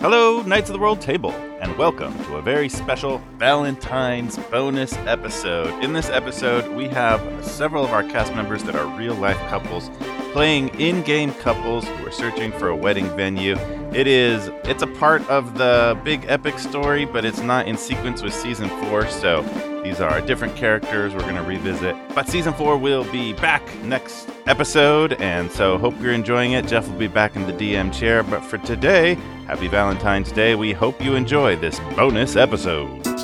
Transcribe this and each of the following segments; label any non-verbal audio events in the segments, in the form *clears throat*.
Hello, Knights of the Roll Table, and welcome to a very special Valentine's bonus episode. In this episode, we have several of our cast members that are real life couples playing in-game couples who are searching for a wedding venue. It is it's a part of the big epic story, but it's not in sequence with season 4, so these are different characters we're going to revisit. But season 4 will be back next episode, and so hope you're enjoying it. Jeff will be back in the DM chair, but for today, happy Valentine's Day. We hope you enjoy this bonus episode.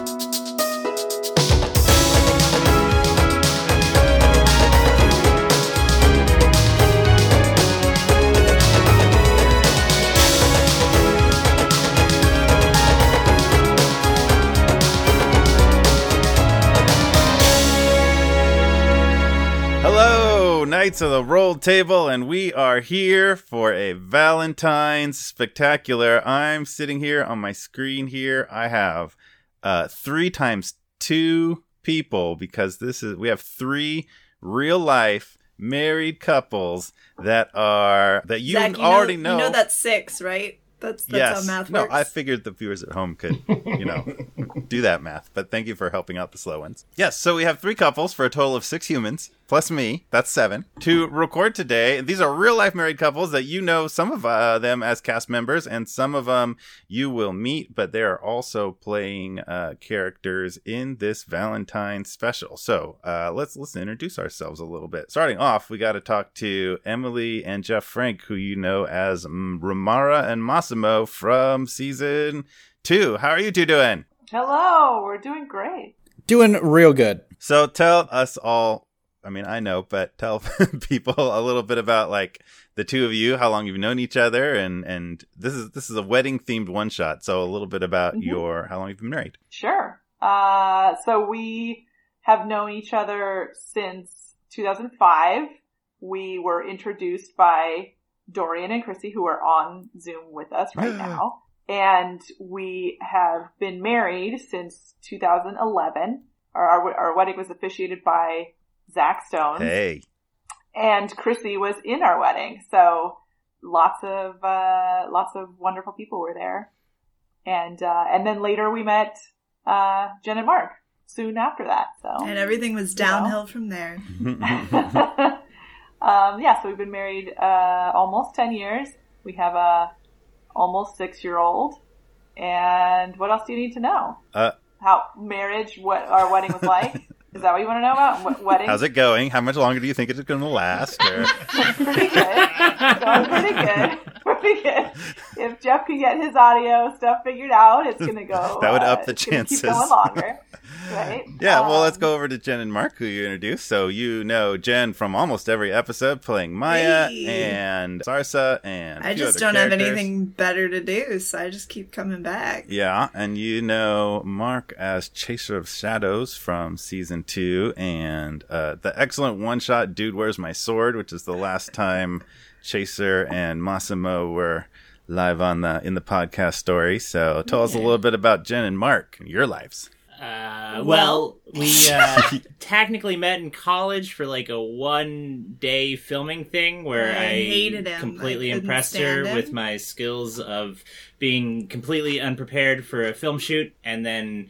Knights of the Roll Table, and we are here for a Valentine's spectacular. I'm sitting here on my screen here. I have uh, three times two people because this is we have three real life married couples that are that you Zach, already know. You know that's six, right? That's that's yes. how math no. I figured the viewers at home could, you know, *laughs* do that math. But thank you for helping out the slow ones. Yes, so we have three couples for a total of six humans, plus me. That's seven. To record today, these are real life married couples that you know some of uh, them as cast members, and some of them you will meet, but they are also playing uh, characters in this Valentine special. So uh, let's let's introduce ourselves a little bit. Starting off, we got to talk to Emily and Jeff Frank, who you know as mm, Ramara and Massimo from season two. How are you two doing? Hello, we're doing great. Doing real good. So tell us all. I mean, I know, but tell *laughs* people a little bit about like the two of you, how long you've known each other, and and this is this is a wedding themed one shot. So a little bit about Mhm. your how long you've been married. Sure. Uh, so we have known each other since 2005. We were introduced by Dorian and Chrissy, who are on Zoom with us right *gasps* now. And we have been married since 2011. Our, our, our wedding was officiated by Zach Stone. Hey, and Chrissy was in our wedding. So lots of uh, lots of wonderful people were there, and uh, and then later we met uh, Jen and Mark soon after that. So and everything was downhill from there. *laughs* *laughs* um, yeah, so we've been married uh, almost ten years. We have a almost six year old. And what else do you need to know? Uh, How marriage, what our wedding was like? *laughs* Is that what you want to know about? What *laughs* wedding? how's it going? How much longer do you think it's going to last? Or... *laughs* pretty good. Going pretty good. *laughs* Pretty good. If Jeff can get his audio stuff figured out, it's gonna go. *laughs* That would uh, up the it's chances. Keep going longer, *laughs* right? Yeah, well, let's Um, go over to Jen and Mark, who you introduced. So you know Jen from almost every episode, playing Maya Hey. and Sarsa, and a I few just other don't have anything better to do, so I just keep coming back. Yeah, and you know Mark as Chaser of Shadows from season two, and uh, the excellent one shot "Dude, Where's My Sword," which is the last time Chaser and Massimo were live on the in the podcast story. So tell us a little bit about Jen and Mark and your lives. Uh, well, we uh, *laughs* technically met in college for like a one day filming thing where I I, hated him. completely I impressed her him. with my skills of being completely unprepared for a film shoot and then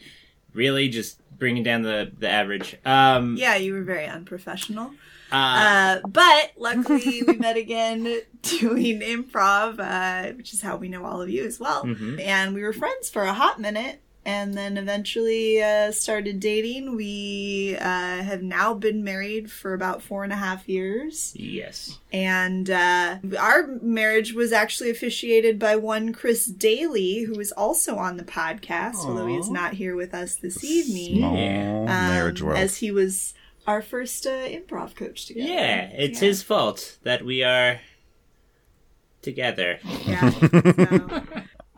really just bringing down the, the average. Um, Yeah, you were very unprofessional. Uh, Uh, but luckily, we met again *laughs* doing improv, uh, which is how we know all of you as well. mhm. And we were friends for a hot minute. And then eventually uh, started dating. We uh, have now been married for about four and a half years. Yes. And uh, our marriage was actually officiated by one Chris Daly, who is also on the podcast, although he is not here with us this evening. Small Yeah. marriage um, world. As he was our first uh, improv coach together. Yeah, it's Yeah. his fault that we are together. Yeah. *laughs* So-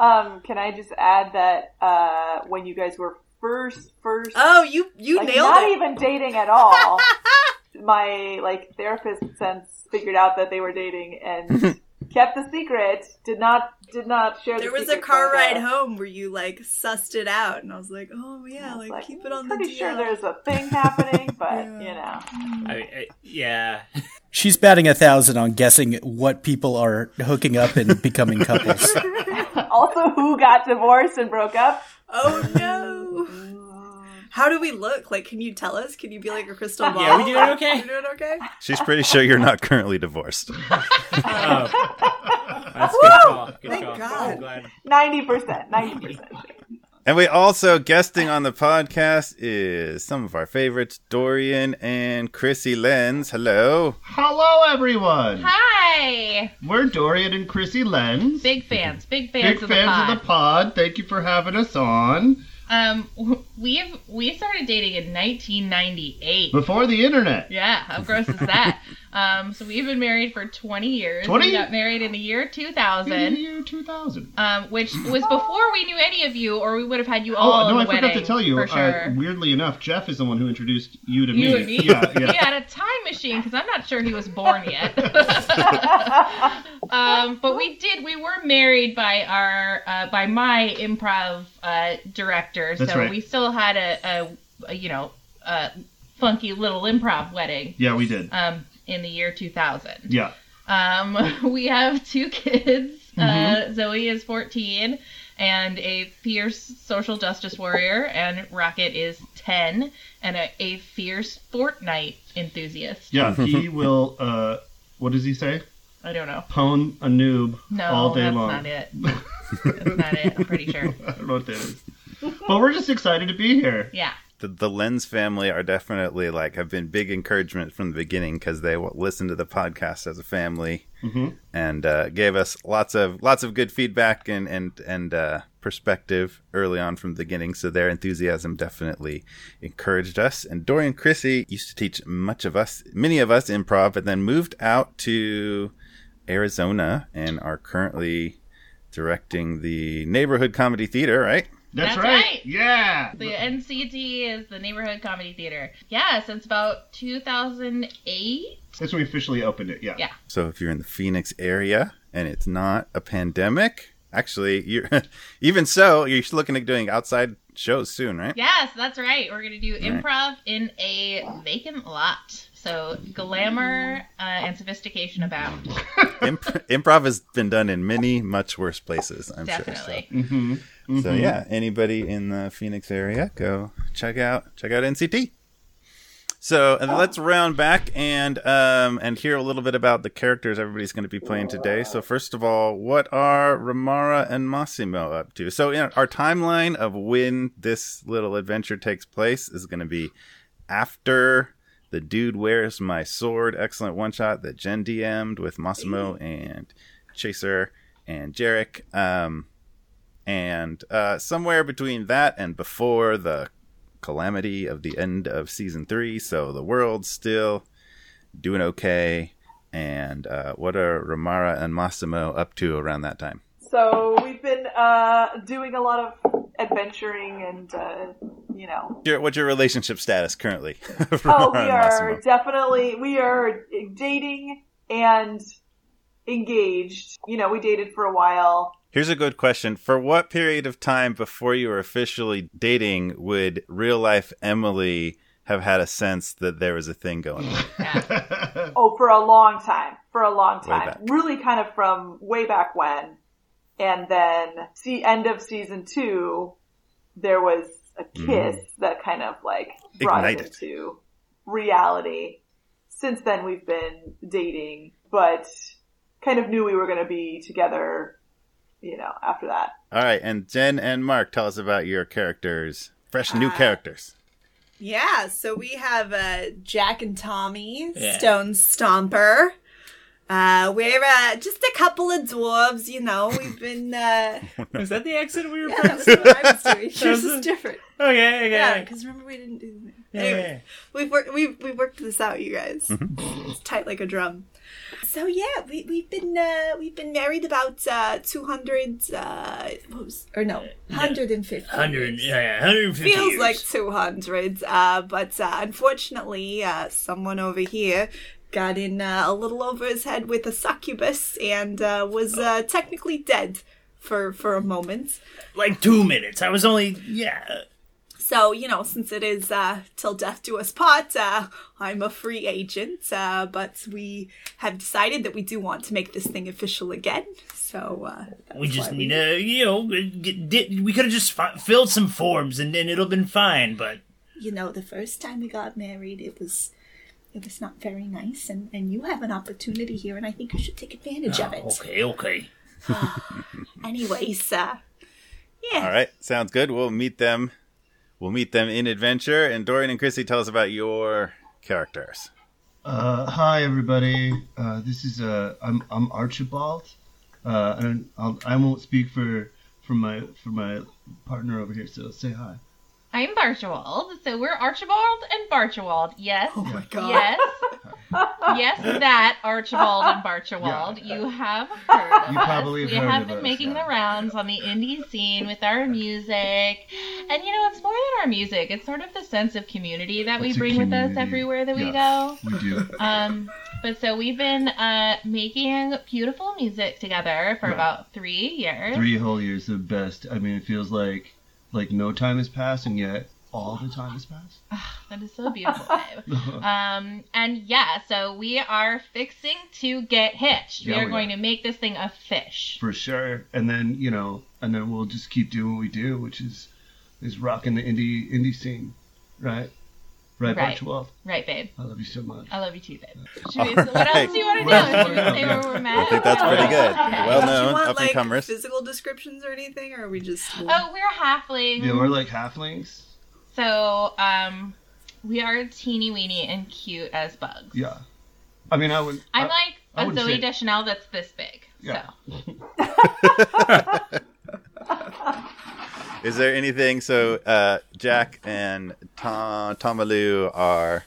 Um, can I just add that uh, when you guys were first, first, Oh, you you like, nailed not it. even dating at all. *laughs* my like therapist since figured out that they were dating and *laughs* kept the secret. Did not did not share. The There the was a car ride us. home where you like sussed it out, and I was like, "Oh yeah, I was like, keep it on the Pretty DL. sure there's a thing happening, *laughs* but Yeah. you know. I, I, yeah. *laughs* She's batting a thousand on guessing what people are hooking up and becoming couples. *laughs* Also, who got divorced and broke up? Oh no. Mm. How do we look? Like, can you tell us? Can you be like a crystal ball? *laughs* Yeah, we doing okay? *laughs* You doing okay? She's pretty sure you're not currently divorced. *laughs* Oh. That's good call. Good Thank call. God. Ninety percent. Ninety percent. And we also guesting on the podcast is some of our favorites, Dorian and Chrissy Lenz. Hello. Hello, everyone. Hi! We're Dorian and Chrissy Lenz. Big fans, big fans Big of the fans pod. of the pod. Thank you for having us on. Um, *laughs* we've we started dating in 1998. Before the internet. Yeah, how gross is that? *laughs* Um, so we've been married for 20 years. 20? We got married in the year In the 2000, year 2000. um, which was before we knew any of you, or we would have had you all Oh, no, I forgot wedding, to tell you. Uh, sure. weirdly enough, Jeff is the one who introduced you to you me. and me? Yeah, yeah. He had a time machine because I'm not sure he was born yet. *laughs* um, but we did. We were married by our uh, by my improv uh, director, That's so right. we still had a, a, a you know a funky little improv wedding Yeah, we did. um, in the year 2000. Yeah. Um, *laughs* we have two kids. Mm-hmm. Uh, Zoe is 14 and a fierce social justice warrior, and Rocket is 10 and a, a fierce Fortnite enthusiast. Yeah, he *laughs* will, uh, what does he say? I don't know. Pwn a noob No, all day No, that's long. not it. *laughs* That's not it. I'm pretty sure. I don't know what that is. but we're just excited to be here. Yeah. The, the Lenz family are definitely like have been big encouragement from the beginning because they listened to the podcast as a family Mhm. and uh, gave us lots of lots of good feedback and and and uh, perspective early on from the beginning. So their enthusiasm definitely encouraged us. And Dorian Chrissy used to teach much of us, many of us, improv, and then moved out to Arizona and are currently directing the neighborhood comedy theater. Right? That's, That's right. right. Yeah. The NCT is the Neighborhood Comedy Theater. Yeah, since about 2008. That's when we officially opened it. Yeah. Yeah. So if you're in the Phoenix area and it's not a pandemic, actually, you're *laughs* even so, you're looking at doing outside shows soon, right? Yes, that's right. We're going to do Right. improv in a vacant lot. So glamour uh, and sophistication abound. *laughs* Imp- improv has been done in many much worse places, I'm Definitely. Mm-hmm. sure. So, so yeah, anybody in the Phoenix area, go check out check out NCT. So and let's round back and um and hear a little bit about the characters everybody's going to be playing today. So first of all, what are Ramara and Massimo up to? So in our timeline of when this little adventure takes place is going to be after the dude where's my sword excellent one shot that Jen DM'd with Massimo and Chaser and Jarek. Um, and uh, somewhere between that and before the calamity of the end of season three, so the world's still doing okay. And uh, what are Ramara and Massimo up to around that time? So we've been uh, doing a lot of adventuring and uh, you know Your, what's your relationship status currently? *laughs* Oh, we are Massimo? definitely we are dating and engaged. You know, we dated for a while. Here's a good question. For what period of time before you were officially dating would real life Emily have had a sense that there was a thing going on? Yeah. *laughs* Oh, for a long time. For a long time. Really kind of from way back when. And then see end of season two, there was a kiss that kind of like brought Ignited. it into reality. Since then we've been dating, but kind of knew we were going to be together, you know, after that. All right, and Jen and Mark, tell us about your characters. Fresh new Uh, characters. Yeah, so we have uh, Jack and Tommy, Yeah. Stone Stomper. Uh, we're uh, just a couple of dwarves, you know. We've been. Uh, *laughs* Was that the accent we were yeah, that's what I was doing. *laughs* Yours is different. Okay, okay. Yeah, because remember we didn't do. Yeah, Anyways, yeah. we've worked. We've we've worked this out, you guys. Mm-hmm. It's tight like a drum. So yeah, we we've been uh, we've been married about uh, two hundred uh, what was, or no, hundred and fifty. 100, yeah, yeah, 150 feels years. like 200 uh, but uh, unfortunately uh, someone over here got in uh, a little over his head with a succubus and uh, was uh, technically dead for for a moment like two minutes. I was only, yeah. So, you know, since it is uh, till death do us part, uh, I'm a free agent, uh, but we have decided that we do want to make this thing official again. So, uh, that's We just need to, you know, get, get, we could have just fi- filled some forms and then it'll been fine. But you know, the first time we got married, it was it was not very nice, and and you have an opportunity here, and I think you should take advantage of it. okay, okay. Anyways, uh, yeah. All right, sounds good. We'll meet them. We'll meet them in adventure. And Dorian and Chrissy, tell us about your characters. Uh, hi everybody. Uh, this is uh, I'm I'm Archibald. Uh, and I'll, I won't speak for for my for my partner over here. So say hi. I'm Barchewald. So we're Archibald and Barchewald. Yes. Oh my god. Yes. *laughs* yes, that Archibald and Barchewald. Yeah. You have heard of You us. probably have we have been us, making yeah. the rounds on the indie scene with our music. And you know, it's more than our music. It's sort of the sense of community that we It's a bring with us everywhere that we go. We do. Um, but so we've been uh, making beautiful music together for Right. about three years. Three whole years, the best. I mean, it feels like like no time has passed, and yet all the time has passed. *sighs* That is so beautiful, *laughs* um, and yeah, so we are fixing to get hitched. Yeah, we are we going are. to make this thing a fish. For sure. And then you know, and then we'll just keep doing what we do, which is is rocking the indie indie scene, right? Right, Right. Archibald. Right, babe. I love you so much. I love you too, babe. *laughs* Should we, what else do you want to know? Should we say where we're met? I think that's pretty good. Okay. Well Do you known, want up and like comers. physical descriptions or anything, or are we just? Oh, we're halfling. Yeah, we're like halflings. So, um, we are teeny weeny and cute as bugs. Yeah. I mean, I would. I'm I- like I a would Zoe say- Deschanel that's this big. Yeah. So. *laughs* *laughs* Is there anything? So uh, Jack and Tom Tomaloo are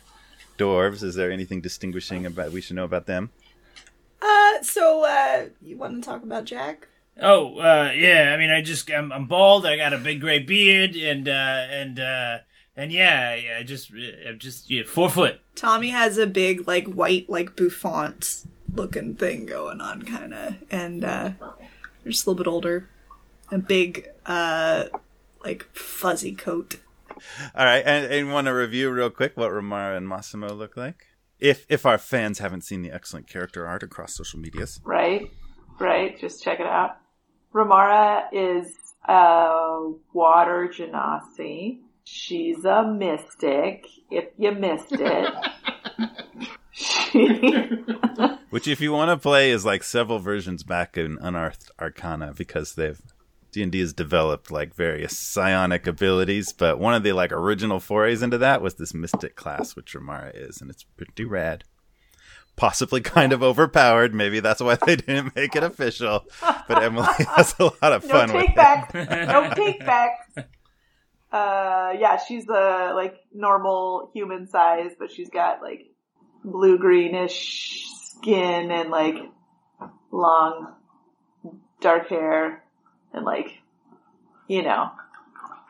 dwarves. Is there anything distinguishing about we should know about them? Uh, so uh, you want to talk about Jack? Oh, uh, yeah. I mean, I just I'm, I'm bald. I got a big gray beard, and uh, and uh, and yeah, yeah. I just I'm just yeah, four foot. Tommy has a big, like, white, like, bouffant looking thing going on, kind of. And, uh, they're just a little bit older. A big, uh, like, fuzzy coat. All right, and, and want to review real quick what Ramara and Massimo look like. If if our fans haven't seen the excellent character art across social medias, right? Right. Just check it out. Ramara is a water genasi. She's a mystic. If you missed it, *laughs* *laughs* which if you want to play is like several versions back in Unearthed Arcana because they've D and D has developed like various psionic abilities, but one of the like original forays into that was this mystic class, which Ramara is, and it's pretty rad. Possibly kind of overpowered. Maybe that's why they *laughs* didn't make it official. But Emily *laughs* has a lot of no fun with take it. backs. *laughs* No take backs. Uh, yeah, she's a like normal human size, but she's got like blue greenish skin and like long dark hair and like you know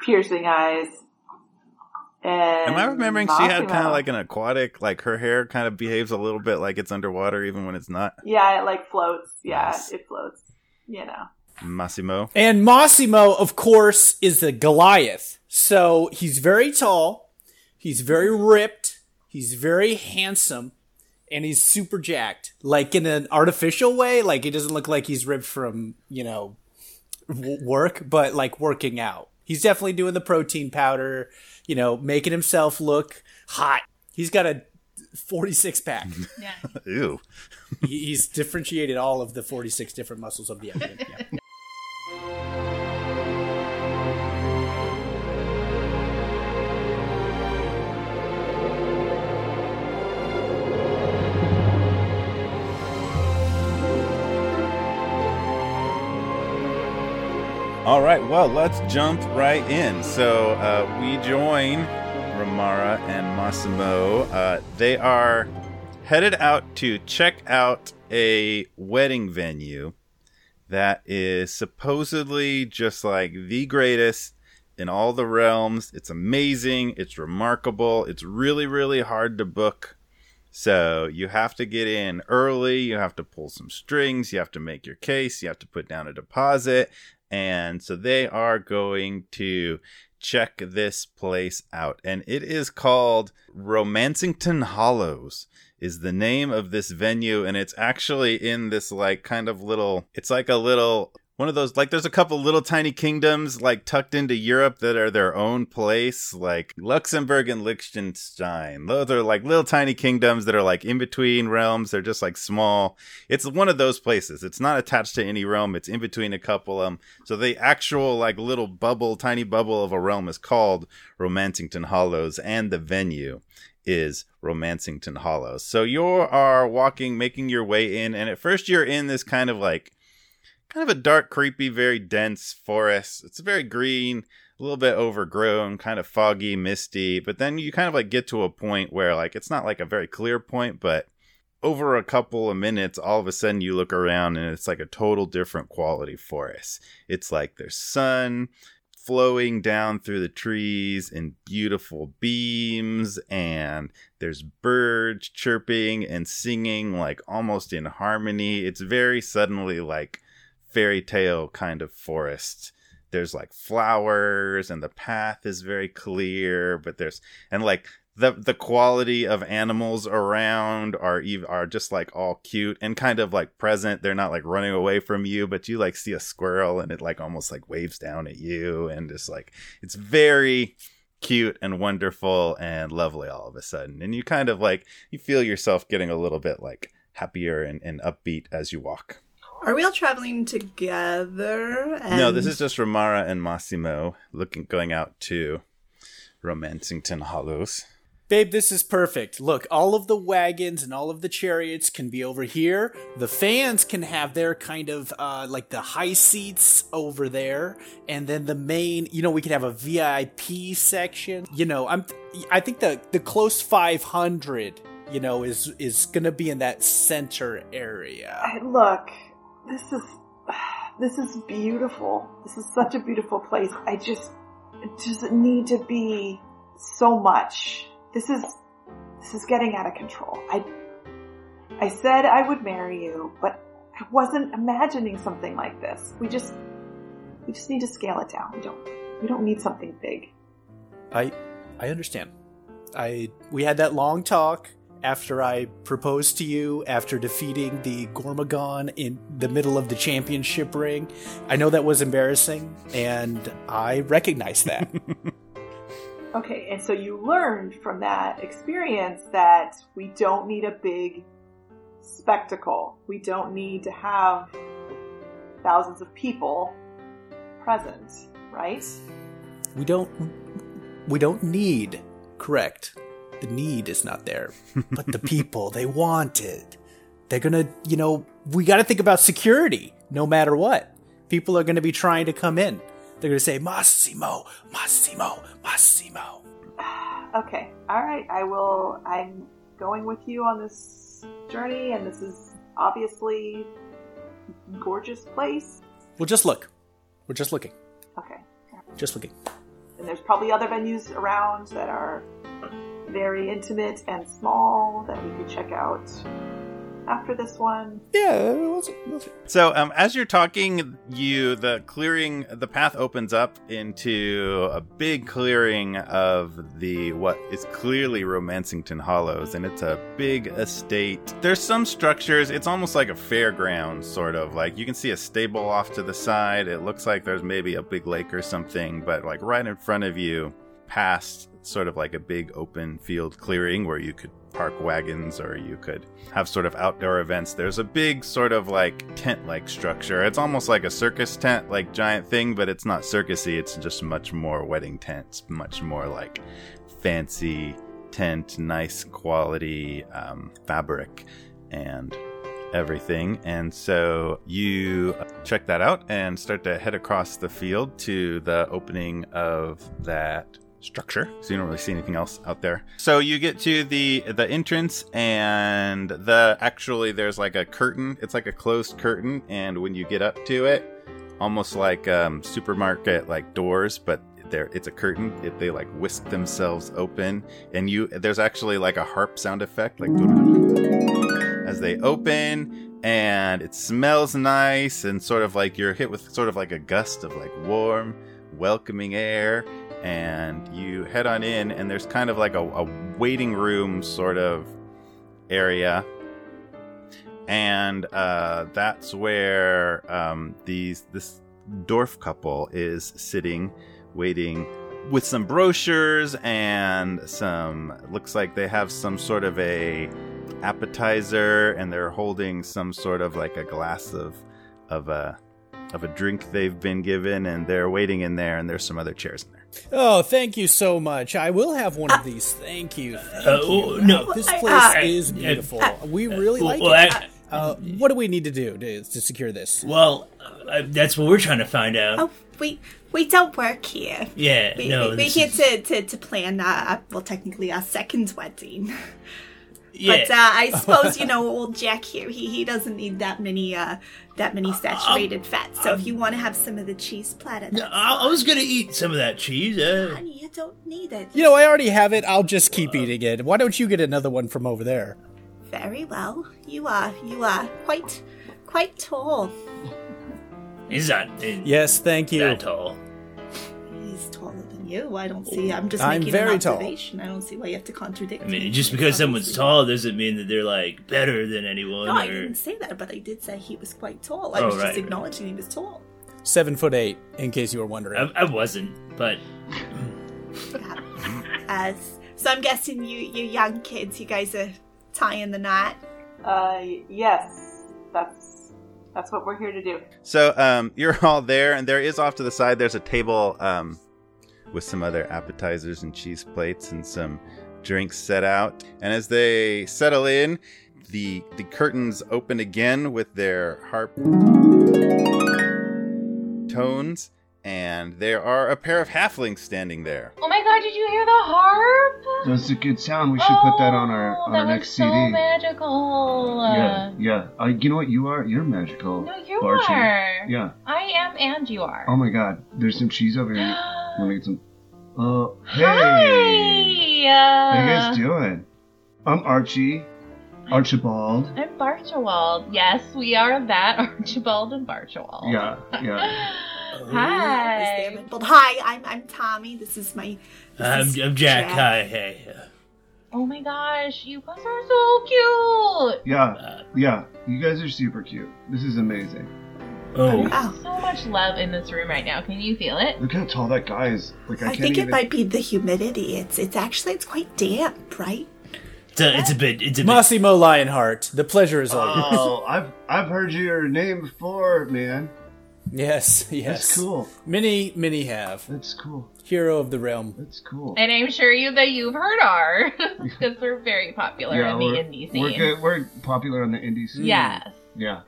piercing eyes. And Am I remembering she had kind of like an aquatic, like her hair kind of behaves a little bit like it's underwater even when it's not? yeah, it like floats. Yeah, Nice. it floats. You know. Massimo. And Massimo, of course, is the Goliath. So he's very tall, he's very ripped, he's very handsome, and he's super jacked. Like in an artificial way, like he doesn't look like he's ripped from, you know, w- work, but like working out. He's definitely doing the protein powder, you know, making himself look hot. He's got a 46 pack. Mm-hmm. Yeah. *laughs* Ew. He- he's differentiated all of the 46 different muscles of the abdomen. Yeah. *laughs* All right, well, let's jump right in. So uh, we join Ramara and Massimo. Uh, they are headed out to check out a wedding venue that is supposedly just like the greatest in all the realms. It's amazing, it's remarkable, it's really, really hard to book. So you have to get in early, you have to pull some strings, you have to make your case, you have to put down a deposit. And so they are going to check this place out. And it is called Romancington Hollows is the name of this venue and it's actually in this like kind of little it's like a little one of those like there's a couple little tiny kingdoms like tucked into Europe that are their own place like Luxembourg and Liechtenstein. Those are like little tiny kingdoms that are like in between realms. They're just like small. It's one of those places. It's not attached to any realm. It's in between a couple of them so the actual like little bubble tiny bubble of a realm is called Romancington Hollows and the venue is Romancington Hollows. So you are walking, making your way in, and at first you're in this kind of like, kind of a dark, creepy, very dense forest. It's very green, a little bit overgrown, kind of foggy, misty. But then you kind of like get to a point where like it's not like a very clear point, but over a couple of minutes, all of a sudden you look around and it's like a total different quality forest. It's like there's sun, flowing down through the trees in beautiful beams and there's birds chirping and singing like almost in harmony it's very suddenly like fairy tale kind of forest there's like flowers and the path is very clear but there's and like the the quality of animals around are ev- are just like all cute and kind of like present. They're not like running away from you, but you like see a squirrel and it like almost like waves down at you and just like it's very cute and wonderful and lovely all of a sudden. And you kind of like you feel yourself getting a little bit like happier and, and upbeat as you walk. Are we all traveling together? And... No, this is just Ramara and Massimo looking going out to Romancington Hollows. Babe, this is perfect. Look, all of the wagons and all of the chariots can be over here. The fans can have their kind of uh, like the high seats over there, and then the main. You know, we can have a VIP section. You know, I'm. I think the the close 500. You know, is is gonna be in that center area. I- Look, this is *sighs* this is beautiful. This is such a beautiful place. I just it doesn't need to be so much. This is this is getting out of control. I I said I would marry you, but I wasn't imagining something like this. We just we just need to scale it down. We don't we don't need something big. I I understand. I we had that long talk after I proposed to you after defeating the Gormagon in the middle of the championship ring. I know that was embarrassing and I recognize that. *laughs* Okay, and so you learned from that experience that we don't need a big spectacle. We don't need to have thousands of people present, right? we don't we don't need correct. The need is not there. *laughs* But the people, they want it. They're going to, you know, we got to think about security no matter what. People are going to be trying to come in. They're going to say Massimo, Massimo, Massimo. *sighs* Okay, all right. I will. I'm going with you on this journey, and this is obviously a gorgeous place. We'll just look. We're just looking. Okay, Just looking. and there's probably other venues around that are very intimate and small that we could check out after this one. Yeah, we'll see. We'll. So, um, as you're talking, you the clearing, the path opens up into a big clearing of the what is clearly Romancington Hollows, and it's a big estate. There's some structures. It's almost like a fairground, sort of. Like you can see a stable off to the side. It looks like there's maybe a big lake or something, but like right in front of you, past sort of like a big open field clearing where you could park wagons or you could have sort of outdoor events. There's a big sort of like tent like structure. It's almost like a circus tent, like giant thing, but it's not circusy. It's just much more wedding tents, much more like fancy tent, nice quality um, fabric and everything. And so you check that out and start to head across the field to the opening of that structure. So you don't really see anything else out there. So you get to the the entrance and the actually there's like a curtain. It's like a closed curtain and when you get up to it almost like um supermarket like doors but there it's a curtain. It, they like whisk themselves open and you there's actually like a harp sound effect like as they open and it smells nice and sort of like you're hit with sort of like a gust of like warm welcoming air and you head on in, and there's kind of like a, a waiting room sort of area. And uh, that's where um, these this dwarf couple is sitting, waiting with some brochures and some. Looks like they have some sort of a appetizer, and they're holding some sort of like a glass of of a of a drink they've been given, and they're waiting in there. And there's some other chairs in there. Oh, thank you so much. I will have one of these. Thank you. Thank Uh, you. oh, no. This place uh, is beautiful. We really well, like well, it. I- uh, what do we need to do to, to secure this? Well, uh, that's what we're trying to find out. Oh, we we don't work here. yeah, We, no. we, we're this here is- to, to, to plan, uh, well, technically our second wedding. *laughs* yeah. But uh, I *laughs* suppose you know old Jack here. He he doesn't need that many uh that many saturated fats. So if you want to have some of the cheese platter, No, I, I was gonna eat some of that cheese. Uh, honey, you don't need it. You know, I already have it. I'll just keep eating it. Why don't you get another one from over there? Very well. You are you are quite quite tall. he's not uh, Yes, thank you. that tall. He's taller than you. I don't see. I'm just I'm making very an tall. observation. I don't see why you have to contradict. Me. I mean, me. just because someone's Obviously. tall doesn't mean that they're like better than anyone. No, I or... didn't say that, but I did say he was quite tall. I Oh, was right, just right. acknowledging he was tall. Seven foot eight, in case you were wondering. I, I wasn't, but Uh, so I'm guessing you you young kids, you guys are tying the knot. Uh, yes, that's that's what we're here to do. So um, you're all there, and there is off to the side. There's a table um, with some other appetizers and cheese plates and some drinks set out. And as they settle in, the the curtains open again with their harp tones, and there are a pair of halflings standing there. Oh my god, did you hear the harp? That's a good sound. We should put that on our Oh, on that our next so CD. magical. Yeah, yeah. Uh, you know what you are? You're magical. No, you Barchi. are. Yeah. I am, and you are. Oh my God. There's some cheese over here. *gasps* *gasps* Let me get some. Oh, hey. Hi. How you Uh, guys doing? I'm Archie. Archibald. I'm Barchewald. Yes, we are that *laughs* Archibald and Barchewald. Yeah, yeah. *laughs* Hi. But hi, I'm I'm Tommy. This is my. this I'm, is I'm Jack. Hi, hey. uh, Oh my gosh, you guys are so cute. Yeah, yeah. You guys are super cute. This is amazing. Oh, Oh, So much love in this room right now. Can you feel it? Look how tall that guy is. Like I, I can't think even. it might be the humidity. It's it's actually it's quite damp, right? it's a, it's a bit. It's a bit. Massimo Lionheart, the pleasure is all yours. Oh, I've I've heard your name before, man. Yes, yes. That's cool. Many, many have. That's cool. Hero of the realm. That's cool. And I'm sure you that you've heard our *laughs* because we're very popular in the we're, indie we're scene. good. We're popular on the indie scene. Yes. Yeah.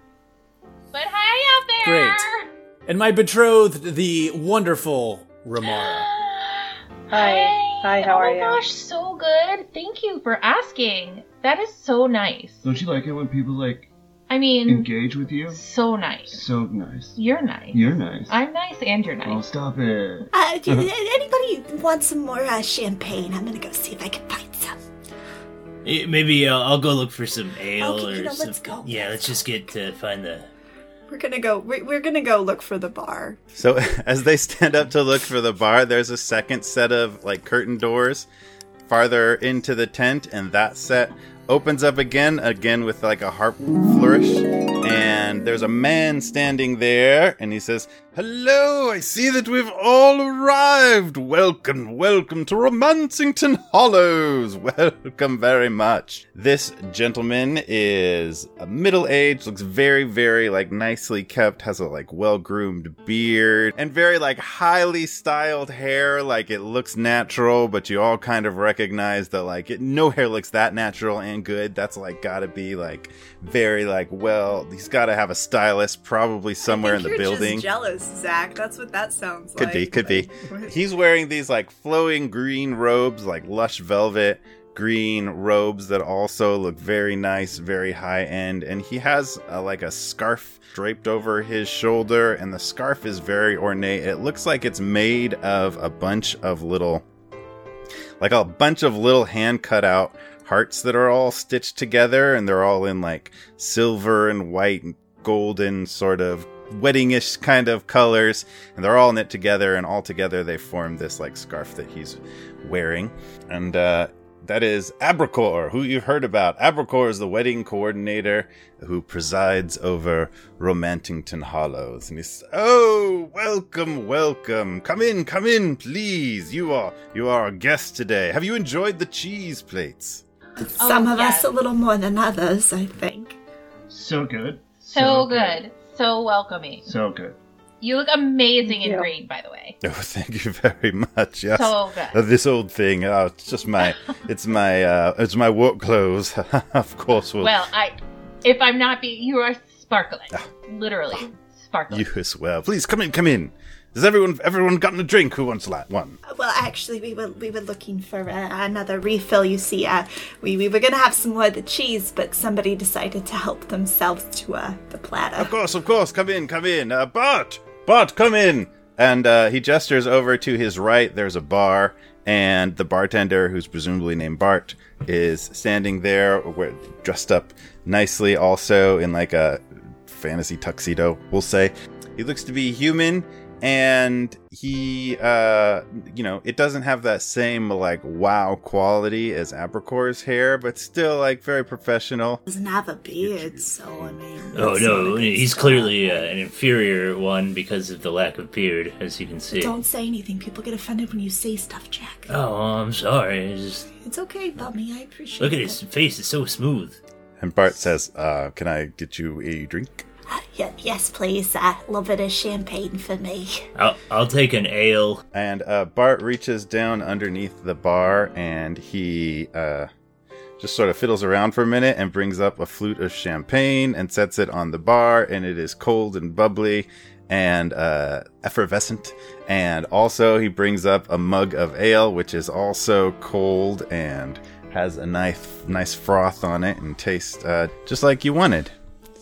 But hi out there. Great. And my betrothed, the wonderful Ramara. *gasps* Hi. Hi, how oh are my you? gosh, so good. Thank you for asking. That is so nice. Don't you like it when people like I mean, engage with you? so nice. So nice. You're nice. You're nice. I'm nice and you're nice. Oh, nice. stop it. Uh, *laughs* do anybody want some more uh, champagne? I'm gonna go see if I can find some. Eh, Maybe uh, I'll go look for some ale Okay, or you know, some. let's go. Yeah, let's just get to find the. We're gonna go. We're, gonna go look for the bar. So *laughs* as they stand up to look for the bar, there's a second set of like curtain doors farther into the tent, and that set opens up again, again with like a harp flourish. And there's a man standing there, and he says, Hello, I see that we've all arrived. Welcome, welcome to Romancington Hollows. *laughs* Welcome very much. This gentleman is a middle aged, looks very, very like nicely kept, has a like well groomed beard, and very like highly styled hair. Like it looks natural, but you all kind of recognize that like it, no hair looks that natural and good. That's like gotta be like very like well, he's gotta have a stylist probably somewhere in the building. Jealous, Zach. That's what that sounds Could like. Could be, could be. Like, He's wearing these like flowing green robes, like lush velvet green robes that also look very nice, very high end. And he has uh, like a scarf draped over his shoulder, and the scarf is very ornate. It looks like it's made of a bunch of little, like a bunch of little hand cut out hearts that are all stitched together, and they're all in like silver and white and golden sort of weddingish kind of colors, and they're all knit together, and all together they form this like scarf that he's wearing. And uh, that is Abracor, who you've heard about. Abracor is the wedding coordinator who presides over Romancington Hollows. And he's, oh, welcome, welcome. Come in, come in, please. You are, you are a guest today. Have you enjoyed the cheese plates? Some Oh, of yes. us a little more than others, I think. So good. So good. So welcoming. So good. You look amazing in you. green, by the way. Oh, *laughs* thank you very much. Yes. So good. Uh, this old thing, oh, it's just my, *laughs* it's my, uh, it's my work clothes. *laughs* of course, we'll, Well, I, if I'm not being, you are sparkling, literally sparkling. you as well. Please come in, come in. Has everyone, everyone gotten a drink? Who wants la- one? Well, actually, we were we were looking for uh, another refill. You see, uh, we we were gonna have some more of the cheese, but somebody decided to help themselves to uh, the platter. Of course, of course. Come in, come in. Uh, Bart, Bart, come in. And uh, he gestures over to his right. There's a bar, and the bartender, who's presumably named Bart, is standing there, dressed up nicely, also in like a fantasy tuxedo. We'll say he looks to be human, and he, uh, you know, it doesn't have that same like wow quality as Abracor's hair, but still like very professional. Doesn't have a beard, so I mean. Oh no, not a good he's start. clearly uh, an inferior one because of the lack of beard, as you can see. Don't say anything. People get offended when you say stuff, Jack. Oh, I'm sorry. It's just It's okay, Bummy. I appreciate it. look at it. his face; it's so smooth. And Bart says, uh, "Can I get you a drink?" Yeah, yes, please. Uh, a little bit of champagne for me. I'll I'll take an ale. And uh, Bart reaches down underneath the bar and he uh, just sort of fiddles around for a minute and brings up a flute of champagne and sets it on the bar. And it is cold and bubbly and uh, effervescent. And also, he brings up a mug of ale, which is also cold and has a nice, nice froth on it and tastes uh, just like you wanted.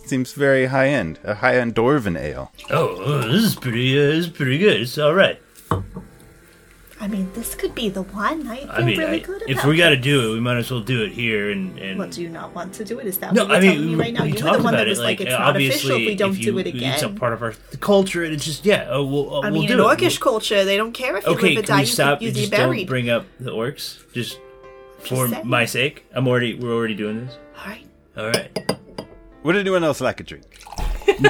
Seems very high end, a high end dwarven ale. Oh, this is pretty. Uh, this is pretty good. It's all right. I mean, this could be the one. I feel I mean, really I- good if we got to do it, we might as well do it here. And and Well, do you not want to do it? Is that no, what you're I mean, telling me right now? we You were talked the one about that it. was like, it's uh, not official if we don't you, do it again. It's a part of our culture, and it's just yeah. Uh, we'll, uh, I we'll mean, do in it. orcish culture, they don't care if you Okay, live or can die. we You stop? you Just be don't bring up the orcs. Just for saying. my sake. I'm already. We're already doing this. All right. All right. Would anyone else like a drink? *laughs*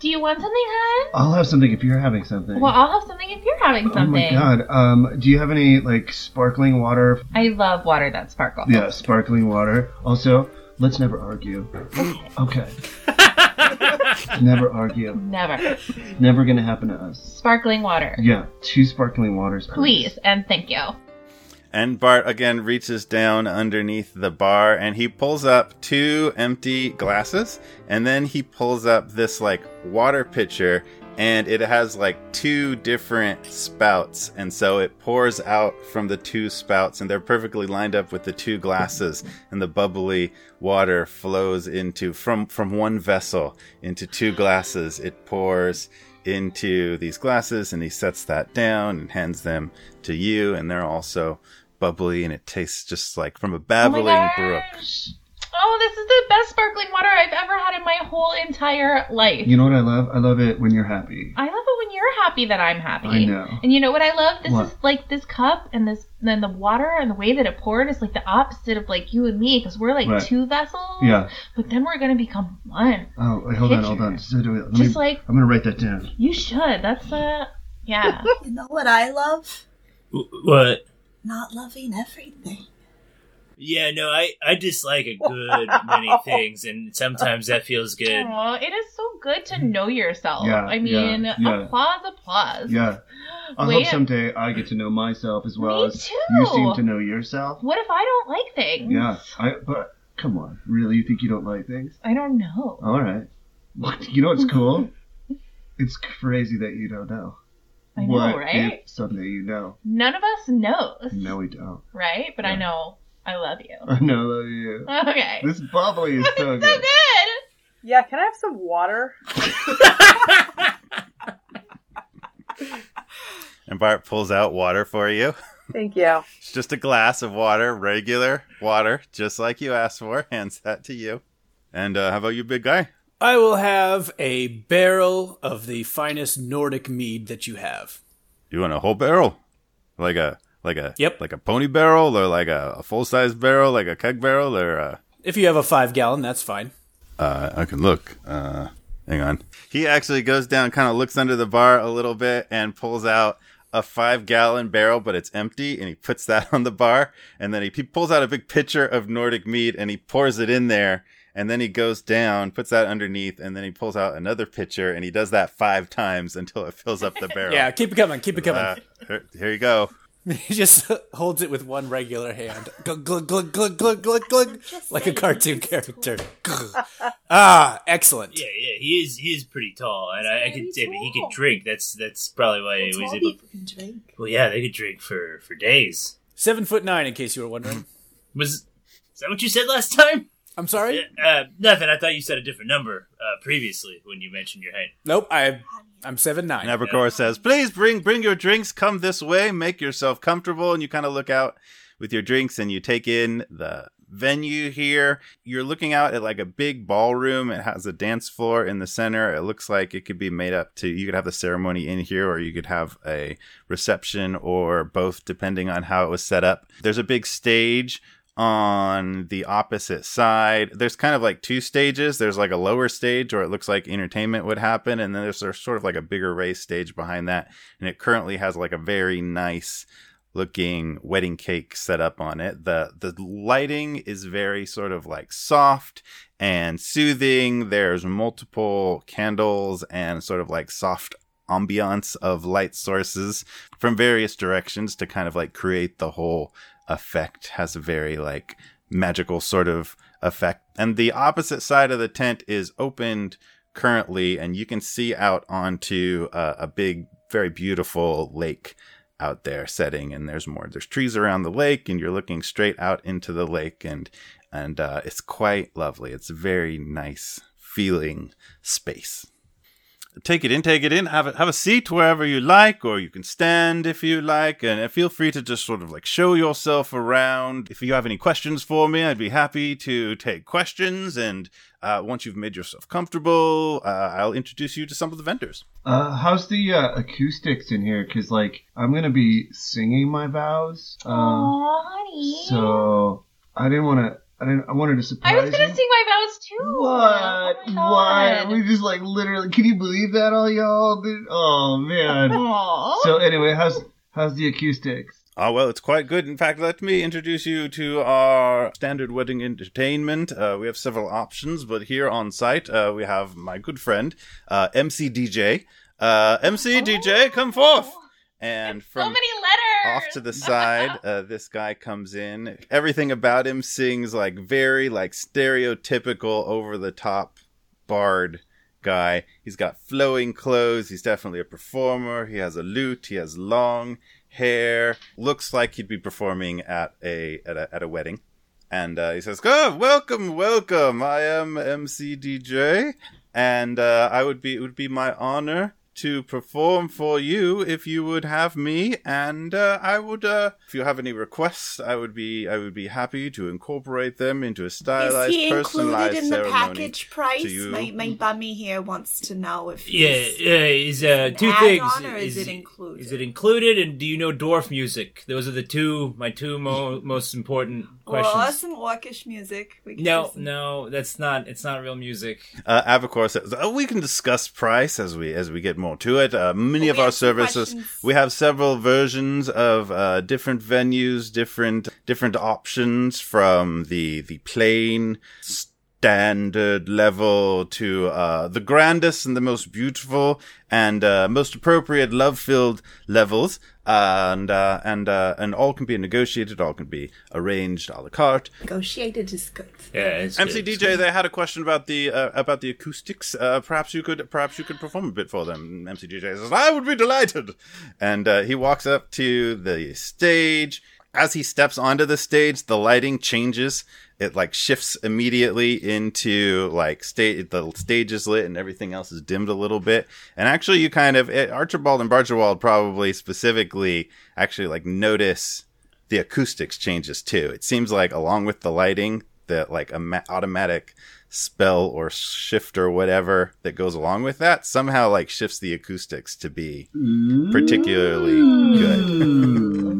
Do you want something, hon? I'll have something if you're having something. Well, I'll have something if you're having something. oh something. my god. Um, do you have any like sparkling water? I love water that sparkles. Yeah, sparkling water. Also, let's never argue. *laughs* Okay. never argue. Never. Never gonna happen to us. Sparkling water. Yeah, two sparkling waters, Please and thank you. And Bart again reaches down underneath the bar and he pulls up two empty glasses and then he pulls up this like water pitcher and it has like two different spouts. And so it pours out from the two spouts and they're perfectly lined up with the two glasses and the bubbly water flows into from from one vessel into two glasses. It pours into these glasses and he sets that down and hands them to you and they're also bubbly and it tastes just like from a oh babbling oh brook. Oh, this is the best sparkling water I've ever had in my whole entire life. You know what I love? I love it when you're happy. I love it when you're happy that I'm happy. I know. And you know what I love? This What? is like this cup and this then the water and the way that it poured is like the opposite of like you and me because we're like Right. two vessels. Yeah. But then we're gonna become one. Oh, wait, hold on, hold on. Picture. So do it. Let Just me, like- I'm gonna write that down. You should. That's uh yeah. *laughs* You know what I love? What? Not loving everything. Yeah, no, I I dislike a good *laughs* many things, and sometimes that feels good. Aw, it is so good to know yourself. Yeah, I mean, yeah, yeah. applause, applause. Yeah. I Wait- hope someday I get to know myself as well Me as too. you seem to know yourself. What if I don't like things? Yeah. I. But come on, really? You think you don't like things? I don't know. All right. You know what's cool? it's crazy that you don't know. I know, what right? if someday you know? None of us knows. No, we don't. Right? But I know I love you. *laughs* I know I love you. Okay. This bubbly is *laughs* so so good. good. Yeah, can I have some water? *laughs* and bart pulls out water for you Thank you. it's just a glass of water regular water just like you asked for hands that to you and uh, how about you big guy I will have a barrel of the finest Nordic mead that you have. You want a whole barrel, like a like a Yep. like a pony barrel, or like a, a full size barrel, like a keg barrel, or uh, If you have a five gallon, that's fine. uh, I can look. Uh, hang on. He actually goes down, kind of looks under the bar a little bit, and pulls out a five gallon barrel, but it's empty, and he puts that on the bar, and then he, he pulls out a big pitcher of Nordic mead, and he pours it in there. And then he goes down, puts that underneath, and then he pulls out another pitcher, and he does that five times until it fills up the *laughs* barrel. Yeah, keep it coming, keep it coming. Uh, here, here you go. *laughs* he just *laughs* holds it with one regular hand. *laughs* Glug, glug, glug, glug, glug, glug, glug, like a cartoon character. ah, excellent. Yeah, yeah, he is he is pretty tall, and I, I could say, but he could drink. That's that's probably why he was able. can drink. Well, yeah, they could drink for for days. Seven foot nine, in case you were wondering. Was is that what you said last time? I'm sorry? Uh, nothing. I thought you said a different number uh, previously when you mentioned your height. Nope, I, I'm seven nine. And Evercore says, "Please bring bring your drinks. Come this way. Make yourself comfortable." And you kind of look out with your drinks, and you take in the venue here. You're looking out at like a big ballroom. It has a dance floor in the center. It looks like it could be made up to. You could have the ceremony in here, or you could have a reception, or both, depending on how it was set up. There's a big stage on the opposite side. There's kind of like two stages. There's like a lower stage where it looks like entertainment would happen, and then there's, sort of like a bigger race stage behind that. And it currently has like a very nice looking wedding cake set up on it. The the lighting is very sort of like soft and soothing. There's multiple candles and sort of like soft ambiance of light sources from various directions to kind of like create the whole effect has a very like magical sort of effect. And the opposite side of the tent is opened currently and you can see out onto uh, a big very beautiful lake out there setting and there's more. There's trees around the lake and you're looking straight out into the lake and and uh, it's quite lovely. It's a very nice feeling space take it in, take it in. Have a, have a seat wherever you like, or you can stand if you like, and feel free to just sort of like show yourself around. If you have any questions for me, I'd be happy to take questions. And uh, once you've made yourself comfortable, uh, I'll introduce you to some of the vendors. Uh, how's the uh, acoustics in here? Because like I'm gonna be singing my vows, uh, Aw, honey. so I didn't want to. I didn't. I wanted to surprise I was gonna you. sing my vows too. What? Oh my what? We just like literally. Can you believe that, all y'all? Dude? Oh man. Aw. so anyway, how's how's the acoustics? Ah, well, it's quite good. In fact, let me introduce you to our standard wedding entertainment. Uh, we have several options, but here on site, uh, we have my good friend, uh, MC DJ. Uh, MC DJ, come forth! And so from many letters. Off to the side, uh, this guy comes in. Everything about him sings like very like stereotypical, over the top bard guy. He's got flowing clothes. He's definitely a performer. He has a lute. He has long hair. Looks like he'd be performing at a at a, at a wedding. And uh, he says, "Oh, welcome, welcome. I am MC DJ, and uh, I would be it would be my honor to perform for you if you would have me. And uh, I would, uh, if you have any requests, I would be I would be happy to incorporate them into a stylized, Is he included personalized in the package price? to you. My, my bummy here wants to know if Yeah, he's- uh, is uh, two things. on or is it included? Is it included? And do you know dwarf music? Those are the two my two mo- most important questions. Well, some orcish music. We can no, some- no, that's not. It's not real music. Uh, Avacor says, oh, "We can discuss price as we as we get more to it. Uh, many Well, of our services, questions. we have several versions of uh, different venues, different different options from the the plain standard level to uh, the grandest and the most beautiful and uh, most appropriate love filled levels." And uh, and uh, and all can be negotiated, all can be arranged a la carte. Negotiated is good. Yeah, it's MC good. DJ, they had a question about the uh, about the acoustics. Uh, perhaps you could perhaps you could perform a bit for them. MC DJ says, "I would be delighted," and uh, he walks up to the stage. As he steps onto the stage, the lighting changes. It like shifts immediately into like state. The stage is lit and everything else is dimmed a little bit. And actually, you kind of eh, Archibald and Barchibald probably specifically actually like notice the acoustics changes too. It seems like along with the lighting, the like ama- automatic spell or shift or whatever that goes along with that somehow like shifts the acoustics to be particularly good.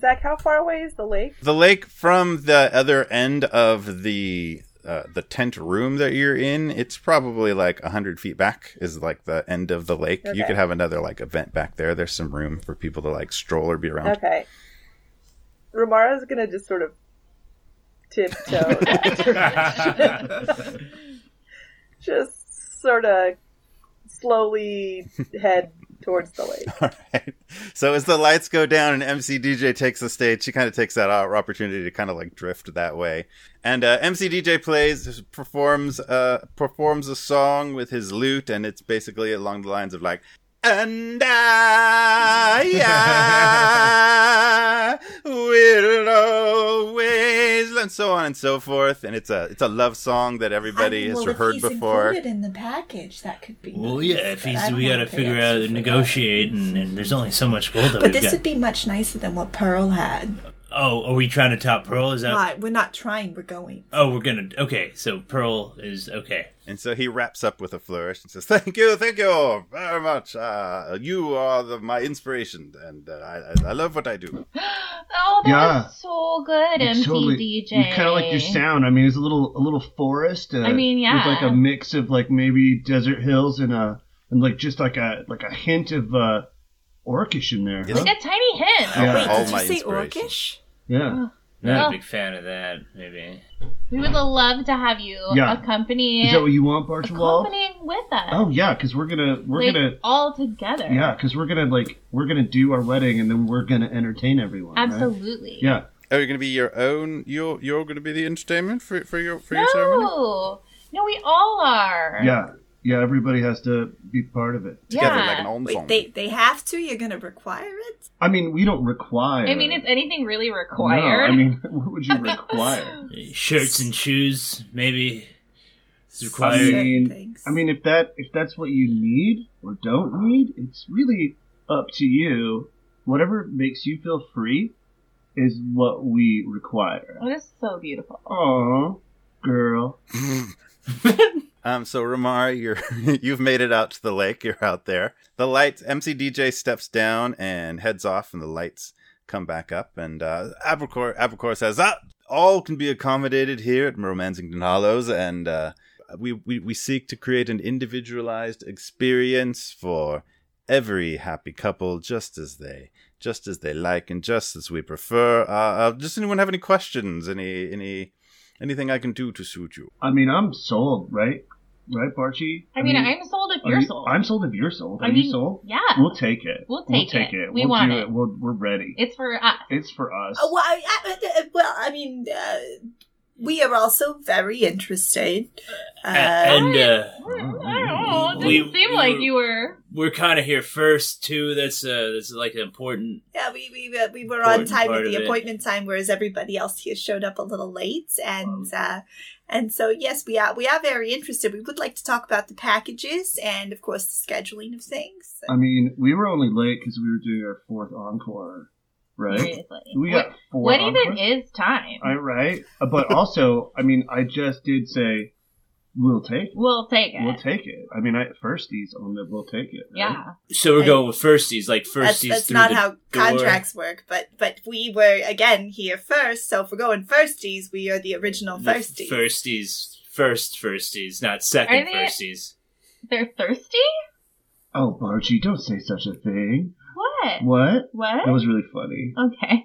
Zach, how far away is the lake? the lake from the other end of the uh, the tent room that you're in, it's probably like a hundred feet back. Is like the end of the lake. You could have another like event back there. There's some room for people to like stroll or be around. Okay. Ramara's gonna just sort of tiptoe. *laughs* *laughs* just sort of slowly head towards the lake. *laughs* All right. So as the lights go down and MC DJ takes the stage, she kind of takes that opportunity to kind of like drift that way. And uh, MC DJ plays, performs, uh, performs a song with his lute, and it's basically along the lines of like, and I, I will always, and so on and so forth. And it's a it's a love song that everybody has well, if heard he's before. included in the package, that could be. Well, nice, yeah, if he's, we got to figure out for and negotiate, and, and there's only so much gold that But we've this got. would be much nicer than what Pearl had. Oh, are we trying to top Pearl? Is that? Why? We're not trying. We're going. Oh, we're gonna. Okay, so Pearl is okay. And so he wraps up with a flourish and says, "Thank you, thank you very much. Uh, you are the, my inspiration, and uh, I, I- I love what I do." *gasps* Oh, that Yeah. was so good, It's MC totally DJ. kind of like your sound. I mean, it's a little a little forest. Uh, I mean, yeah. with like a mix of like maybe desert hills and a and like just like a like a hint of uh orcish in there. Yes. Huh? Like a tiny hint. Yeah. Wait, All did you say orcish? Yeah. Oh. Not Oh. a big fan of that. Maybe. We would love to have you Yeah. accompany Is that what you want, Barchibald? accompanying with us. Oh yeah, because we're gonna we're like, gonna all together. yeah, because we're gonna like we're gonna do our wedding and then we're gonna entertain everyone. right? Absolutely. Yeah. Are you going to be your own? You're you're going to be the entertainment for for your for your ceremony No. No, we all are. Yeah. Yeah. Everybody has to be part of it. together Yeah. like an ensemble. Wait, they they have to. You're gonna require it. I mean, we don't require. I mean, is anything really required? No. I mean, *laughs* what would you *laughs* require? Shirts and shoes, maybe. It's I required. Certain mean. I mean, if that if that's what you need or don't need, it's really up to you. Whatever makes you feel free is what we require. Oh, this so beautiful. Oh, girl. *laughs* Um, so Ramar, you're *laughs* you've made it out to the lake. You're out there. The lights. MC DJ steps down and heads off, and the lights come back up. And uh, Abracor Abracor says, "Ah, all can be accommodated here at Romancing Hollows, and uh, we, we we seek to create an individualized experience for every happy couple, just as they." Just as they like and just as we prefer. Uh, uh, does anyone have any questions? Any any anything I can do to suit you? I mean, I'm sold, right? Right, Barchi? I mean, I'm sold if you're you- sold. I'm sold if you're sold. Are I you sold? yeah. We'll take it. We'll take it. it. We we'll want do it. We'll, we're ready. It's for us. It's for us. Uh, well, I, I, well, I mean, uh, we are also very interested. Uh, and uh, I don't know. It didn't We- seem like you were. we're kind of here first too. That's uh, that's like an important. yeah, we we, uh, we were on time part at the of it. appointment time, whereas everybody else here showed up a little late, and uh, and so yes, we are we are very interested. We would like to talk about the packages and, of course, the scheduling of things. I mean, we were only late because we were doing our fourth encore, right? Seriously. We what got four what even is time? I right, Uh, but also, I mean, I just did say we'll take it. We'll take it. We'll take it. I mean, I firsties on the we'll take it. right? yeah. So we're Right. going with firsties, like That's, firsties that's through not the how door. contracts work, but but we were again here first. So if we're going firsties, we are the original The firsties. Firsties, first firsties, not second Are they- firsties. They're thirsty? Oh, Barchi, don't say such a thing. What? What? What? That was really funny. Okay.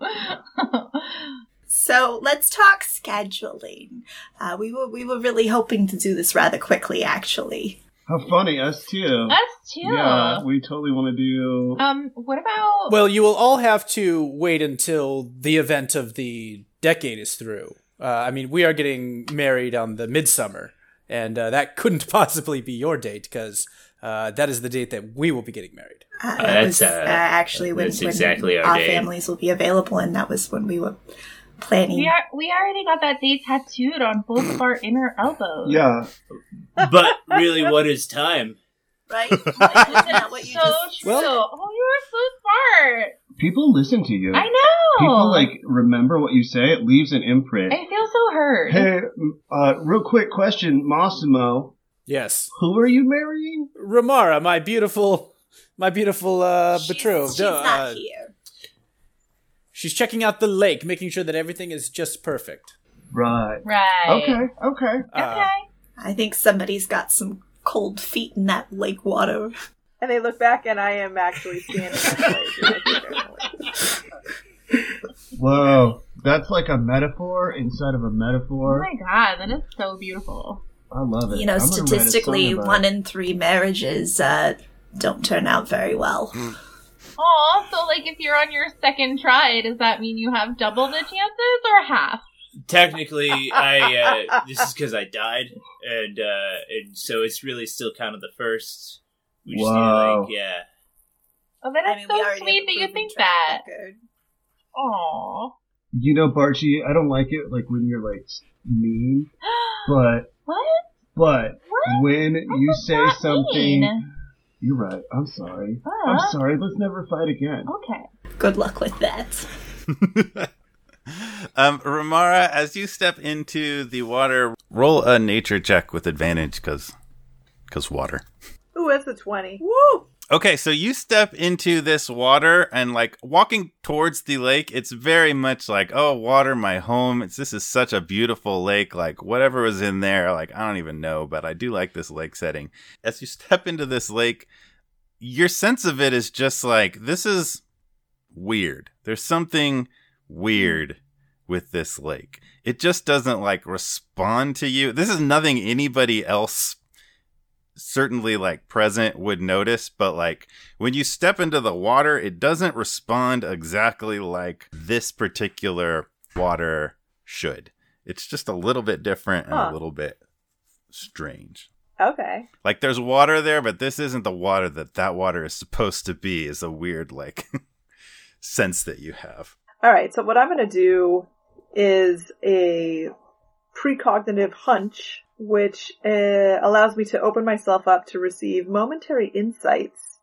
*laughs* *laughs* So let's talk scheduling. Uh, we were we were really hoping to do this rather quickly, actually. How funny, us too. Us too. Yeah, we totally want to do. Um, what about Well, you will all have to wait until the event of the decade is through. Uh, I mean, we are getting married on the midsummer, and uh, that couldn't *laughs* possibly be your date because uh, that is the date that we will be getting married. Uh, that that's, was uh, uh, actually when, that's when exactly our day. families will be available, and that was when we were planning. we are we already got that day tattooed on both of our *clears throat* inner elbows. Yeah, But really, what is time? Right? *laughs* Isn't that what you so just? true. Well- oh, you were so smart. people listen to you. I know. people like remember what you say. It leaves an imprint. I feel so hurt. Hey, uh, real quick question, Massimo. Yes. Who are you marrying? Ramara, my beautiful, my beautiful uh, She's- betrothed. She's Uh, not here. She's checking out the lake, making sure that everything is just perfect. Right. Right. Okay. Okay. Uh, Okay. I think somebody's got some cold feet in that lake water. And they look back, and I am actually standing next to Lazy. I think they're in the lake. Whoa, that's like a metaphor inside of a metaphor. Oh my god, that is so beautiful. I love it. You know, I'm gonna write a statistically, one in three marriages uh, don't turn out very well. Aw, so like if you're on your second try, does that mean you have double the chances or half? Technically, I uh, this is because I died, and uh, and so it's really still kind of the first. We just need to, like, yeah. Oh, that is I mean, so sweet have that you think that. record. Aw. You know, Barchi, I don't like it like when you're like mean, *gasps* but what? but What? when you say something, mean. You're right. I'm sorry. I'm Uh, sorry. Let's never fight again. Okay. Good luck with that. *laughs* um, Ramara, as you step into the water, roll a nature check with advantage because because water. Ooh, that's a 20. Woo! Okay, so you step into this water and like walking towards the lake, it's very much like, oh, water, my home. It's this is such a beautiful lake. Like whatever was in there, like I don't even know, but I do like this lake setting. As you step into this lake, your sense of it is just like this is weird. There's something weird with this lake. It just doesn't like respond to you. This is nothing anybody else certainly like present would notice, but like when you step into the water, it doesn't respond exactly like this particular water should. It's just a little bit different and Huh. a little bit strange. Okay. Like there's water there, but this isn't the water that that water is supposed to be. Is a weird like *laughs* sense that you have. All right. So what I'm going to do is a precognitive hunch, which uh, allows me to open myself up to receive momentary insights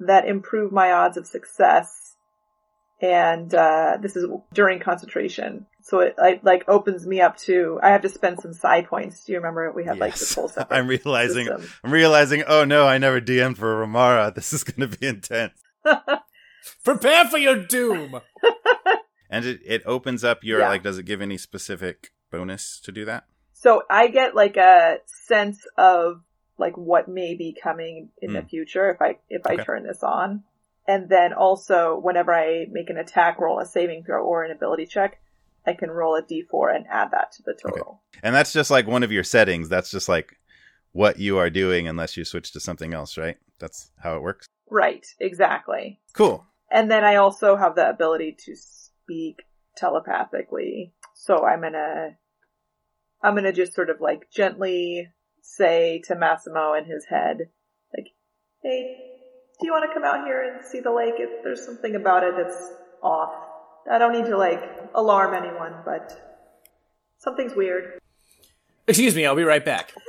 that improve my odds of success. And uh, this is during concentration, so it like, like opens me up to. I have to spend some side points. Do you remember we had like this whole separate *laughs* I'm realizing system. I'm realizing, oh no, I never DM'd for Ramara. *laughs* This is gonna be intense. *laughs* Prepare for your doom. And it, it opens up your Yeah. like does it give any specific bonus to do that? So I get like a sense of like what may be coming in the Mm. future if I if I turn this on. And then also whenever I make an attack roll, a saving throw or an ability check, I can roll a d4 and add that to the total. And that's just like one of your settings. That's just like what you are doing unless you switch to something else, right? That's how it works. Right, exactly. Cool. And then I also have the ability to speak telepathically. So I'm gonna I'm gonna just sort of like gently say to Massimo in his head, like, Hey, do you want to come out here and see the lake? If there's something about it that's off. I don't need to like alarm anyone, but something's weird. Excuse me, I'll be right back. *laughs*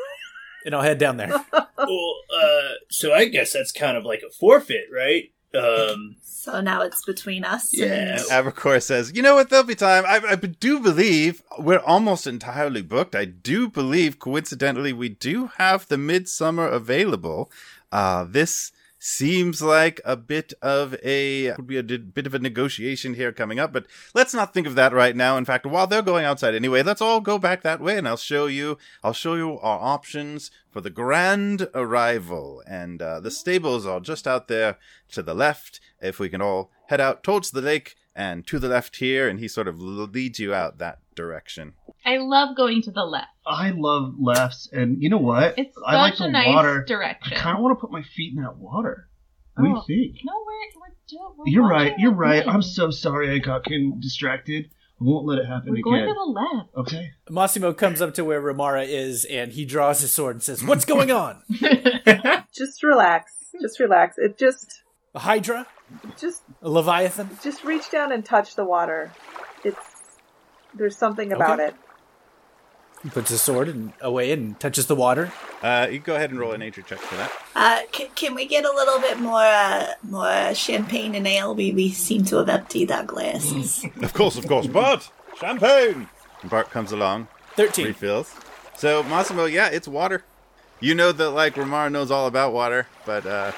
And I'll head down there. Well, uh, so I guess that's kind of like a forfeit, right? Um, So now it's between us. Yeah. And Avacor says, "You know what? There'll be time. I, I do believe we're almost entirely booked. I do believe, coincidentally, we do have the midsummer available. Uh, this seems like a bit of a would be a di- bit of a negotiation here coming up, but let's not think of that right now. In fact, while they're going outside anyway, let's all go back that way, and I'll show you. I'll show you our options for the grand arrival. And uh, the stables are just out there to the left. If we can all head out towards the lake and to the left here, and he sort of leads you out that direction. I love going to the left. I love lefts, and you know what? It's I like such the a nice water. I kind of want to put my feet in that water. What do you Oh. think? No, we're we're, do- we're You're right. You're right. thing. I'm so sorry I got con- distracted. I won't let it happen We're going again. to the left. Okay. Massimo comes up to where Ramara is and he draws his sword and says, What's *laughs* going on? *laughs* Just relax. Just relax. It just A Hydra? just A Leviathan? just reach down and touch the water. It's there's something about Okay. it. He puts his sword and away and touches the water. Uh, you can go ahead and roll a nature check for that. Uh, can, can we get a little bit more uh, more champagne and ale? We, we seem to have emptied our glasses. *laughs* Of course, of course, Bart! Champagne! Bart comes along, 13. refills. So, Massimo, yeah, it's water. You know that, like, Ramar knows all about water, but, uh,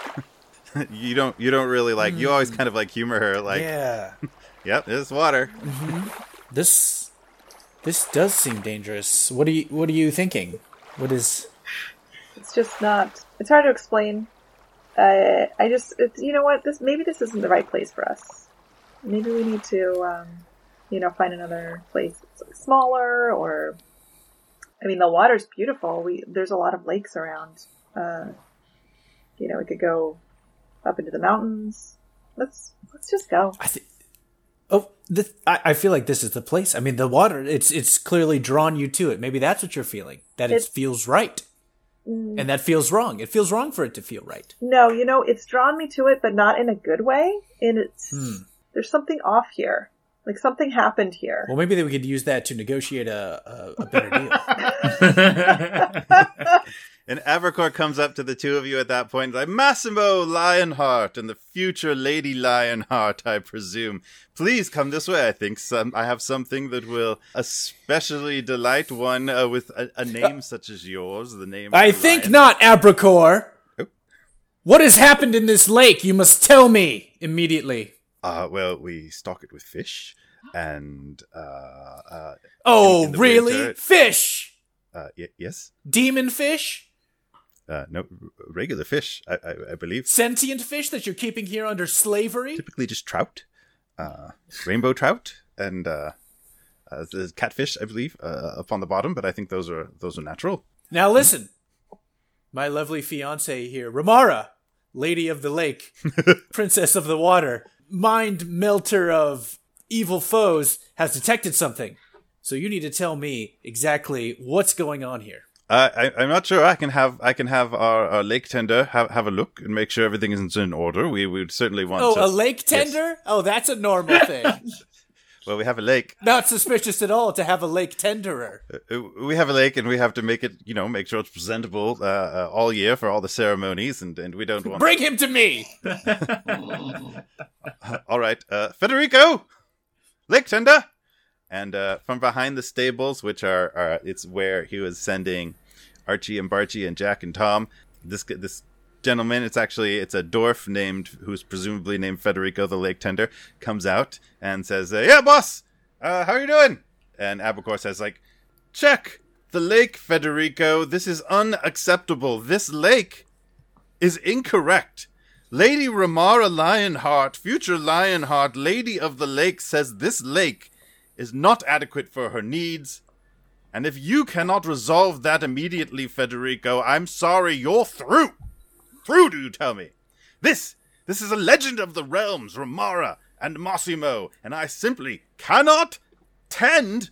*laughs* you don't, you don't really, like, you always kind of, like, humor her, like, Yeah. *laughs* yep, it's water. This this does seem dangerous. What are you what are you thinking? What is It's just not. It's hard to explain. Uh, I just, it's, you know what? This maybe this isn't the right place for us. Maybe we need to, um, you know, find another place smaller. Or, I mean, the water's beautiful. We there's a lot of lakes around. Uh, you know, we could go up into the mountains. Let's let's just go. I think Oh, this, I, I feel like this is the place. I mean, the water, it's it's clearly drawn you to it. Maybe that's what you're feeling. That it feels right. And that feels wrong. It feels wrong for it to feel right. No, you know, it's drawn me to it, but not in a good way. And it's Hmm. there's something off here. Like something happened here. Well, maybe we could use that to negotiate a, a, a better deal. *laughs* *laughs* *laughs* And Abercor comes up to the two of you at that point, like, Massimo Lionheart and the future Lady Lionheart, I presume. Please come this way. I think some, I have something that will especially delight one uh, with a, a name *laughs* such as yours. The name. I the think lion. not, Abracor. Oh. What has happened in this lake? You must tell me immediately. Uh, well, we stock it with fish, and uh, uh, Oh, in the really? winter- Fish? uh, y- yes, Demon fish? Uh, no, regular fish, I, I, I believe. Sentient fish that you're keeping here under slavery? typically just trout, uh, rainbow trout, and uh, uh, there's catfish, I believe, uh, up on the bottom. But I think those are those are natural. Now listen, my lovely fiance here, Ramara, Lady of the Lake, *laughs* Princess of the Water, Mind Melter of Evil Foes, has detected something. So you need to tell me exactly what's going on here. Uh, I, I'm not sure. I can have I can have our, our lake tender have, have a look and make sure everything is in order. We would certainly want. Oh, to, a lake Yes. tender? Oh, that's a normal *laughs* thing. Well, we have a lake. Not suspicious at all to have a lake tenderer. Uh, We have a lake, and we have to make it. You know, make sure it's presentable uh, uh, all year for all the ceremonies, and, and we don't want. Bring him to me! *laughs* *laughs* All right, uh, Federico, Lake Tender, and uh, from behind the stables, which are, are it's where he was sending Archie and Barchie and Jack and Tom. This this gentleman, it's actually it's a dwarf named who's presumably named Federico the Lake Tender, comes out and says, uh, "Yeah, boss, uh, how are you doing?" And Abacor says, "Like, check the lake, Federico. This is unacceptable. This lake is incorrect." Lady Ramara Lionheart, future Lionheart, Lady of the Lake, says this lake is not adequate for her needs. And if you cannot resolve that immediately, Federico, I'm sorry, you're through. Through, do you tell me? This, this is a legend of the realms, Ramara and Massimo, and I simply cannot tend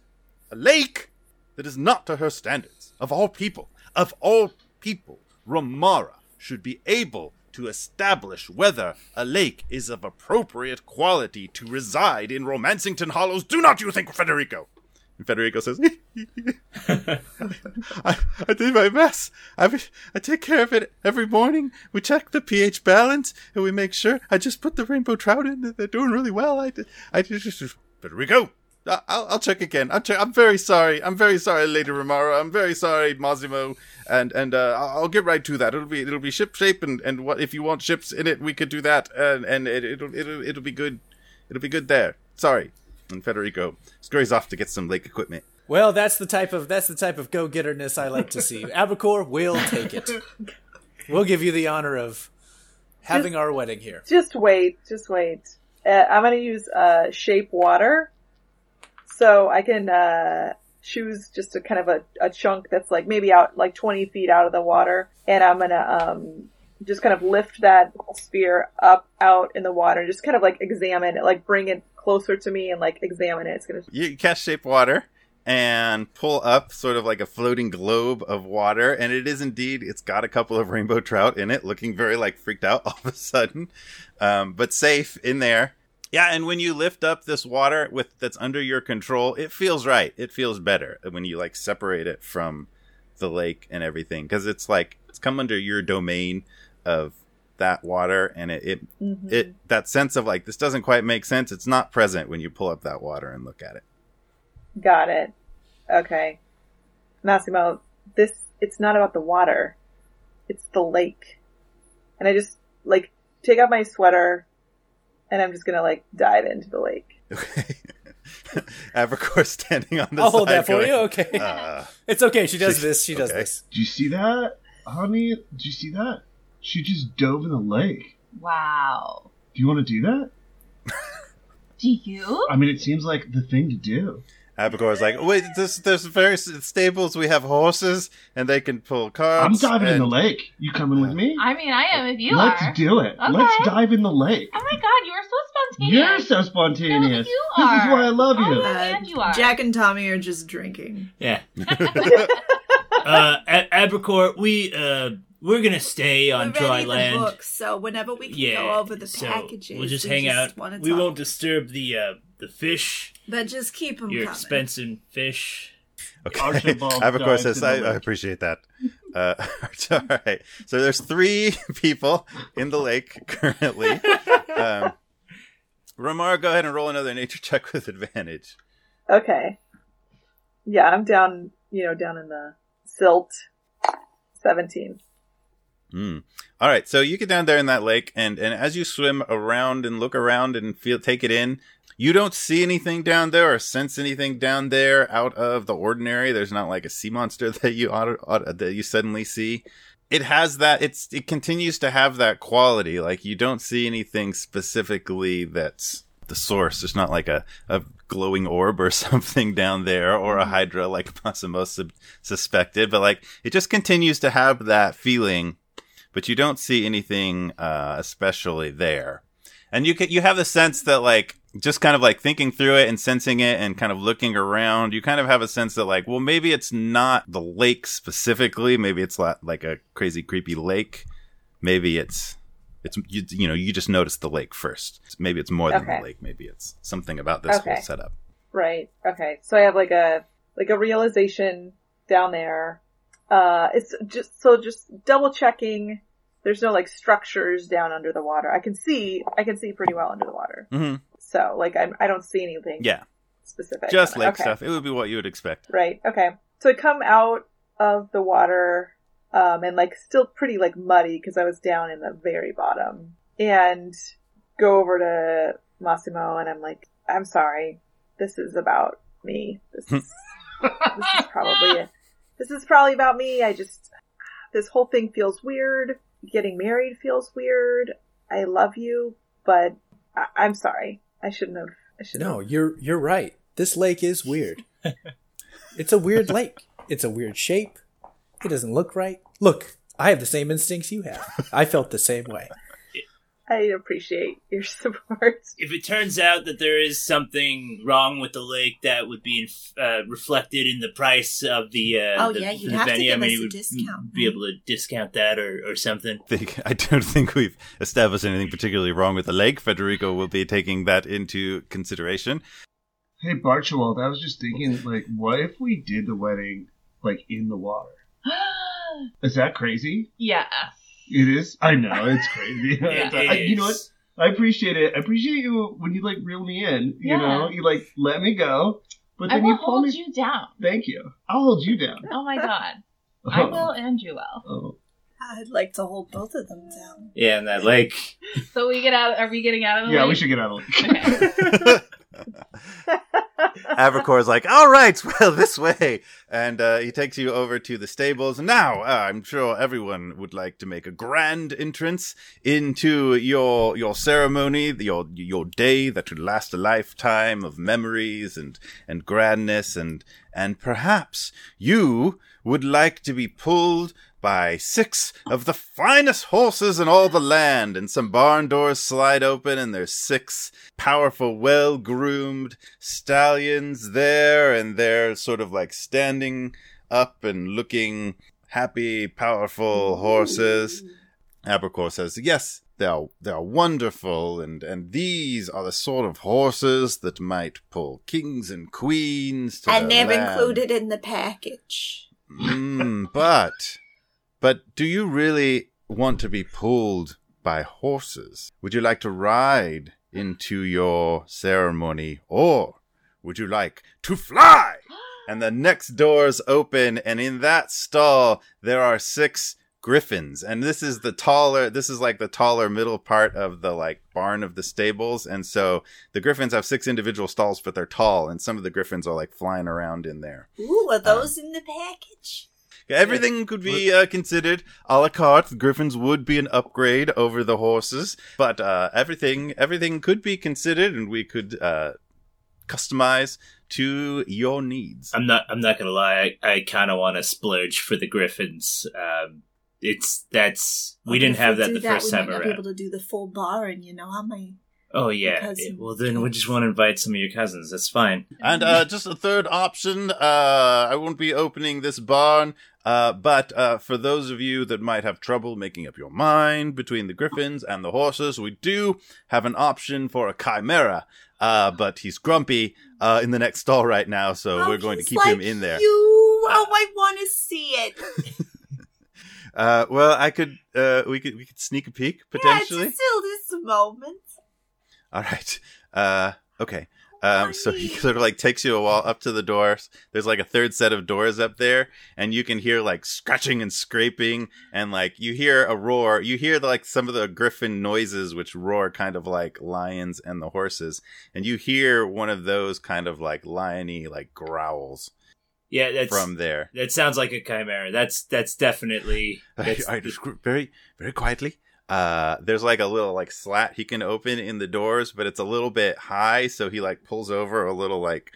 a lake that is not to her standards. Of all people, of all people, Ramara should be able to establish whether a lake is of appropriate quality to reside in Romancington Hollows. Do not you think, Federico? And Federico says, *laughs* I, I did my best. I, I take care of it every morning. We check the pH balance and we make sure. I just put the rainbow trout in. They're doing really well. I, I just, Federico, I'll, I'll check again. I'm, che- I'm very sorry. I'm very sorry, Lady Ramara. I'm very sorry, Massimo. And and uh, I'll I'll get right to that. It'll be it'll be ship shape and, and what if you want ships in it, we could do that. And and it, it'll it'll it'll be good. It'll be good there. Sorry. And Federico scurries off to get some lake equipment. Well, that's the type of that's the type of go getterness I like to see. *laughs* Abacor will take it. We'll give you the honor of having our wedding here. Just wait, just wait. Uh, I'm gonna use uh, shape water, so I can uh, choose just a kind of a, a chunk that's like maybe out like 20 feet out of the water, and I'm gonna um, just kind of lift that sphere up out in the water, and just kind of like examine it, like bring it closer to me and like examine it. It's gonna you cast shape water and pull up sort of like a floating globe of water. And it is indeed it's got a couple of rainbow trout in it looking very like freaked out *laughs* all of a sudden. Um, but safe in there yeah and when you lift up this water with that's under your control it feels right it feels better when you like separate it from the lake and everything because it's like it's come under your domain of that water and it it, Mhm. it that sense of like this doesn't quite make sense it's not present when you pull up that water and look at it Got it. Okay. Massimo, this, it's not about the water. It's the lake. And I just, like, take off my sweater and I'm just gonna, like, dive into the lake. okay *laughs* Abercor standing on the I'll hold that for going, you. Okay, uh, *laughs* it's okay. She does she- this. She does okay. this. Do you see that, honey? Do you see that? She just dove in the lake. Wow. Do you want to do that? *laughs* Do you? I mean, it seems like the thing to do. Abercor's like wait this there's various stables we have horses and they can pull cars. I'm carts diving in the lake. You coming with me? I mean, I am if you Let's are. do it. Okay. Let's dive in the lake. Oh my god, you are so spontaneous. You're so spontaneous. No, you This is why I love you. Oh, Uh, and you are. Jack and Tommy are just drinking. Yeah. *laughs* *laughs* uh, A- Abercor, we uh, we're gonna stay on We're dry ready the land. books, so whenever we can Yeah. go over the so packages, We'll just we hang out. We talk. won't disturb the uh, the fish. But just keep them Your coming. expensive fish. Okay. Archibald *laughs* Abercor says, I, I appreciate that. Uh, *laughs* all right. So there's three *laughs* people in the lake currently. Um, Ramar, go ahead and roll another nature check with advantage. Okay. Yeah, I'm down, you know, down in the silt. 17. Mm. All right, so you get down there in that lake, and and as you swim around and look around and feel take it in, you don't see anything down there or sense anything down there out of the ordinary. There's not like a sea monster *laughs* that you ought, that you suddenly see. It has that. It's it continues to have that quality. Like you don't see anything specifically that's the source. There's not like a, a glowing orb or *laughs* something down there or a hydra like Massimo sub- suspected, but like it just continues to have that feeling, but you don't see anything uh, especially there. And you can, you have the sense that like just kind of like thinking through it and sensing it and kind of looking around, you kind of have a sense that like, well, maybe it's not the lake specifically. Maybe it's like a crazy creepy lake. Maybe it's it's you, you know you just notice the lake first. Maybe it's more than Okay. the lake. Maybe it's something about this Okay. whole setup. Right. Okay. So I have like a like a realization down there. Uh it's just so just double checking there's no like structures down under the water. I can see I can see pretty well under the water. hmm So like I'm I don't see anything Yeah, specific. just lake Okay. stuff. It would be what you would expect. Right. Okay. So I come out of the water, um, and like still pretty like muddy because I was down in the very bottom, and go over to Massimo and I'm like, I'm sorry. This is about me. This is *laughs* this is probably this is probably about me. I just this whole thing feels weird. Getting married feels weird. I love you, but I- I'm sorry. I shouldn't have. I shouldn't. No, have. you're you're right. This lake is weird. *laughs* it's a weird lake. It's a weird shape. It doesn't look right. Look, I have the same instincts you have. I felt the same way. I appreciate your *laughs* support. If it turns out that there is something wrong with the lake, that would be uh, reflected in the price of the. Uh, Oh, the, yeah, you'd the have to give I mean, us a would discount, Be able to discount that or, or something. *laughs* think I don't think we've established anything particularly wrong with the lake. Federico will be taking that into consideration. Hey, Barchibald, I was just thinking, like, what if we did the wedding, like, in the water? Is that crazy? yeah. It is. I know it's crazy. *laughs* *laughs* It I- you know what? I appreciate it. I appreciate you when you like reel me in. You Yeah. know, you like let me go, but I then will you pull hold me. you down. Thank you. I'll hold you down. Oh my god. I *laughs* will and you will. Oh. I'd like to hold both of them down. Yeah, in that lake. So we get out. Are we getting out of the Yeah, lake? we should get out of the Okay. Abercor is like, all right, *laughs* well, this way. And uh, he takes you over to the stables. Now, uh, I'm sure everyone would like to make a grand entrance into your your ceremony, your your day that would last a lifetime of memories and, and grandness. And, and perhaps you would like to be pulled by six of the finest horses in all the land, and some barn doors slide open, and there's six powerful, well groomed stallions there, and they're sort of like standing up and looking happy, powerful horses. Abercor says, Yes, they are they are wonderful, and, and these are the sort of horses that might pull kings and queens to and they're land." included in the package. Mm, but, but do you really want to be pulled by horses? Would you like to ride into your ceremony, or would you like to fly? *gasps* And the next doors open, and in that stall there are six griffins and this is the taller this is like the taller middle part of the like barn of the stables and so the griffins have six individual stalls but they're tall and some of the griffins are like flying around in there Ooh, are um, those in the package? Everything could be uh, considered a la carte the griffins would be an upgrade over the horses but uh, everything everything could be considered and we could uh, customize to your needs I'm not. I'm not gonna lie. I, I kind of want to splurge for the Griffins. Um, it's that's we didn't have that do the first we time might not be able to do the full bar, and you know how many. Oh yeah. Cousins. Well then we just want to invite some of your cousins. That's fine. And uh, just a third option, uh, I won't be opening this barn, uh, but uh, for those of you that might have trouble making up your mind between the griffins and the horses, we do have an option for a chimera. Uh, but he's grumpy uh, in the next stall right now, so Oh, we're going to keep like him in there. You, oh, I want to see it. *laughs* Uh, well, I could, uh, we could, we could sneak a peek potentially. Yeah, just still this moment. All right. Uh, okay. Um, so he *laughs* sort of like takes you a while up to the doors. There's like a third set of doors up there, and you can hear like scratching and scraping, and like you hear a roar. You hear like some of the griffin noises, which roar kind of like lions and the horses, and you hear one of those kind of like liony like growls Yeah, that's from there. that sounds like a chimera. That's that's definitely *laughs* I, that's, I just very very quietly. Uh, there's like a little like slat he can open in the doors, but it's a little bit high, so he like pulls over a little like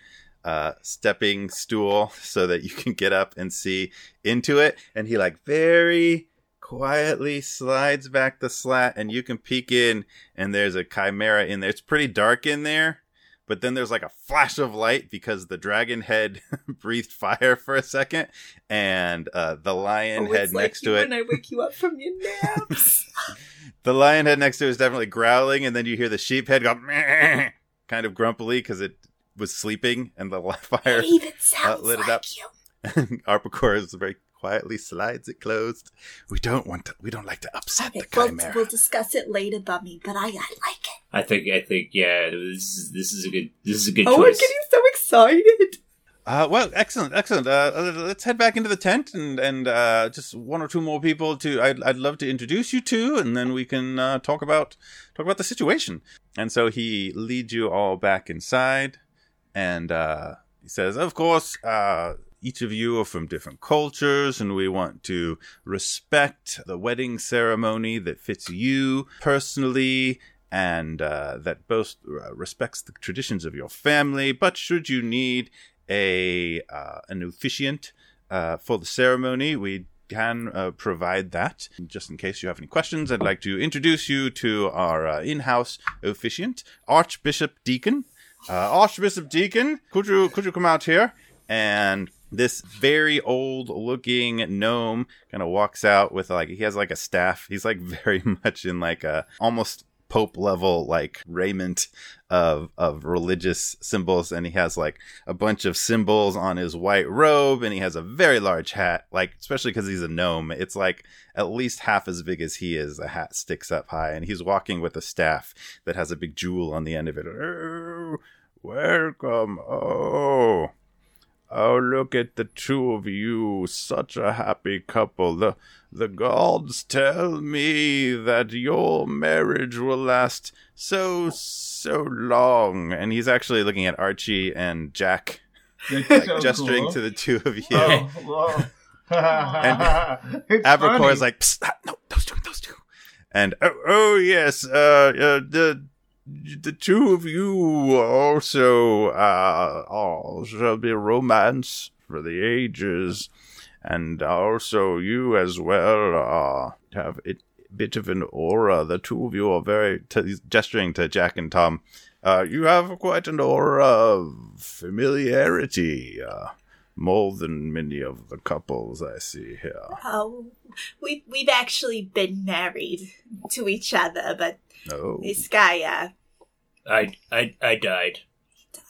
uh stepping stool *laughs* so that you can get up and see into it, and he like very quietly slides back the slat, and you can peek in, and there's a chimera in there. It's pretty dark in there. But then there's like a flash of light because the dragon head *laughs* breathed fire for a second, and uh, the lion Oh, head like next to it When I wake you up from your naps. *laughs* *laughs* the lion head next to it is definitely growling, and then you hear the sheep head go "Meh," kind of grumpily because it was sleeping, and the fire it even sounds lit it like up. you. Arpacor very quietly slides it closed. We don't want to. We don't like to upset Okay, the we'll, chimera. we'll discuss it later, Bummy, but I, I like it. I think I think yeah. This is this is a good this is a good Oh, I'm getting so excited. Uh, well, excellent, excellent. Uh, uh, let's head back into the tent and and uh, just one or two more people to. I'd, I'd love to introduce you to, and then we can uh, talk about talk about the situation. And so he leads you all back inside, and uh, he says, "Of course, uh, each of you are from different cultures, and we want to respect the wedding ceremony that fits you personally." And uh, that both uh, respects the traditions of your family. But should you need a uh, an officiant uh, for the ceremony, we can uh, provide that. Just in case you have any questions, I'd like to introduce you to our in-house officiant, Archbishop Deacon. Archbishop Deacon, could you could you come out here? And this very old looking gnome kind of walks out with like he has like a staff. He's like *laughs* very much in like a almost pope level like raiment of of religious symbols. And he has like a bunch of symbols on his white robe and he has a very large hat. Like especially because he's a gnome it's like at least half as big as he is the hat sticks up high. And he's walking with a staff that has a big jewel on the end of it. Welcome oh Oh, look at the two of you, such a happy couple. The the gods tell me that your marriage will last so so long. And he's actually looking at Archie and Jack, *laughs* like so gesturing cool. to the two of you. Oh. *laughs* And *laughs* It's is like, Psst, ah, no, those two, those two. And oh, oh yes, uh, uh, the the two of you also uh, all shall be romance for the ages, and also you as well uh, have a bit of an aura. The two of you are very t- gesturing to Jack and Tom. Uh, you have quite an aura of familiarity. Uh, more than many of the couples I see here. Oh, we we've actually been married to each other, but Oh, this guy uh I I I died.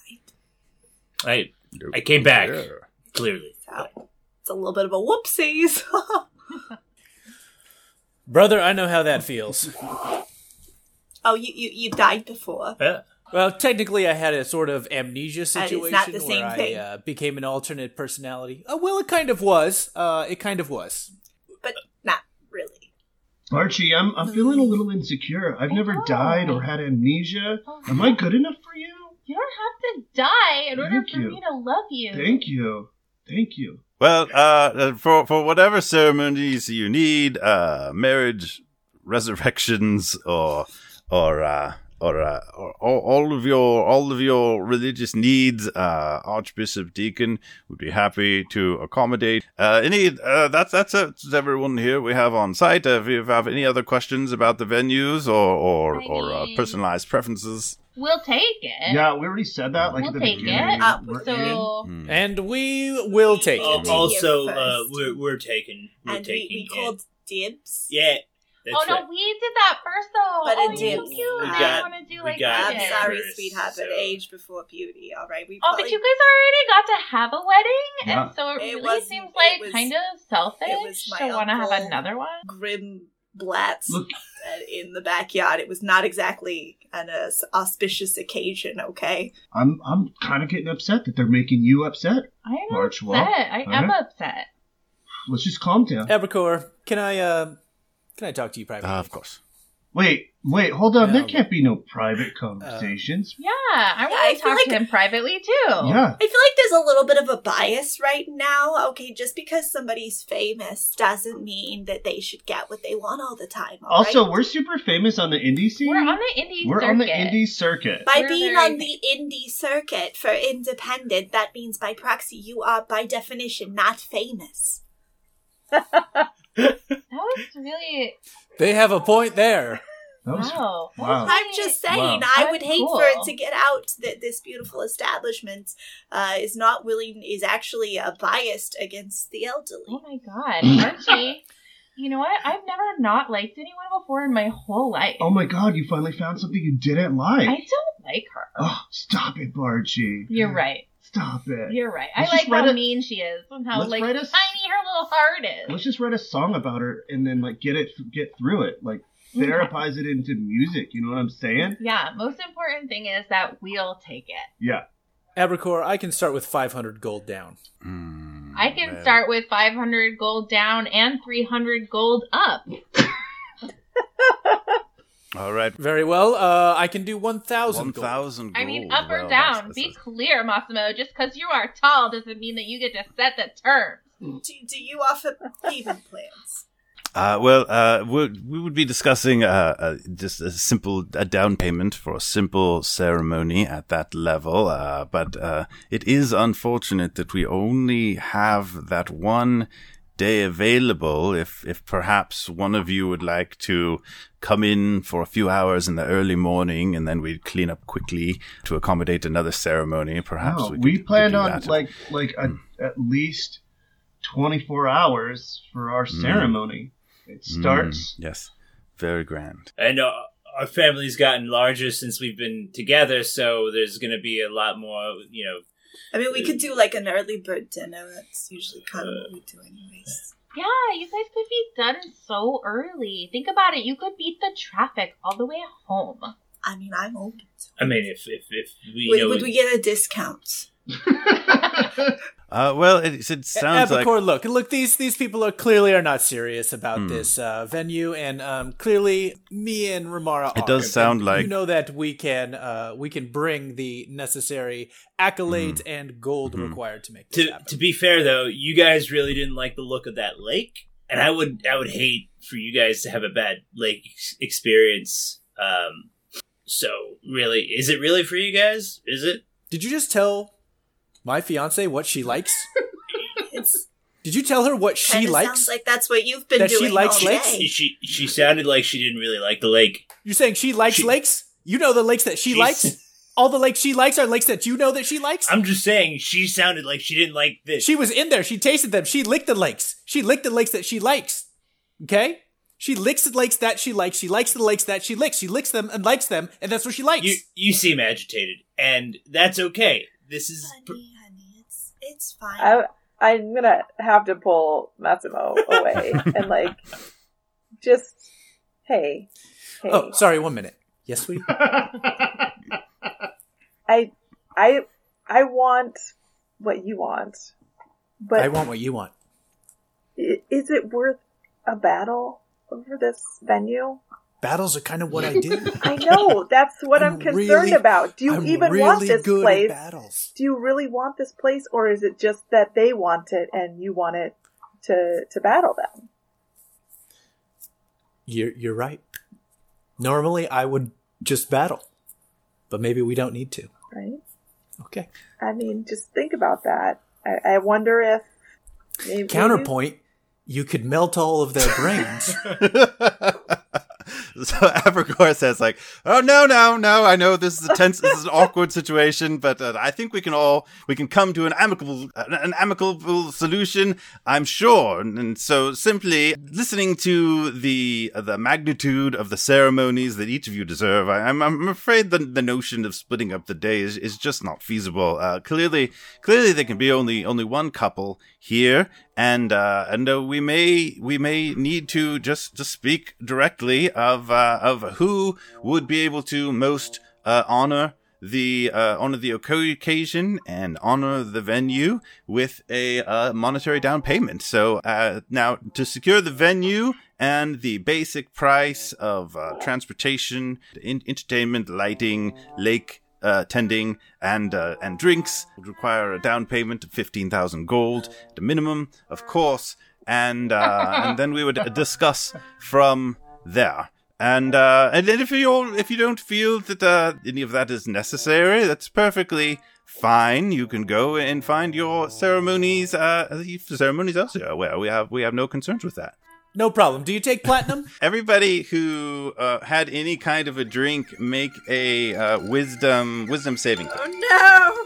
He died. I I came back. yeah. clearly. So It's a little bit of a whoopsies. *laughs* Brother, I know how that feels. *laughs* oh, you, you you died before. Yeah. Well, technically, I had a sort of amnesia situation not the same where thing. I uh, became an alternate personality. Oh, well, it kind of was. Uh, it kind of was. But not really. Archie, I'm I'm feeling a little insecure. I've never know. died or had amnesia. Am I good enough for you? You don't have to die in order for you. me to love you. Thank you. Thank you. Well, uh, uh, for for whatever ceremonies you need, uh, marriage, resurrections, or or uh, or, uh, or all, all of your all of your religious needs, uh, Archbishop Deacon would be happy to accommodate. Uh, any uh, that's that's, uh, that's everyone here we have on site. Uh, if you have any other questions about the venues or or, I or uh, mean- personalized preferences, We'll take it. Yeah, we already said that like We'll at the take beginning. it. Uh, We're in. So Hmm. And we will take Al- it. Also, uh, we're we're taking we're and we, taking we it. called dibs. Yeah. That's oh no, right. we did that first though. But oh, it you're so did. cute. We I want to do we like got I'm that. sorry, first, sweetheart, but so- age before beauty. All right, we Oh, probably but you guys already got to have a wedding, Yeah. and so it, It really was- seems like was- kind of selfish it to want to have another one. grim blats uh, in the backyard. It was not exactly an uh, auspicious occasion. Okay, I'm I'm kind of getting upset that they're making you upset. I am March upset. well. I am Alright. upset. Let's just calm down. Abracor, can I uh, can I talk to you privately? uh, of course. Wait, wait, hold on. There can't be no private conversations. Yeah, I I want to feel talk like- to him privately too. yeah. I feel like there's a little bit of a bias right now. Okay, just because somebody's famous doesn't mean that they should get what they want all the time. all Also, right? we're super famous on the indie scene. We're on the indie We're circuit. on the indie circuit. by we're being very- on the indie circuit for independent, that means by proxy you are by definition not famous. *laughs* That was really They have a point there. Was- wow. Wow. I'm just saying, Wow. I would That's hate cool. for it to get out that this beautiful establishment uh, is not willing, is actually uh, biased against the elderly. Oh my god, *laughs* Archie. You know what? I've never not liked anyone before in my whole life. Oh my god, you finally found something you didn't like. I don't like her. Oh, stop it, Barchi. You're right. Stop it. You're right. Let's I like how a- mean she is and how like write tiny a- her little heart is. Let's just write a song about her and then like get it get through it. Like Okay. therapize it into music. You know what I'm saying? Yeah, most important thing is that we'll take it. Yeah. Abracor, I can start with 500 gold down. Hmm, I can well. start with 500 gold down and 300 gold up. *laughs* All right. Very well. Uh, I can do 1,000 One gold. thousand. I mean, up or down. Be clear, Massimo. Just because you are tall doesn't mean that you get to set the terms. Do, do you offer payment *laughs* plans? Uh, well, uh, we're, we would be discussing uh, uh, just a simple a down payment for a simple ceremony at that level. Uh, but uh, it is unfortunate that we only have that one day available. If if perhaps one of you would like to come in for a few hours in the early morning, and then we'd clean up quickly to accommodate another ceremony. Perhaps No, we, we, could, we planned could on that. like like a, at least 24 hours for our ceremony. It starts. Mm, yes, very grand. And uh, our family's gotten larger since we've been together, so there's going to be a lot more, you know. I mean, we could do like an early bird dinner. That's usually kind of what we do, anyways. Yeah, you guys could be done so early. Think about it. You could beat the traffic all the way home. I mean, I'm open. To I mean, if if if we would, know would we get a discount? *laughs* Uh, well, it, it sounds like Abracor, look, look. These these people are clearly are not serious about Hmm. this uh, venue, and um, clearly me and Ramara. It are. does sound like- you know that we can uh, we can bring the necessary accolades and gold Mhm. required to make this to happen. to be fair though, you guys really didn't like the look of that lake, and I would I would hate for you guys to have a bad lake ex- experience. Um, so really, is it really for you guys? Is it? Did you just tell my fiance what she likes? *laughs* It's Did you tell her what she kinda likes? sounds like that's what you've been That she likes all lakes? day. She she sounded like she didn't really like the lake. You're saying she likes She- lakes? You know the lakes that she likes? All the lakes she likes are lakes that you know that she likes? I'm just saying she sounded like she didn't like this. She was in there. She tasted them. She licked the lakes. She licked the lakes that she likes. Okay? She licks the lakes that she likes. She likes the lakes that she licks. She licks them and likes them, and that's what she likes. you you seem agitated, and that's okay. This is Honey, honey, it's it's fine. I, I'm gonna have to pull Massimo *laughs* away and like just hey, hey. Oh, sorry, one minute. Yes, we. *laughs* I I I want what you want, but I want what you want. is it worth a battle over this venue? Battles are kind of what I do. *laughs* I know that's what I'm, I'm concerned really- about. Do you I'm even really want this good at place? battles. Do you really want this place, or is it just that they want it and you want it to to battle them? You're you're right. Normally, I would just battle, but maybe we don't need to. Right? Okay. I mean, just think about that. I, I wonder if maybe Counterpoint: you could melt all of their brains. *laughs* *laughs* so Abercor says like, "Oh no, no, no! I know this is a tense, this is an awkward situation, but uh, I think we can all we can come to an amicable an, amicable solution. I'm sure." And, and so, simply listening to the uh, the magnitude of the ceremonies that each of you deserve, I, I'm I'm afraid the the notion of splitting up the day is, is just not feasible. Uh, clearly, clearly there can be only only one couple here, and uh, and uh, we may we may need to just to speak directly of uh, of who would be able to most uh, honor the uh, honor the occasion and honor the venue with a uh, monetary down payment. So uh, now to secure the venue and the basic price of uh, transportation, in- entertainment, lighting, lake uh, tending and uh, and drinks would require a down payment of fifteen thousand gold, the minimum, of course, and uh, *laughs* and then we would discuss from there. And uh, and then if you if you don't feel that uh, any of that is necessary, that's perfectly fine. You can go and find your ceremonies uh, ceremonies elsewhere where we have we have no concerns with that. No problem. Do you take platinum? *laughs* Everybody who uh, had any kind of a drink make a uh, wisdom wisdom saving throw. Oh no!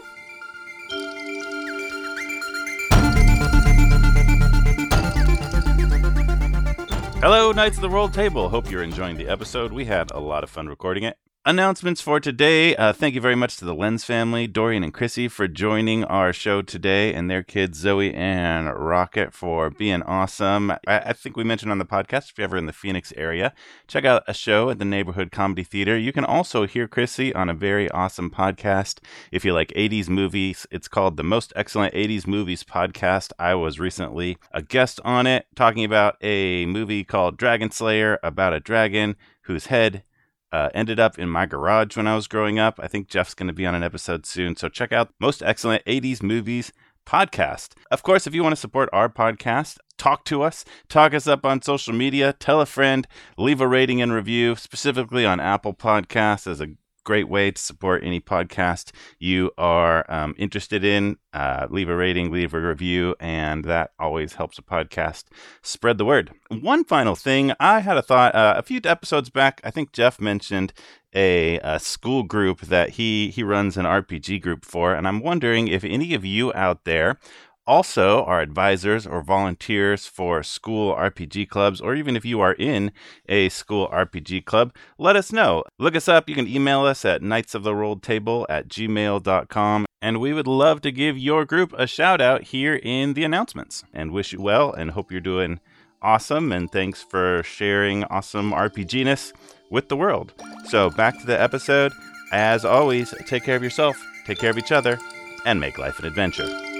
Hello, Knights of the Roll Table. Hope you're enjoying the episode. We had a lot of fun recording it. Announcements for today. Uh, thank you very much to the Lenz family, Dorian and Chrissy, for joining our show today, and their kids, Zoe and Rocket, for being awesome. I, I think we mentioned on the podcast, if you're ever in the Phoenix area, check out a show at the Neighborhood Comedy Theater. You can also hear Chrissy on a very awesome podcast. If you like 80s movies, it's called the Most Excellent 80s Movies Podcast. I was recently a guest on it, talking about a movie called Dragon Slayer about a dragon whose head uh, ended up in my garage when I was growing up. I think Jeff's going to be on an episode soon. So check out Most Excellent 80s Movies podcast. Of course, if you want to support our podcast, talk to us, talk us up on social media, tell a friend, leave a rating and review, specifically on Apple Podcasts as a great way to support any podcast you are um, interested in. Uh, leave a rating, leave a review, and that always helps a podcast spread the word. One final thing, I had a thought uh, a few episodes back. I think Jeff mentioned a, a school group that he he runs an RPG group for, and I'm wondering if any of you out there also are advisors or volunteers for school RPG clubs, or even if you are in a school RPG club, let us know. Look us up. You can email us at knights of the table at gmail.com, and we would love to give your group a shout out here in the announcements. And wish you well and hope you're doing awesome. And thanks for sharing awesome RPGness with the world. So back to the episode. As always, take care of yourself, take care of each other, and make life an adventure.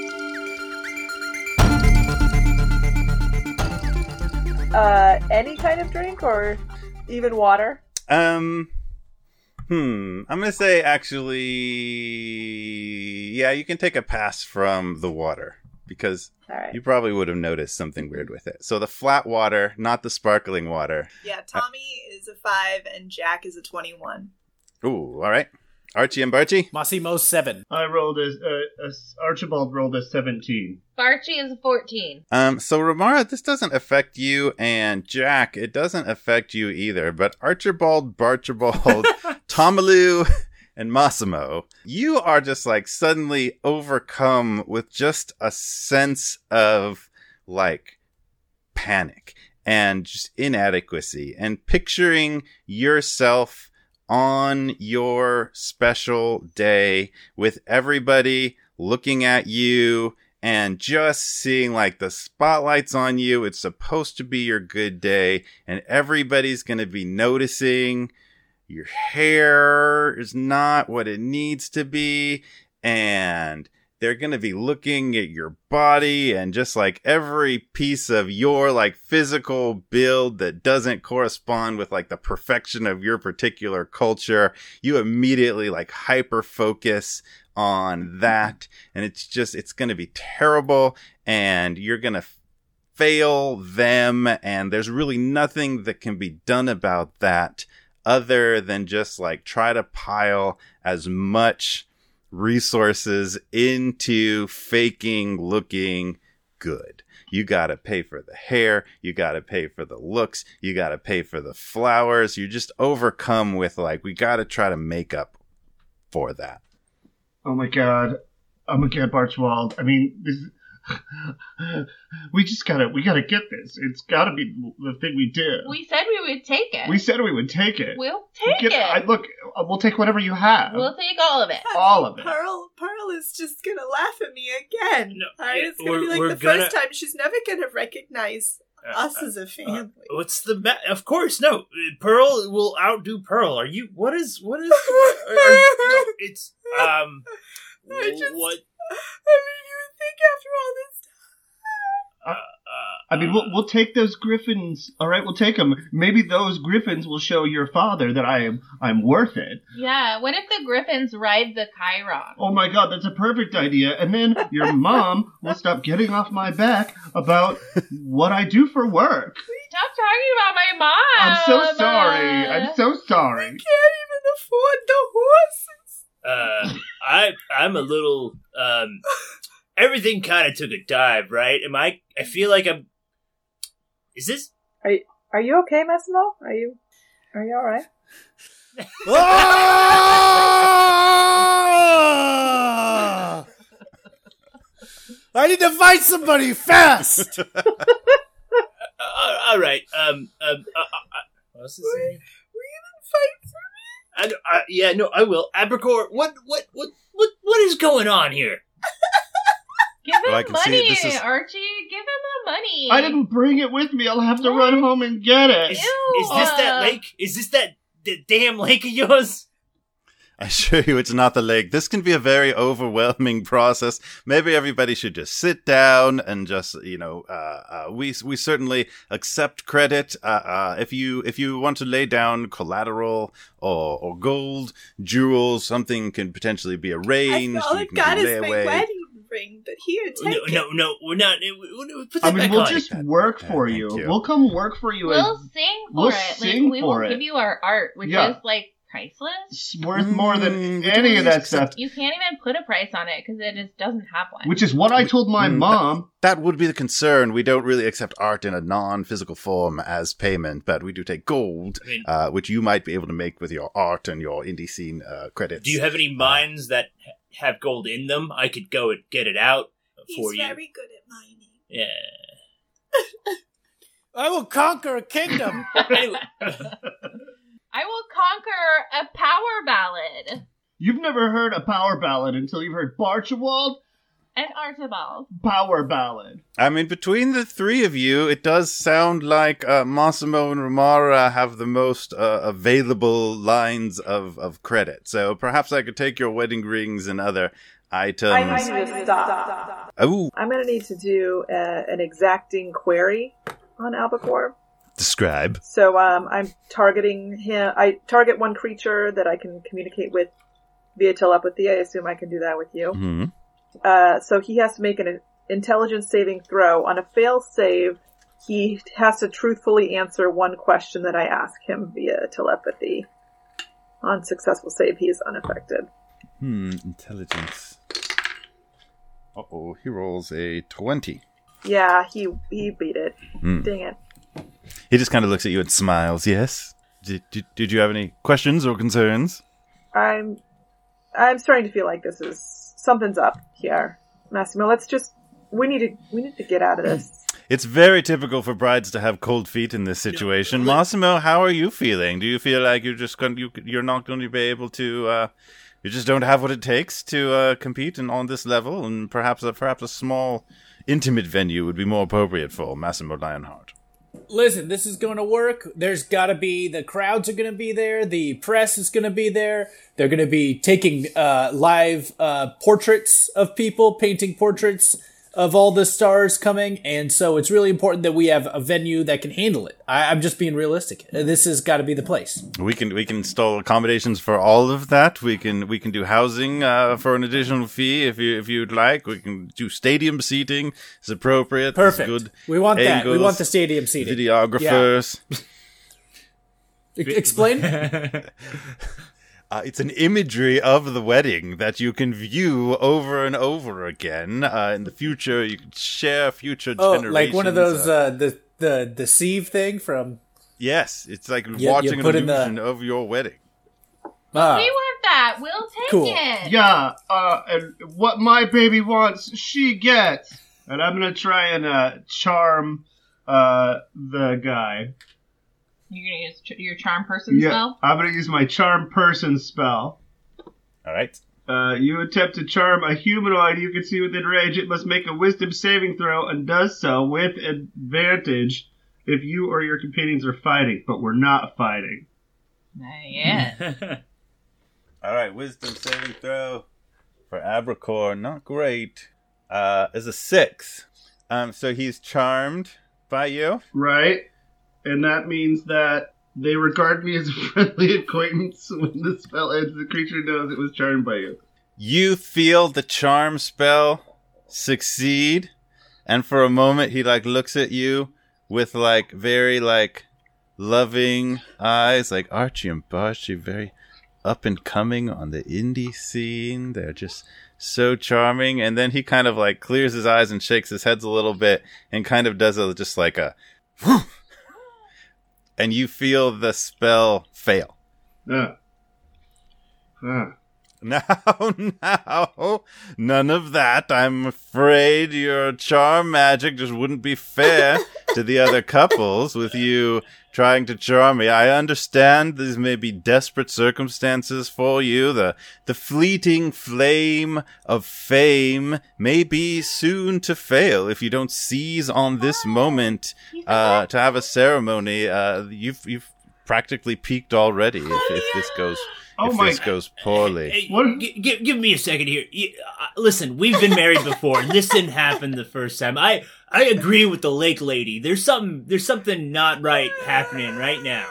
Uh, any kind of drink or even water? Um, hmm. I'm gonna say actually, yeah, you can take a pass from the water because All right. you probably would have noticed something weird with it. So the flat water, not the sparkling water. Yeah, Tommy is a five and Jack is a twenty-one. Ooh, all right. Archie and Barchie. Massimo seven. I rolled a, a, a Archibald rolled a seventeen. Barchi is a 14. Um, so Ramara, this doesn't affect you, and Jack, it doesn't affect you either. But Archibald, Barchibald, *laughs* Tomalu, and Massimo, you are just like suddenly overcome with just a sense of like panic and just inadequacy, and picturing yourself on your special day with everybody looking at you and just seeing like the spotlights on you. It's supposed to be your good day, and everybody's going to be noticing your hair is not what it needs to be, and they're going to be looking at your body and just like every piece of your like physical build that doesn't correspond with like the perfection of your particular culture you immediately like hyper focus on that. And it's just it's going to be terrible and you're going to fail them and there's really nothing that can be done about that other than just like try to pile as much resources into faking looking good. You got to pay for the hair, you got to pay for the looks, you got to pay for the flowers. You're just overcome with like we got to try to make up for that. Oh my god. Oh my god, Barchibald. I mean, this we just gotta we gotta get this. It's gotta be the thing we did. We said we would take it. We said we would take it. We'll take Get- it. I, look, uh, we'll take whatever you have. We'll take all of it. all of it. Pearl, Pearl is just gonna laugh at me again. No, Alright, yeah, it's gonna be like the gonna- first time she's never gonna recognize Uh, us as a family. What's the ma- Of course, no. Pearl will outdo Pearl. Are you? What is? What is? *laughs* are- are- no, it's um. I just- what? I mean, you would think after all this Uh, I mean, we'll, we'll take those griffins. All right, we'll take them. Maybe those griffins will show your father that I am I'm worth it. Yeah, what if the griffins ride the Chiron? Oh my god, that's a perfect idea. And then your *laughs* mom will stop getting off my back about what I do for work. Stop talking about my mom. I'm so sorry. I'm so sorry. I can't even afford the horses. uh, I I'm a little um. *laughs* Everything kind of took a dive, right? Am I? I feel like I'm. Is this? Are you okay, Massimo? Are you are you alright? Ah! I need to fight somebody fast. *laughs* Uh, all right. Um. Um. Uh, uh, uh, what's his name? Fight for I, I, yeah. No. I will. Abercor. What? What? What? What? What is going on here? *laughs* Give him Well, I can see money, this is- Archie. Give him the money. I didn't bring it with me. I'll have to What? run home and get it. Is, Ew. is this that lake? Is this that the damn lake of yours? I assure you it's not the lake. This can be a very overwhelming process. Maybe everybody should just sit down and just, you know, uh, uh, we, we certainly accept credit. Uh, uh, if you, if you want to lay down collateral or, or gold, jewels, something can potentially be arranged. all You I've can got do is my wedding ring, but here, take No, it. no, no. We're not. we- we- Put I that mean, back we'll on. just work Yeah, for you. you. We'll come work for you. We'll as sing we'll for it. sing like, we for will it. give you our art, which Yeah. is like priceless. it's worth more than Mm, any of that stuff. You can't even put a price on it because it just doesn't have one. Which is what I told my Mm, mom. That would be the concern. We don't really accept art in a non-physical form as payment, but we do take gold, I mean- uh, which you might be able to make with your art and your indie scene uh, credits. Do you have any mines that ha- have gold in them? I could go and get it out for He's you. very good at mining. Yeah. *laughs* I will conquer a kingdom. *laughs* Anyway, I will conquer a power ballad. You've never heard a power ballad until you've heard Barchibald And Archibald. power ballad. I mean, between the three of you, it does sound like uh, Massimo and Ramara have the most uh, available lines of, of credit. So perhaps I could take your wedding rings and other items. I need you to stop. Oh, I'm gonna need to do a, an exacting query on Albacore. describe. So um, I'm targeting him. I target one creature that I can communicate with via telepathy. I assume I can do that with you. hmm Uh, so he has to make an intelligence saving throw. On a fail save, he has to truthfully answer one question that I ask him via telepathy. On successful save, he is unaffected. Hmm, intelligence. Uh oh, he rolls a 20. Yeah, he he beat it. Hmm. Dang it. He just kind of looks at you and smiles. Yes? Did, did, did you have any questions or concerns? I'm I'm starting to feel like this is something's up here, Massimo. Let's just we need to we need to get out of this. *clears throat* It's very typical for brides to have cold feet in this situation. Massimo, how are you feeling? Do you feel like you're just going, you, you're not going to be able to uh, you just don't have what it takes to uh, compete in, on this level, and perhaps a, perhaps a small, intimate venue would be more appropriate for Massimo Lionheart. Listen, this is going to work. There's got to be the crowds are going to be there. The press is going to be there. They're going to be taking uh, live uh, portraits of people, painting portraits of all the stars coming, and so it's really important that we have a venue that can handle it. I, I'm just being realistic. This has got to be the place. We can we can install accommodations for all of that. We can we can do housing uh, for an additional fee if you if you'd like. We can do stadium seating. It's appropriate. There's Perfect. Good we want that. We want the stadium seating. videographers. E- *laughs* Explain. *laughs* Uh, it's an imagery of the wedding that you can view over and over again. Uh, in the future, you can share future oh, generations. like one of those uh, uh, the the deceive thing from. yes, it's like you watching an put in the- illusion of your wedding. Ah, We want that. We'll take Cool. it. Yeah, uh, and what my baby wants, she gets. And I'm gonna try and uh, charm uh, the guy. You're gonna use ch- your charm person Yeah, spell. I'm gonna use my charm person spell. All right. Uh, you attempt to charm a humanoid you can see within range. It must make a wisdom saving throw and does so with advantage if you or your companions are fighting, but we're not fighting. Uh, yeah. *laughs* All right, wisdom saving throw for Abracor, not great. Uh, is a six. Um, so he's charmed by you. Right? And that means that they regard me as a *laughs* friendly acquaintance. When the spell ends, the creature knows it was charmed by you. You feel the charm spell succeed, and for a moment he like looks at you with like very like loving eyes, like Archie and Barchie, very up and coming on the indie scene. They're just so charming, and then he kind of like clears his eyes and shakes his head a little bit, and kind of does a just like a, and you feel the spell fail. Ah. Ah. *laughs* Now, now, none of that. I'm afraid your charm magic just wouldn't be fair to the other couples with you trying to charm me. I understand these may be desperate circumstances for you. The, the fleeting flame of fame may be soon to fail if you don't seize on this moment, uh, to have a ceremony. Uh, you've, you've practically peaked already if, if this goes, Oh if my- this goes poorly. Hey, What- g- gi- give me a second here. You- uh, listen, we've been married before. *laughs* this didn't happen the first time. I I agree with the lake lady. There's something there's something not right happening right now.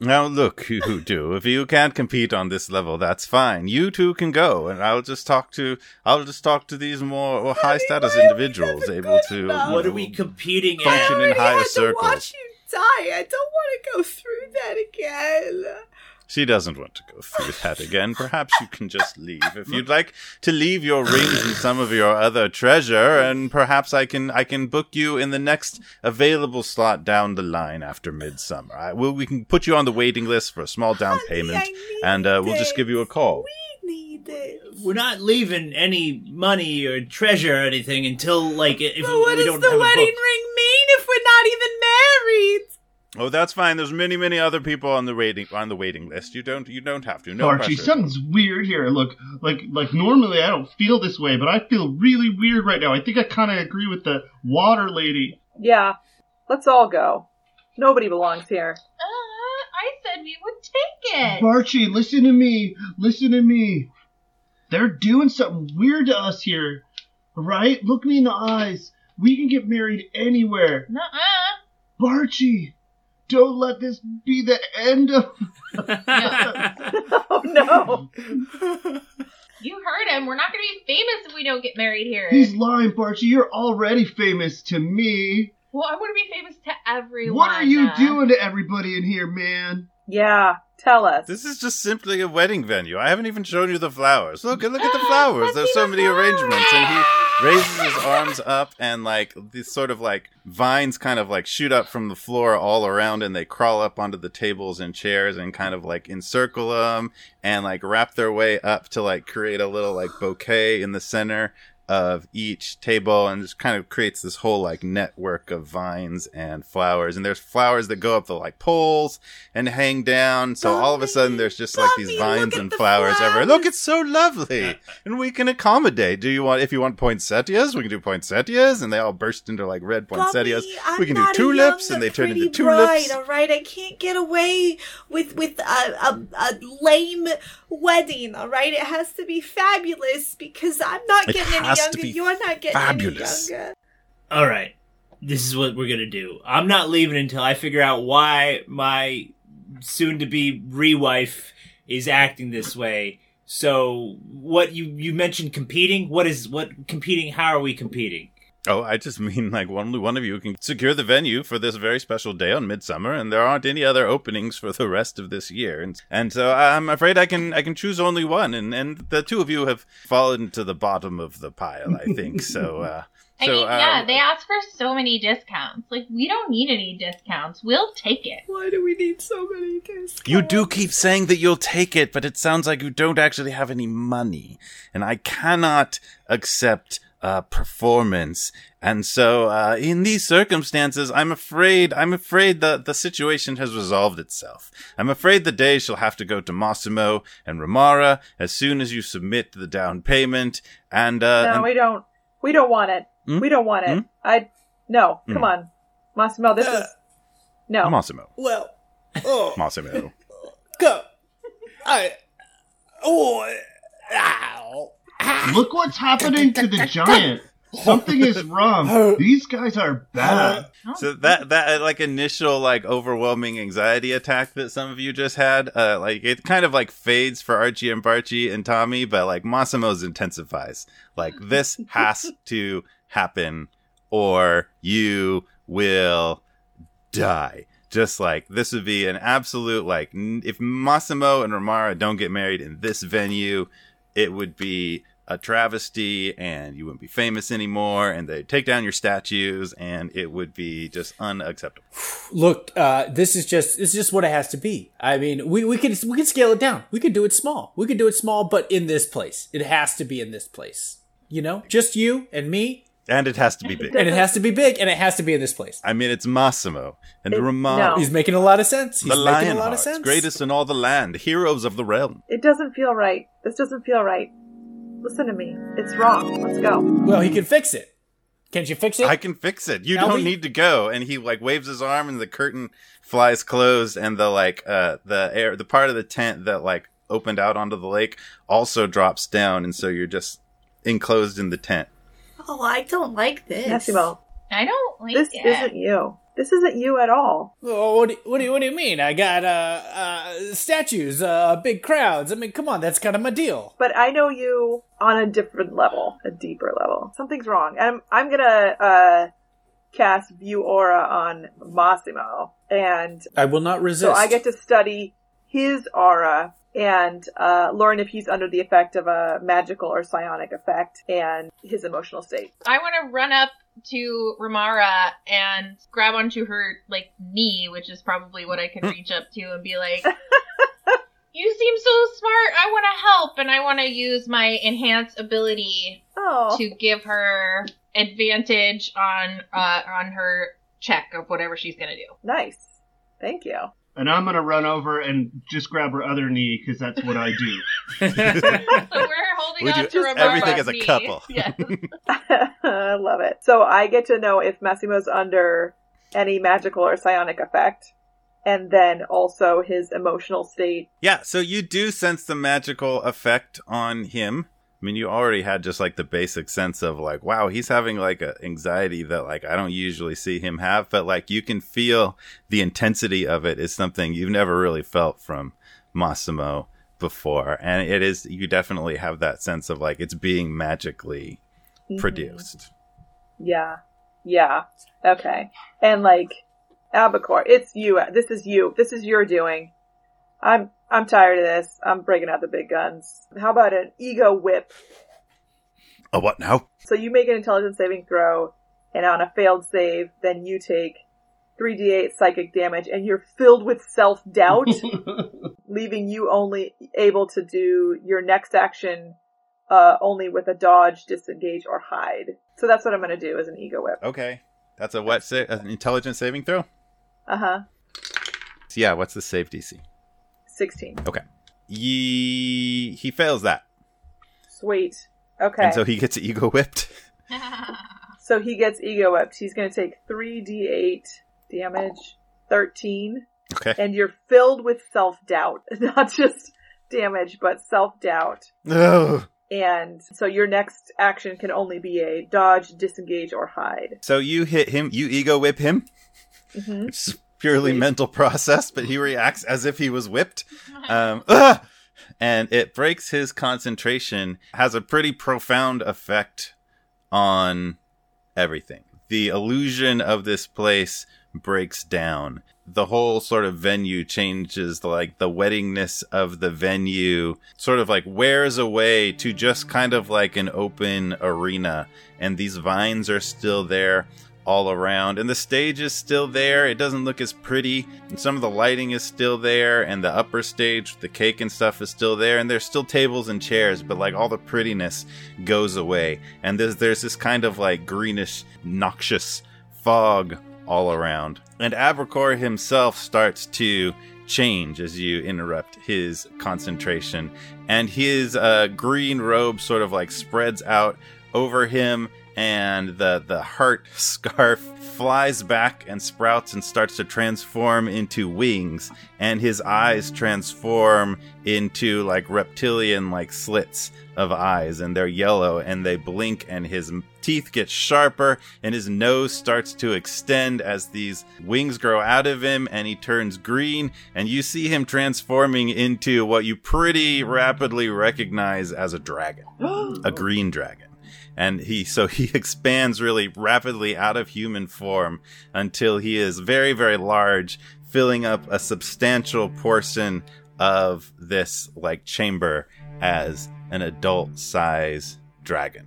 Now, look, you do. If you can't compete on this level, that's fine. You two can go, and I'll just talk to I'll just talk to these more high status why are we individuals able to. enough? What are we competing Function in higher had to circles. Watch you die. I don't want to go through that again. She doesn't want to go through that again. Perhaps you can just leave if you'd like to leave your rings and some of your other treasure, and perhaps I can I can book you in the next available slot down the line after midsummer. I, will we can put you on the waiting list for a small down Honey, payment, and uh, we'll just give you a call. We need it. We're not leaving any money or treasure or anything until like if But what we does don't the have a wedding book. ring mean if we're not even married? Oh, that's fine. There's many, many other people on the waiting on the waiting list. You don't you don't have to. No Archie, pressure. something's weird here. Look, like like normally I don't feel this way, but I feel really weird right now. I think I kind of agree with the water lady. Yeah, let's all go. Nobody belongs here. Uh, I said we would take it. Archie, listen to me. Listen to me. They're doing something weird to us here, right? Look me in the eyes. We can get married anywhere. Nuh-uh. Barchi, don't let this be the end of. *laughs* oh no! You heard him. We're not going to be famous if we don't get married here. He's lying, Barchi. You're already famous to me. Well, I want to be famous to everyone. What are you doing to everybody in here, man? Yeah, tell us. This is just simply a wedding venue. I haven't even shown you the flowers. Look, look at the *gasps* flowers. There's so the many arrangements, and he flowers. Raises his arms up, and like these sort of like vines kind of like shoot up from the floor all around, and they crawl up onto the tables and chairs, and kind of like encircle them, and like wrap their way up to like create a little like bouquet in the center. Of each table and just kind of creates this whole like network of vines and flowers. And there's flowers that go up the like poles and hang down. So all of a sudden there's just like these vines and the flowers, everywhere. Look it's so lovely. *laughs* And we can accommodate. Do you want if you want poinsettias we can do poinsettias. And they all burst into like red poinsettias. Bobby, we can do tulips and they turn into bride, tulips. all right, I can't get away with with a, a a lame wedding. All right, it has to be fabulous because I'm not getting any has to be You're not getting fabulous. any younger. All right, this is what we're gonna do. I'm not leaving until I figure out why my soon-to-be re-wife is acting this way. So, what you you mentioned competing? What is what competing? How are we competing? Oh, I just *laughs* mean like only one of you can secure the venue for this very special day on Midsummer, and there aren't any other openings for the rest of this year, and and so I'm afraid I can I can choose only one, and and the two of you have fallen to the bottom of the pile, I think. *laughs* so, uh, I so mean, uh, yeah, they ask for so many discounts. Like, we don't need any discounts. We'll take it. Why do we need so many discounts? You do keep saying that you'll take it, but it sounds like you don't actually have any money, and I cannot accept uh, performance. And so, uh, in these circumstances, I'm afraid, I'm afraid that the situation has resolved itself. I'm afraid the day shall have to go to Massimo and Ramara as soon as you submit the down payment. And, uh, no, and- we don't. We don't want it. Hmm? We don't want it. Hmm? I no. Come Hmm. on, Massimo. This Uh, is no. Massimo, Well, oh, *laughs* Massimo. go. I. Oh, ow. Look what's happening to the giant. Something is wrong. These guys are bad. So that that uh, like initial like overwhelming anxiety attack that some of you just had, uh, like it kind of like fades for Archie and Barchi and Tommy, but like Massimo's intensifies. Like this has to happen, or you will die. Just like this would be an absolute like n- if Massimo and Ramara don't get married in this venue, it would be a travesty and you wouldn't be famous anymore and they'd take down your statues and it would be just unacceptable. Look, uh, this is just is just what it has to be. I mean, we we can we can scale it down. We can do it small. We can do it small, but in this place, it has to be in this place. You know, just you and me, And it has to be big. and it has to be big, and it has to be in this place. I mean, it's Massimo and It- Ramara, no. He's making a lot of sense. He's the making a lot of sense. greatest in all the land, heroes of the realm. It doesn't feel right. This doesn't feel right. Listen to me. It's wrong. Let's go. Well, he can fix it. Can't you fix it? I can fix it. You Albie? don't need to go. And he like waves his arm, and the curtain flies closed, and the like uh the air the part of the tent that like opened out onto the lake also drops down, and so you're just enclosed in the tent. Oh, I don't like this. Massimo, I don't like this it. isn't you. This isn't you at all. Oh, what, do, what, do, you, what do you mean? I got uh, uh, statues, uh, big crowds. I mean, come on, that's kind of my deal. But I know you on a different level, a deeper level. Something's wrong. I'm I'm gonna uh cast View Aura on Massimo, and I will not resist. so I get to study his aura and uh, learn if he's under the effect of a magical or psionic effect and his emotional state. I want to run up to Ramara and grab onto her like knee, which is probably what I can reach up to, and be like, *laughs* "You seem so smart. I want to help, and I want to use my enhanced ability Oh, to give her advantage on uh, on her check of whatever she's gonna do." nice. Thank you. And I'm gonna run over and just grab her other knee because that's what I do. *laughs* So we're holding We on do to Ramara's everything as a knee. couple. Yes. *laughs* *laughs* I love it. So I get to know if Massimo's under any magical or psionic effect, and then also his emotional state. Yeah, so you do sense the magical effect on him. I mean, you already had just like the basic sense of like, wow, he's having like a anxiety that like I don't usually see him have, but like you can feel the intensity of it is something you've never really felt from Massimo before, and it is you definitely have that sense of like it's being magically Mhm. produced. Yeah. Yeah. Okay. And like Albacore, it's you. This is you. This is your doing. I'm I'm tired of this. I'm breaking out the big guns. How about an ego whip? A what now? So you make an intelligence saving throw, and on a failed save, then you take 3d8 psychic damage, and you're filled with self doubt, *laughs* leaving you only able to do your next action uh, only with a dodge, disengage, or hide. So that's what I'm going to do as an ego whip. Okay. That's a what? Sa- an intelligence saving throw. Uh huh. So yeah. What's the save DC? 16. Okay. Ye- he fails that, Sweet. Okay. and so he gets ego whipped. *laughs* *laughs* So he gets ego whipped. He's going to take 3d8 damage, 13, Okay. and you're filled with self doubt. *laughs* Not just damage, but self doubt. Ugh. And so your next action can only be a dodge, disengage, or hide. So you hit him. You ego whip him. mm-hmm. It's purely mental *laughs* process, but he reacts as if he was whipped. *laughs* Um, *laughs* and it breaks his concentration. Has a pretty profound effect on everything. The illusion of this place breaks down. The whole sort of venue changes, like the weddingness of the venue sort of like wears away to just kind of like an open arena. And these vines are still there all around. And the stage is still there. It doesn't look as pretty. And some of the lighting is still there. And the upper stage, the cake and stuff is still there. And there's still tables and chairs, but like all the prettiness goes away. And there's, there's this kind of like greenish, noxious fog all around. And Abercor himself starts to change as you interrupt his concentration. And his uh, green robe sort of like spreads out over him and the the heart *laughs* scarf flies back and sprouts and starts to transform into wings and his eyes transform into like reptilian like slits of eyes and they're yellow and they blink and his teeth get sharper and his nose starts to extend as these wings grow out of him and he turns green and you see him transforming into what you pretty rapidly recognize as a dragon. *gasps* A green dragon and he so he *laughs* expands really rapidly out of human form until he is very very large filling up a substantial portion of this like chamber as an adult size dragon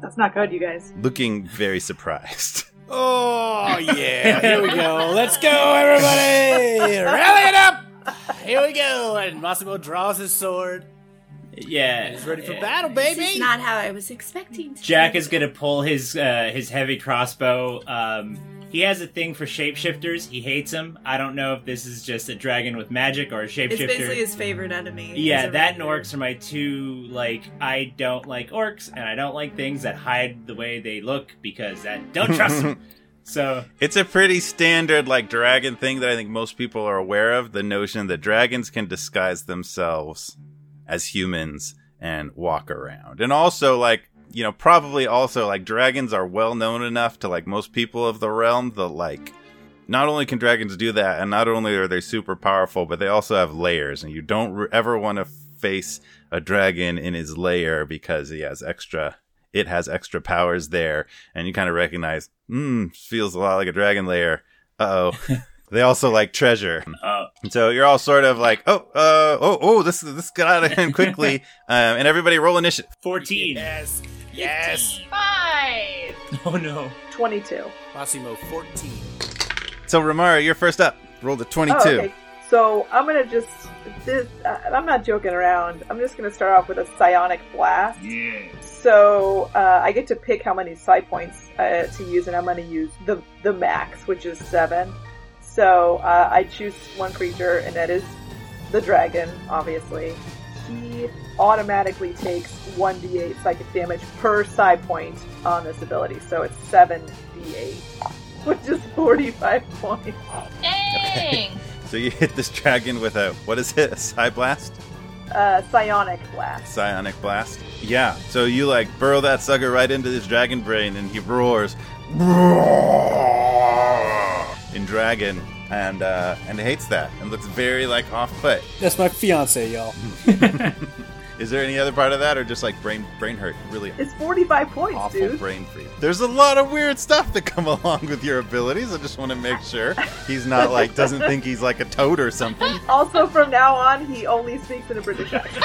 That's not good, you guys. looking very surprised *laughs* Oh yeah, *laughs* here we go. Let's go, everybody! Rally it up! Here we go. And Massimo draws his sword. Yeah, He's ready for yeah. battle, This baby. is not how I was expecting to Jack is gonna pull his uh, his heavy crossbow. Um, he has a thing for shapeshifters. He hates them. I don't know if this is just a dragon with magic or a shapeshifter. It's basically his favorite enemy. yeah, that and orcs are my two. Like, I don't like orcs, and I don't like things that hide the way they look because I don't *laughs* trust them. So It's a pretty standard like dragon thing that I think most people are aware of. The notion that dragons can disguise themselves as humans and walk around. And also like, you know, probably also like dragons are well known enough to like most people of the realm that like not only can dragons do that and not only are they super powerful, but they also have layers and you don't re- ever want to face a dragon in his lair because he has extra it has extra powers there and you kind of recognize hmm feels a lot like a dragon lair uh-oh *laughs* they also like treasure uh, so you're all sort of like oh uh oh oh this this got out of hand *laughs* quickly um, and everybody roll initiative fourteen. Yes. Yes. Five. *laughs* Oh no. 22. Massimo 14. so ramara you're first up roll the 22 Oh, okay. So I'm gonna just this. Uh, I'm not joking around. I'm just gonna start off with a psionic blast. Yeah. So uh, I get to pick how many psi points uh, to use, and I'm gonna use the the max, which is seven. So uh, I choose one creature, and that is the dragon. Obviously, he automatically takes one d8 psychic damage per psi point on this ability. So it's seven d8, *laughs* which is 45 points. Dang. *laughs* so you hit this dragon with a what is it a psi blast Uh, psionic blast. psionic blast yeah so you like burrow that sucker right into this dragon brain and he roars in dragon and uh and hates that and looks very like off put That's my fiance, y'all. *laughs* is there any other part of that or just like brain brain hurt really It's 45 points, awful dude. brain freeze there's a lot of weird stuff that come *laughs* along with your abilities i just want to make sure he's not like doesn't think he's like a toad or something *laughs* Also, from now on, he only speaks in a British accent.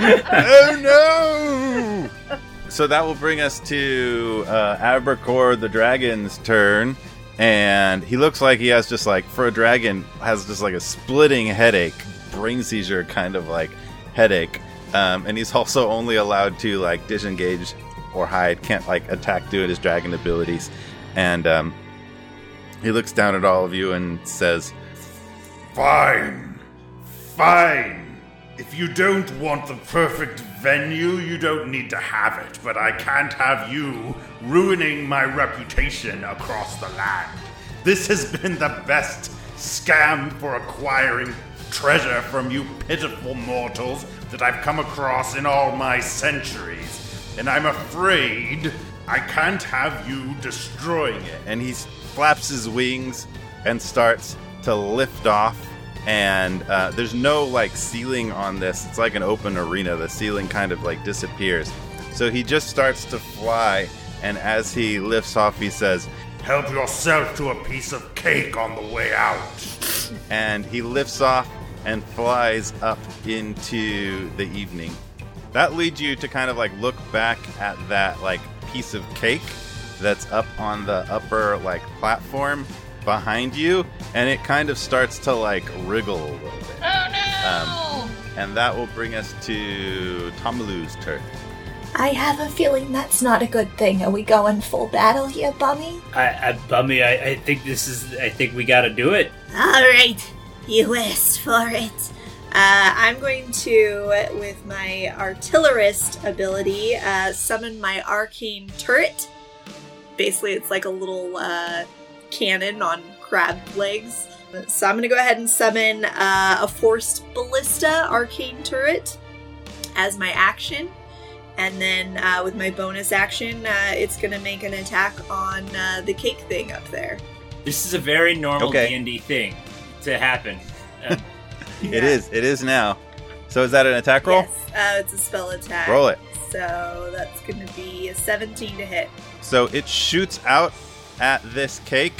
oh no! So that will bring us to uh, the dragon's turn, and he looks like he has just like for a dragon has just like a splitting headache, brain seizure kind of like headache. um, and he's also only allowed to like disengage or hide. Can't like attack due to his dragon abilities. And um, he looks down at all of you and says, Fine. Fine. If you don't want the perfect venue, you don't need to have it, but I can't have you ruining my reputation across the land. This has been the best scam for acquiring treasure from you pitiful mortals that I've come across in all my centuries, and I'm afraid I can't have you destroying it. and he flaps his wings and starts to lift off. And uh, there's no like ceiling on this. It's like an open arena. The ceiling kind of like disappears. So he just starts to fly. And as he lifts off, he says, Help yourself to a piece of cake on the way out. and he lifts off and flies up into the evening. That leads you to kind of like look back at that like piece of cake that's up on the upper like platform behind you, and it kind of starts to like wriggle a little bit. Oh no! Um, and that will bring us to Tomalu's turn. I have a feeling that's not a good thing. Are we going full battle here, Bummy? I, I Bummy, I, I think this is. I think we got to do it. All right, you asked for it. Uh, I'm going to, with my artillerist ability, uh, summon my arcane turret. Basically, it's like a little uh, cannon on crab legs. So I'm going to go ahead and summon uh, a forced ballista arcane turret as my action. And then uh, with my bonus action, uh, it's going to make an attack on uh, the cake thing up there. This is a very normal Okay. D and D thing to happen. Uh, *laughs* It is. It is now. So is that an attack roll? Yes, uh, it's a spell attack. Roll it. So that's going to be a 17 to hit. So it shoots out at this cake,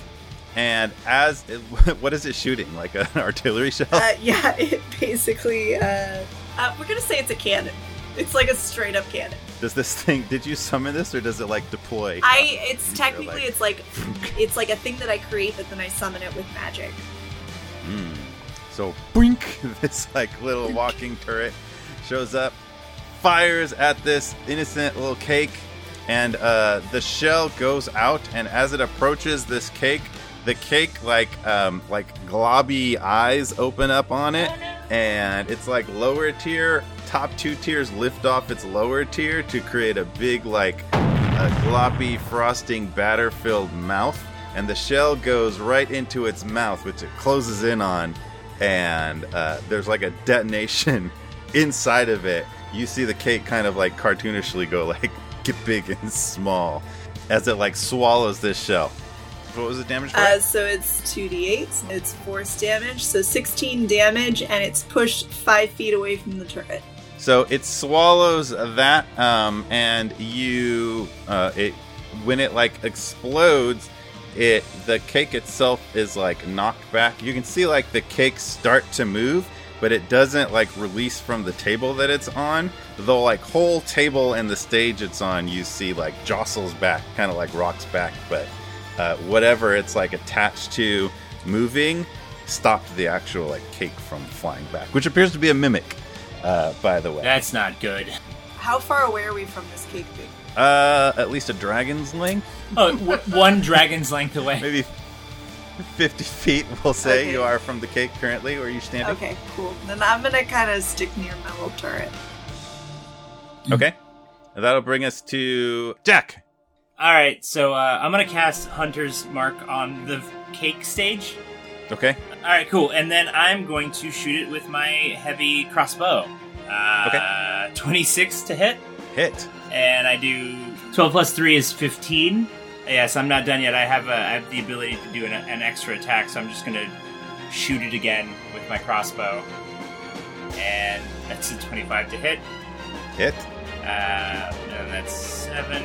and as it, *laughs* what is it shooting? Like an *laughs* artillery shell? Uh, yeah, *laughs* it basically. Uh, uh, we're to say it's a cannon. It's like a straight up cannon. Does this thing? Did you summon this, or does it like deploy? I. It's technically like- it's like it's like a thing that I create, but then I summon it with magic. Mm. So boink, this like little walking turret shows up, fires at this innocent little cake, and uh, the shell goes out. And as it approaches this cake, the cake like um, like globby eyes open up on it, and it's like lower tier. Top two tiers lift off its lower tier to create a big like a gloppy frosting batter filled mouth and the shell goes right into its mouth which it closes in on and uh, there's like a detonation *laughs* inside of it you see the cake kind of like cartoonishly go like get big and small as it like swallows this shell what was the damage for Uh, so it's 2d8, it's force damage, so 16 damage, and it's pushed 5 feet away from the turret. So it swallows that, um, and you, uh, it when it like explodes, it the cake itself is like knocked back. You can see like the cake start to move, but it doesn't like release from the table that it's on. The like whole table and the stage it's on, you see like jostles back, kind of like rocks back, but uh, whatever it's like attached to moving stopped the actual like cake from flying back, which appears to be a mimic. Uh, by the way, that's not good. How far away are we from this cake thing? uh, at least a dragon's length, Oh, w- one dragon's length away. maybe *laughs* fifty feet. We'll say Okay. you are from the cake currently, where you standing. Okay, cool. Then I'm gonna kind of stick near my little turret. Okay, And that'll bring us to Jack. All right, so uh, I'm gonna cast Hunter's Mark on the cake stage. Okay, All right, cool. And then I'm going to shoot it with my heavy crossbow. Uh, Okay. 26 to hit, hit. and I do 12 plus 3 is 15. Yes, I'm not done yet. I have a, I have the ability to do an, an extra attack, so I'm just gonna shoot it again with my crossbow. And that's a 25 to hit. Hit. Uh, and that's 7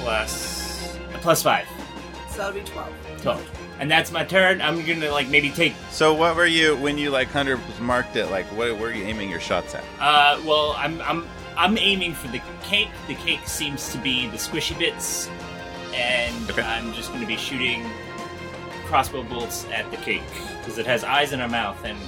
plus plus 5. So that'll be 12. 12. And that's my turn. I'm gonna like maybe take So, what were you when you like Hunter marked it? Like, what were you aiming your shots at? Uh, well, I'm I'm I'm aiming for the cake. The cake seems to be the squishy bits, and Okay. I'm just going to be shooting crossbow bolts at the cake because it has eyes in a mouth, and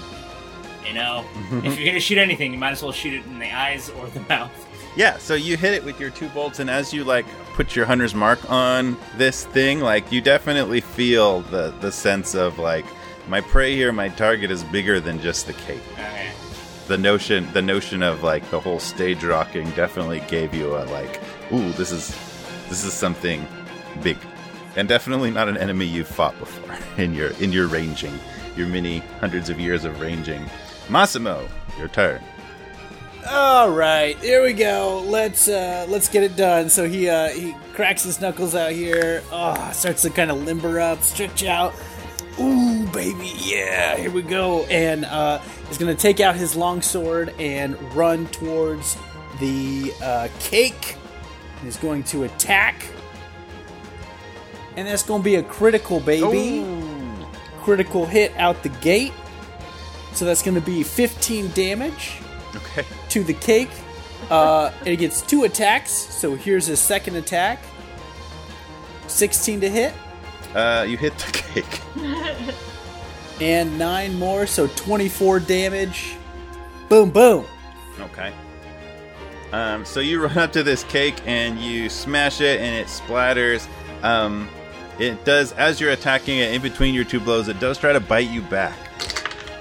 You know, mm-hmm. if you're gonna shoot anything, you might as well shoot it in the eyes or the *laughs* mouth. Yeah, so you hit it with your two bolts, and as you like put your hunter's mark on this thing, like you definitely feel the the sense of like my prey here, my target is bigger than just the cake. Okay. The notion, the notion of like the whole stage rocking definitely gave you a like, ooh, this is this is something big, and definitely not an enemy you've fought before *laughs* in your in your ranging, your many hundreds of years of ranging. Massimo, your turn. All right, here we go. Let's uh let's get it done. So he uh he cracks his knuckles out here. Oh, starts to kind of limber up, stretch out. Ooh, baby, yeah, here we go. And uh he's gonna take out his long sword and run towards the uh, cake. He's going to attack, and that's gonna be a critical, baby. Critical hit out the gate. So that's gonna be 15 damage Okay. to the cake. Uh, and it gets two attacks. So here's his second attack. 16 to hit, Uh, you hit the cake. *laughs* and nine more, so 24 damage. Boom, boom. Okay. Um, so you run up to this cake and you smash it, and it splatters. Um, it does as you're attacking it in between your two blows. It does try to bite you back.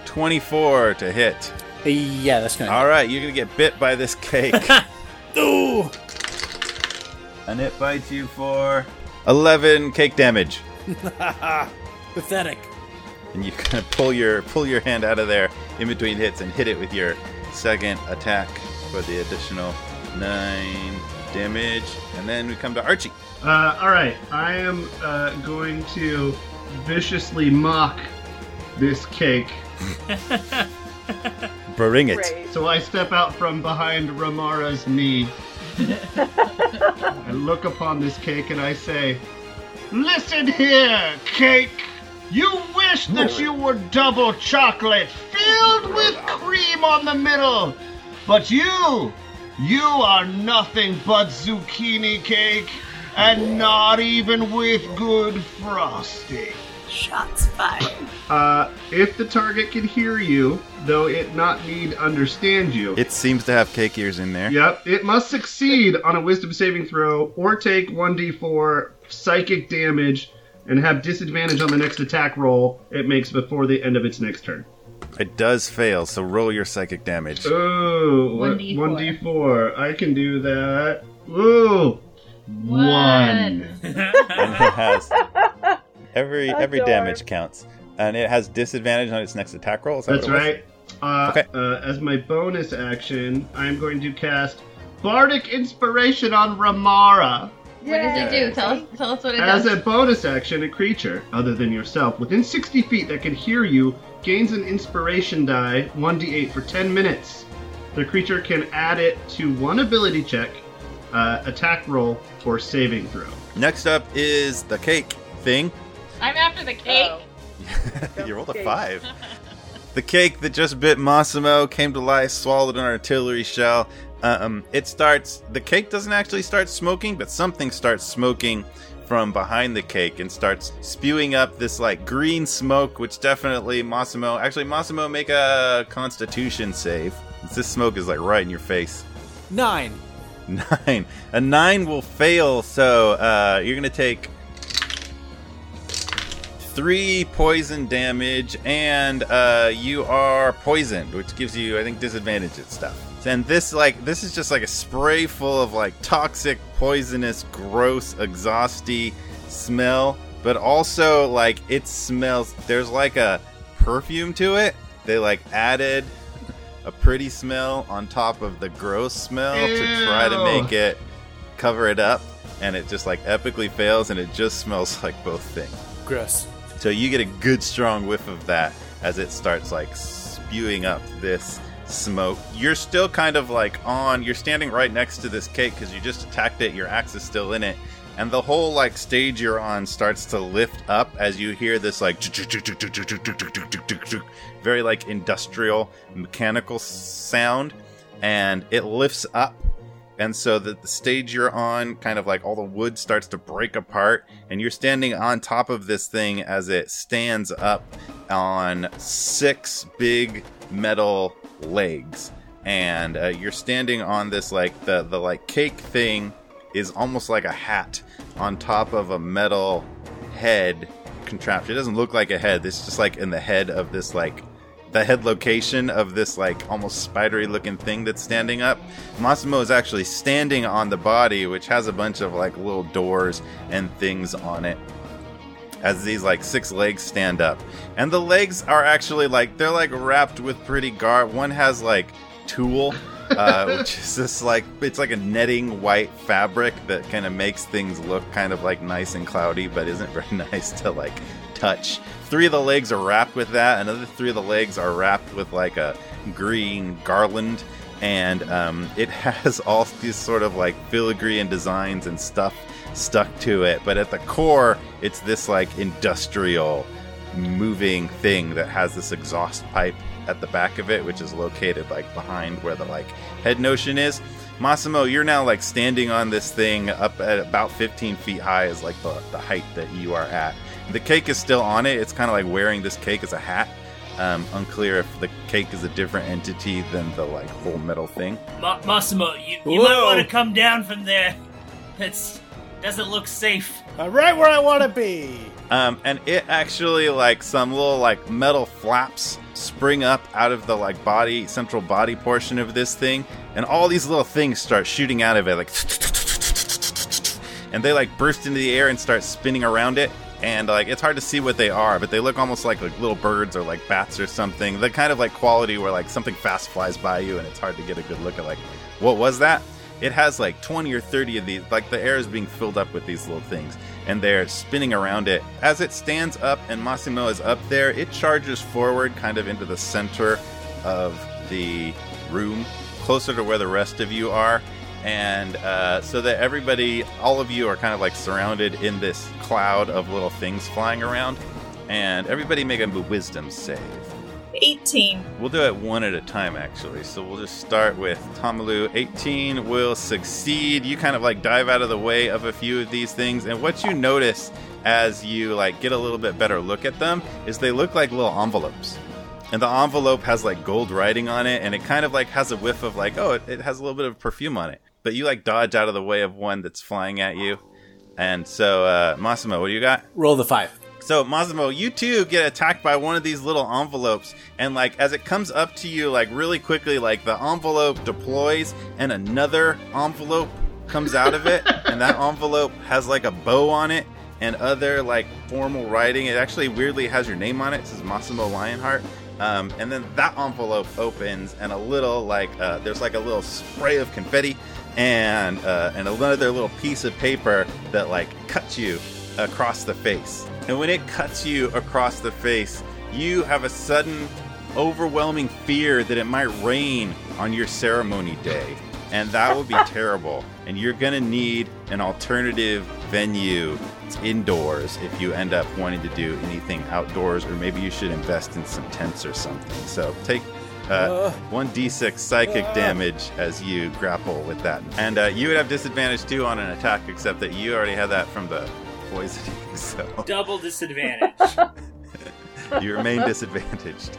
Twenty-four to hit. Yeah, that's gonna. All right, you're gonna get bit by this cake, *laughs* Ooh! and it bites you for eleven cake damage. *laughs* Pathetic. And you kind of pull your pull your hand out of there in between hits and hit it with your second attack for the additional nine damage. And then we come to Archie. Uh, all right, I am uh, going to viciously mock this cake. *laughs* Bring it. Great. So I step out from behind Ramara's knee. I look upon this cake and I say, Listen here, cake! You wish that you were double chocolate, filled with cream on the middle! But you, you are nothing but zucchini cake, and not even with good frosting. Shots fired. Uh, if the target can hear you, though it not need understand you, It seems to have cake ears in there. Yep, it must succeed on a wisdom saving throw or take 1d4 psychic damage and have disadvantage on the next attack roll it makes before the end of its next turn. It does fail, so roll your psychic damage. Ooh, 1d4. 1d4. I can do that. Ooh, one. *laughs* and it has *laughs* every every Adore. damage counts, and it has disadvantage on its next attack roll. That That's what it was? right. Uh, Okay. uh, as my bonus action, I'm going to cast Bardic Inspiration on Ramara. What does it do? Tell us, tell us what it As does. a bonus action, a creature, other than yourself, within 60 feet that can hear you, gains an inspiration die, 1d8, for 10 minutes. The creature can add it to one ability check, uh, attack roll, or saving throw. Next up is the cake thing. I'm after the cake. *laughs* You rolled a five. *laughs* The cake that just bit Massimo came to life, swallowed an artillery shell. Um, it starts. The cake doesn't actually start smoking, but something starts smoking from behind the cake and starts spewing up this like green smoke, which definitely Massimo. Actually, Massimo, make a Constitution save. This smoke is like right in your face. Nine. Nine. A nine will fail, so uh, you're gonna take three poison damage, and uh, you are poisoned, which gives you, I think, disadvantage at stuff. And this, like, this is just like a spray full of like toxic, poisonous, gross, exhausty smell, but also like it smells. There's like a perfume to it. They like added a pretty smell on top of the gross smell to try to make it cover it up and it just like epically fails and it just smells *laughs* like both things. Gross. so you get a good strong whiff of that as it starts like spewing up this smoke. You're still kind of like on you're standing right next to this cake because you just attacked it your axe is still in it and the whole like stage you're on starts to lift up as you hear this like very like industrial mechanical sound and it lifts up and so the, the stage you're on kind of like all the wood starts to break apart and you're standing on top of this thing as it stands up on six big metal legs, and uh, you're standing on this like the the like cake thing is almost like a hat on top of a metal head contraption. It doesn't look like a head. It's just like in the head of this like the head location of this like almost spidery looking thing that's standing up. Massimo is actually standing on the body, which has a bunch of like little doors and things on it. As these like six legs stand up, and the legs are actually like they're like wrapped with pretty garb. One has like tulle, uh, which is this like it's like a netting white fabric that kind of makes things look kind of like nice and cloudy, but isn't very *laughs* nice to like touch. Three of the legs are wrapped with that. Another three of the legs are wrapped with like a green garland, and um, it *laughs* has all these sort of like filigree and designs and stuff stuck to it. But at the core, it's this like industrial moving thing that has this exhaust pipe at the back of it, which is located like behind where the like head notion is. Massimo, you're now like standing on this thing up at about 15 feet high is like the, the height that you are at. The cake is still on it. It's kind of like wearing this cake as a hat. Um, unclear if the cake is a different entity than the like whole metal thing. Ma- Massimo, you, you might want to come down from there. It's doesn't look safe. I'm right where I want to be. Um, and it actually like some little like metal flaps spring up out of the like body central body portion of this thing, and all these little things start shooting out of it like, *laughs* and they like burst into the air and start spinning around it. And like it's hard to see what they are, but they look almost like like little birds or like bats or something. The kind of like quality where like something fast flies by you and it's hard to get a good look at like what was that? It has like 20 or 30 of these, like the air is being filled up with these little things, and they're spinning around it. As it stands up and Massimo is up there, it charges forward kind of into the center of the room, closer to where the rest of you are. And uh, so that everybody, all of you are kind of like surrounded in this cloud of little things flying around. And everybody make a wisdom save. 18. We'll do it one at a time, actually. So we'll just start with Tomalu. 18 will succeed. You kind of like dive out of the way of a few of these things, and what you notice as you like get a little bit better look at them is they look like little envelopes. And the envelope has like gold writing on it, and it kind of like has a whiff of like, oh, it, it has a little bit of perfume on it. But you like dodge out of the way of one that's flying at you. And so, uh, Massimo, what do you got? Roll the five. So Massimo, you too get attacked by one of these little envelopes, and like as it comes up to you, like really quickly, like the envelope deploys, and another envelope comes out of it, *laughs* and that envelope has like a bow on it and other like formal writing. It actually weirdly has your name on it. It says Massimo Lionheart. Um, and then that envelope opens, and a little like uh, there's like a little spray of confetti, and uh, and another little piece of paper that like cuts you across the face. And when it cuts you across the face, you have a sudden, overwhelming fear that it might rain on your ceremony day. And that would be *laughs* terrible. And you're going to need an alternative venue it's indoors if you end up wanting to do anything outdoors, or maybe you should invest in some tents or something. So take uh, 1d6 psychic damage as you grapple with that. And uh, you would have disadvantage too on an attack, except that you already had that from the poisoning. *laughs* So Double disadvantage. *laughs* you remain disadvantaged.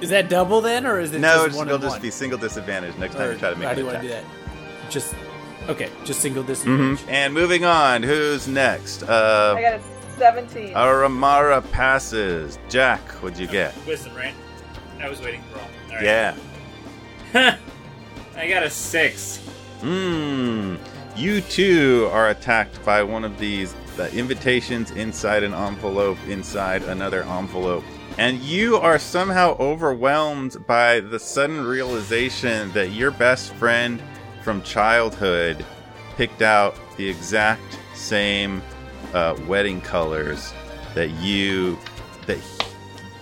Is that double then, or is it No, just it's, it'll and just one? be single disadvantage next time Or you try to make how an do you want to do that? Just okay, just single Mhm. disadvantage. And moving on, who's next? Uh, I got a 17. Aramara passes. Jack, what'd you get? Wisdom, right? I was waiting for all. all right. Yeah. *laughs* I got a six. Mmm. You too are attacked by one of these the invitations inside an envelope, inside another envelope. And you are somehow overwhelmed by the sudden realization that your best friend from childhood picked out the exact same uh, wedding colors that you that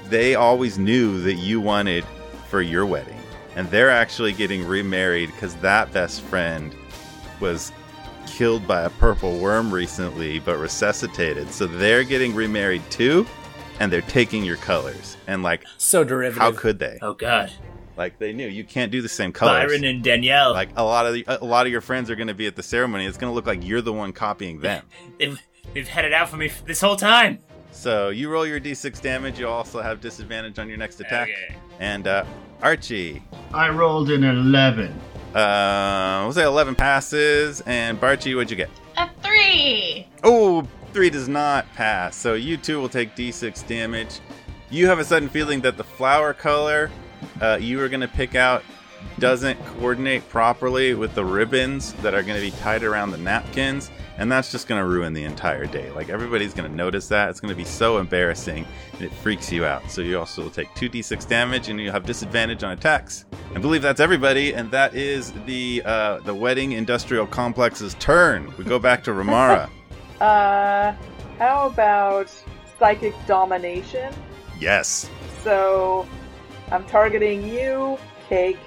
they always knew that you wanted for your wedding. And they're actually getting remarried because that best friend was killed by a purple worm recently but resuscitated. So they're getting remarried too and they're taking your colors. And like So derivative. how could they? oh God, Like they knew you can't do the same colors. Byron and Danielle. like a lot of the, a lot of your friends are going to be at the ceremony. It's going to look like you're the one copying them. *laughs* they've they've had it out for me this whole time. So you roll your d6 damage. You also have disadvantage on your next attack. Okay. And uh, Archie, I rolled an 11. Uh, we'll say 11 passes. And Barchi, what'd you get? A three. Oh, three does not pass. So you two will take d6 damage. You have a sudden feeling that the flower color uh, you are going to pick out doesn't coordinate properly with the ribbons that are going to be tied around the napkins. And that's just going to ruin the entire day. Like, everybody's going to notice that. It's going to be so embarrassing, and it freaks you out. So, you also will take 2d6 damage, and you have disadvantage on attacks. I believe that's everybody, and that is the uh, the wedding industrial complex's turn. We go back to Ramara. *laughs* Uh, how about psychic domination? yes. So I'm targeting you, Cake,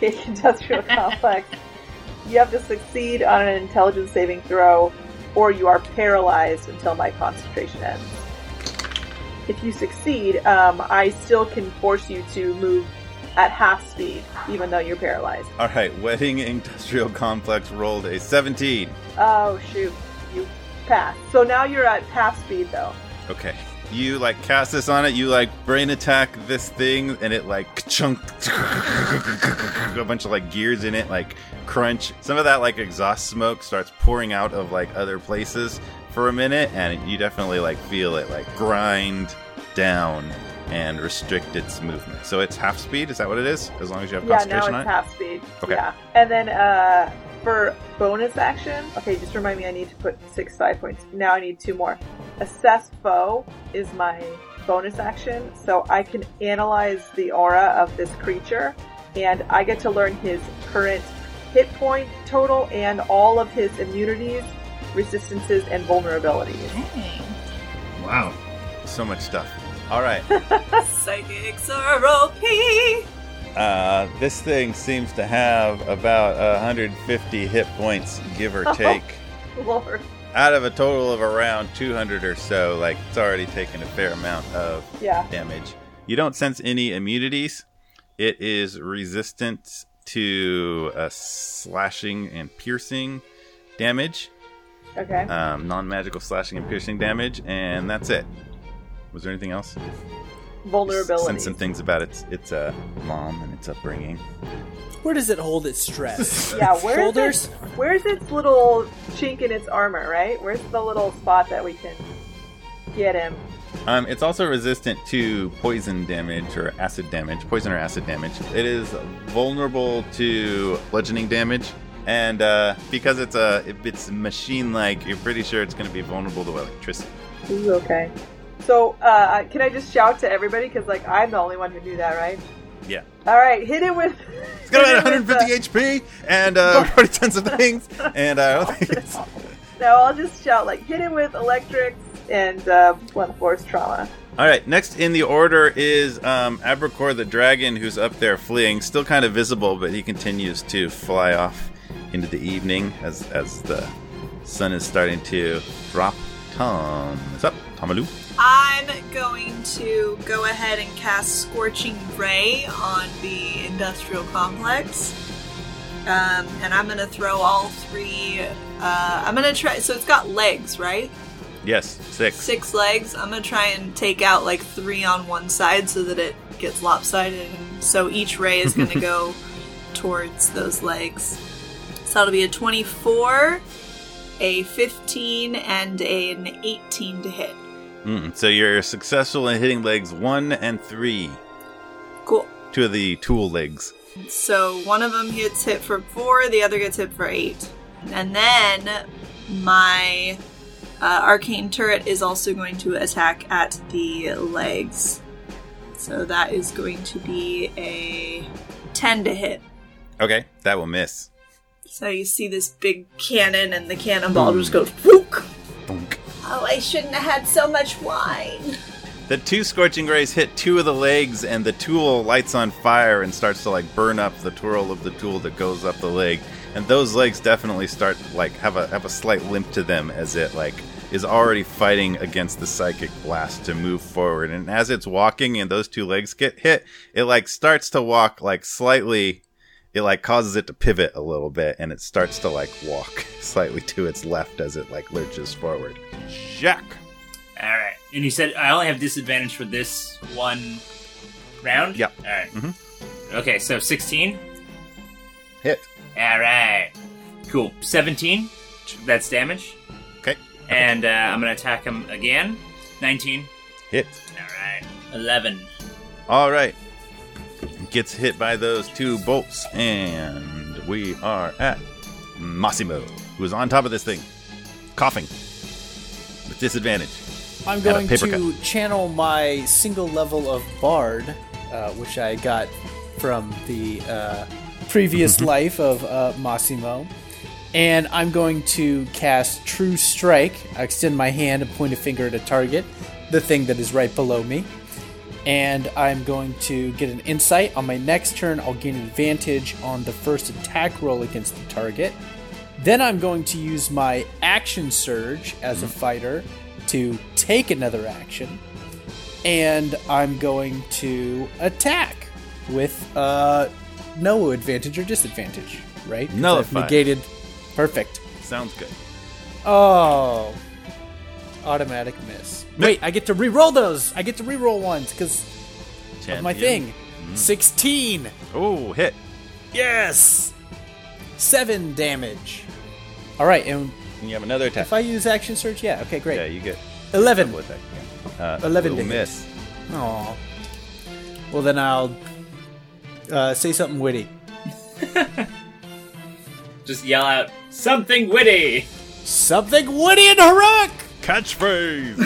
Cake *laughs* Industrial Complex. You have to succeed on an intelligence saving throw, or you are paralyzed until my concentration ends. If you succeed, um, I still can force you to move at half speed, even though you're paralyzed. All right, wedding industrial complex rolled a 17. Oh shoot, you passed. So now you're at half speed, though. Okay. You like cast this on it, you like brain attack this thing, and it like chunk a bunch of like gears in it, like crunch. Some of that like exhaust smoke starts pouring out of like other places for a minute, and you definitely like feel it like grind down and restrict its movement. So it's half speed, is that what it is? As long as you have Yeah, now concentration it's on it? half speed. Okay. Yeah. And then uh for bonus action, okay, just remind me I need to put six five points. Now I need two more. Assess foe is my bonus action, so I can analyze the aura of this creature, and I get to learn his current hit point total and all of his immunities, resistances, and vulnerabilities. Dang. Wow. So much stuff. All right. *laughs* Psychics are OP. Uh, this thing seems to have about 150 hit points, give or take, Lord. out of a total of around 200 or so. Like, it's already taken a fair amount of Yeah. damage. You don't sense any immunities. It is resistant to uh, slashing and piercing damage, Okay. um, non magical slashing and piercing damage, and that's it. Was there anything else? Vulnerability. Sense some things about its its uh, mom and its upbringing. Where does it hold its stress? *laughs* Yeah, where's Shoulders? It, where's its little chink in its armor, right? Where's the little spot that we can get him? Um, it's also resistant to poison damage or acid damage, poison or acid damage. It is vulnerable to bludgeoning damage, and uh, because it's a if it's machine-like, you're pretty sure it's going to be vulnerable to electricity. Ooh, okay. So, uh, can I just shout to everybody? Because, like, I'm the only one who knew that, right? Yeah, All right, hit it with. it's got about it with 150 HP, and uh, already done some things, and uh, I don't think it's. No, I'll just shout, like, hit it with electric and uh, blunt force trauma. All right, next in the order is um, Abracor the dragon, who's up there fleeing, still kind of visible, but he continues to fly off into the evening as as the sun is starting to drop. Tom is up. Tomalu. I'm going to go ahead and cast Scorching Ray on the industrial complex. Um, and I'm going to throw all three. Uh, I'm going to try. So it's got legs, right? Yes, six. Six legs. I'm going to try and take out like three on one side so that it gets lopsided. So each ray is going to go *laughs* towards those legs. So that'll be a 24, a 15, and an 18 to hit. Mm, so you're successful in hitting legs one and three. Cool. Two of the tulle legs. So one of them gets hit for four, the other gets hit for eight. And then my uh, arcane turret is also going to attack at the legs. So that is going to be a 10 to hit. Okay, that will miss. So you see this big cannon, and the cannonball just goes whook. Bonk. Oh, I shouldn't have had so much wine. The two scorching rays hit two of the legs, and the tulle lights on fire and starts to like burn up the twirl of the tulle that goes up the leg. And those legs definitely start like have a have a slight limp to them as it like is already fighting against the psychic blast to move forward. And as it's walking and those two legs get hit, it like starts to walk like slightly. It like causes it to pivot a little bit, and it starts to like walk *laughs* slightly to its left as it like lurches forward. Jack. All right. And you said I only have disadvantage for this one round. Yep. All right. mm-hmm. Okay, so sixteen. Hit. All right. Cool. Seventeen. That's damage. Okay. And uh, I'm gonna attack him again. Nineteen. Hit. All right. Eleven. All right. Gets hit by those two bolts, and we are at Massimo, who is on top of this thing, coughing with disadvantage. I'm going paper to channel my single level of Bard, uh, which I got from the uh, previous *laughs* life of uh, Massimo. And I'm going to cast True Strike. I extend my hand and point a finger at a target, the thing that is right below me. And I'm going to get an insight. On my next turn, I'll gain advantage on the first attack roll against the target. Then I'm going to use my action surge as a fighter to take another action. And I'm going to attack with uh, no advantage or disadvantage, right? I've Nullified. Negated. Perfect. Sounds good. Oh. Automatic miss. Wait, I get to re-roll those. I get to re-roll ones because of my Champion. thing. 16. Oh, hit. Yes. 7 damage. All right, and And you have another attack. if I use action surge, yeah, okay, great. Yeah, you get 11. double attack. Yeah. Uh, 11 will to miss. Aw. Well, then I'll uh, say something witty. *laughs* Just yell out something witty. Something witty and heroic! Catchphrase.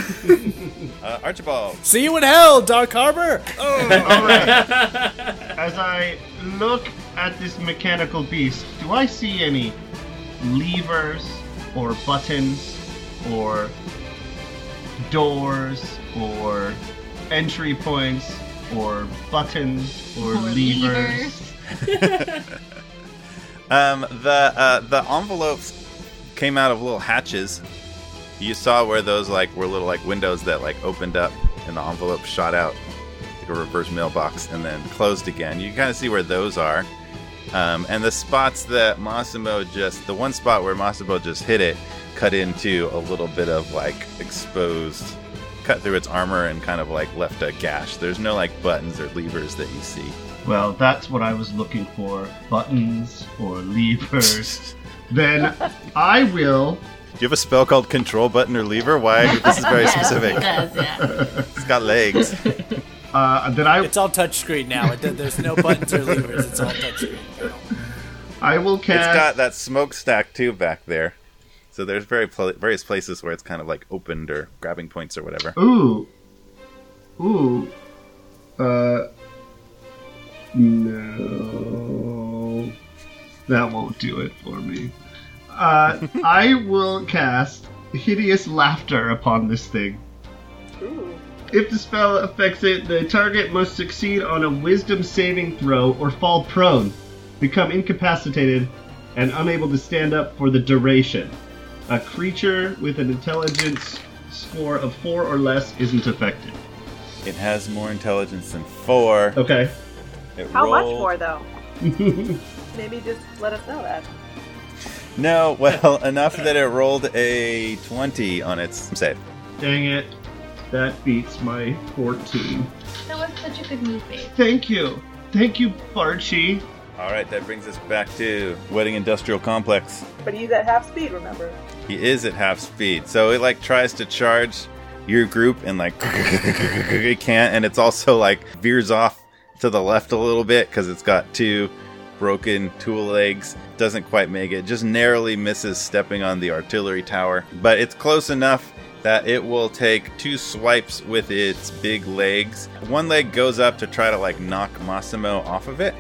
*laughs* uh, Archibald. See you in hell, Dark Harbor! All right. *laughs* As I look at this mechanical beast, do I see any levers or buttons or doors or entry points or buttons or, Or levers? *laughs* Um, the uh, the envelopes came out of little hatches. You saw where those like were little like windows that like opened up and the envelope shot out like a reverse mailbox and then closed again. You kind of see where those are. Um, and the spots that Massimo just the one spot where Massimo just hit it cut into a little bit of like exposed cut through its armor and kind of like left a gash. There's no like buttons or levers that you see. Well, that's what I was looking for buttons or levers. then *laughs* I will. Do you have a spell called control button or lever? Why? *laughs* This is very Yes, specific. It does, yeah. It's got legs. Uh, then I It's all touchpscreen now. It, there's no buttons or levers. It's all touchscreen. I will It's cast. got that smokestack too back there. So there's very pl- various places where it's kind of like opened or grabbing points or whatever. Ooh. Ooh. Uh. No. That won't do it for me. Uh, I will cast Hideous Laughter upon this thing. If the spell affects it, the target must succeed on a wisdom saving throw or fall prone, become incapacitated, and unable to stand up for the duration. A creature with an intelligence score of 4 or less isn't affected. It has more intelligence than four. Okay. It How much more, though? *laughs* Maybe just let us know that. No, well, *laughs* enough that it rolled a 20 on its save. Dang it. That beats my 14. That was such a good move, babe. Thank you. Thank you, Barchi. All right, that brings us back to Wedding Industrial Complex. But he's at half speed, remember? He is at half speed, so it like tries to charge your group and like *laughs* it can't, and it's also like veers off to the left a little bit because it's got two broken tulle legs. Doesn't quite make it. Just narrowly misses stepping on the artillery tower, but it's close enough that it will take two swipes with its big legs. One leg goes up to try to like knock Massimo off of it.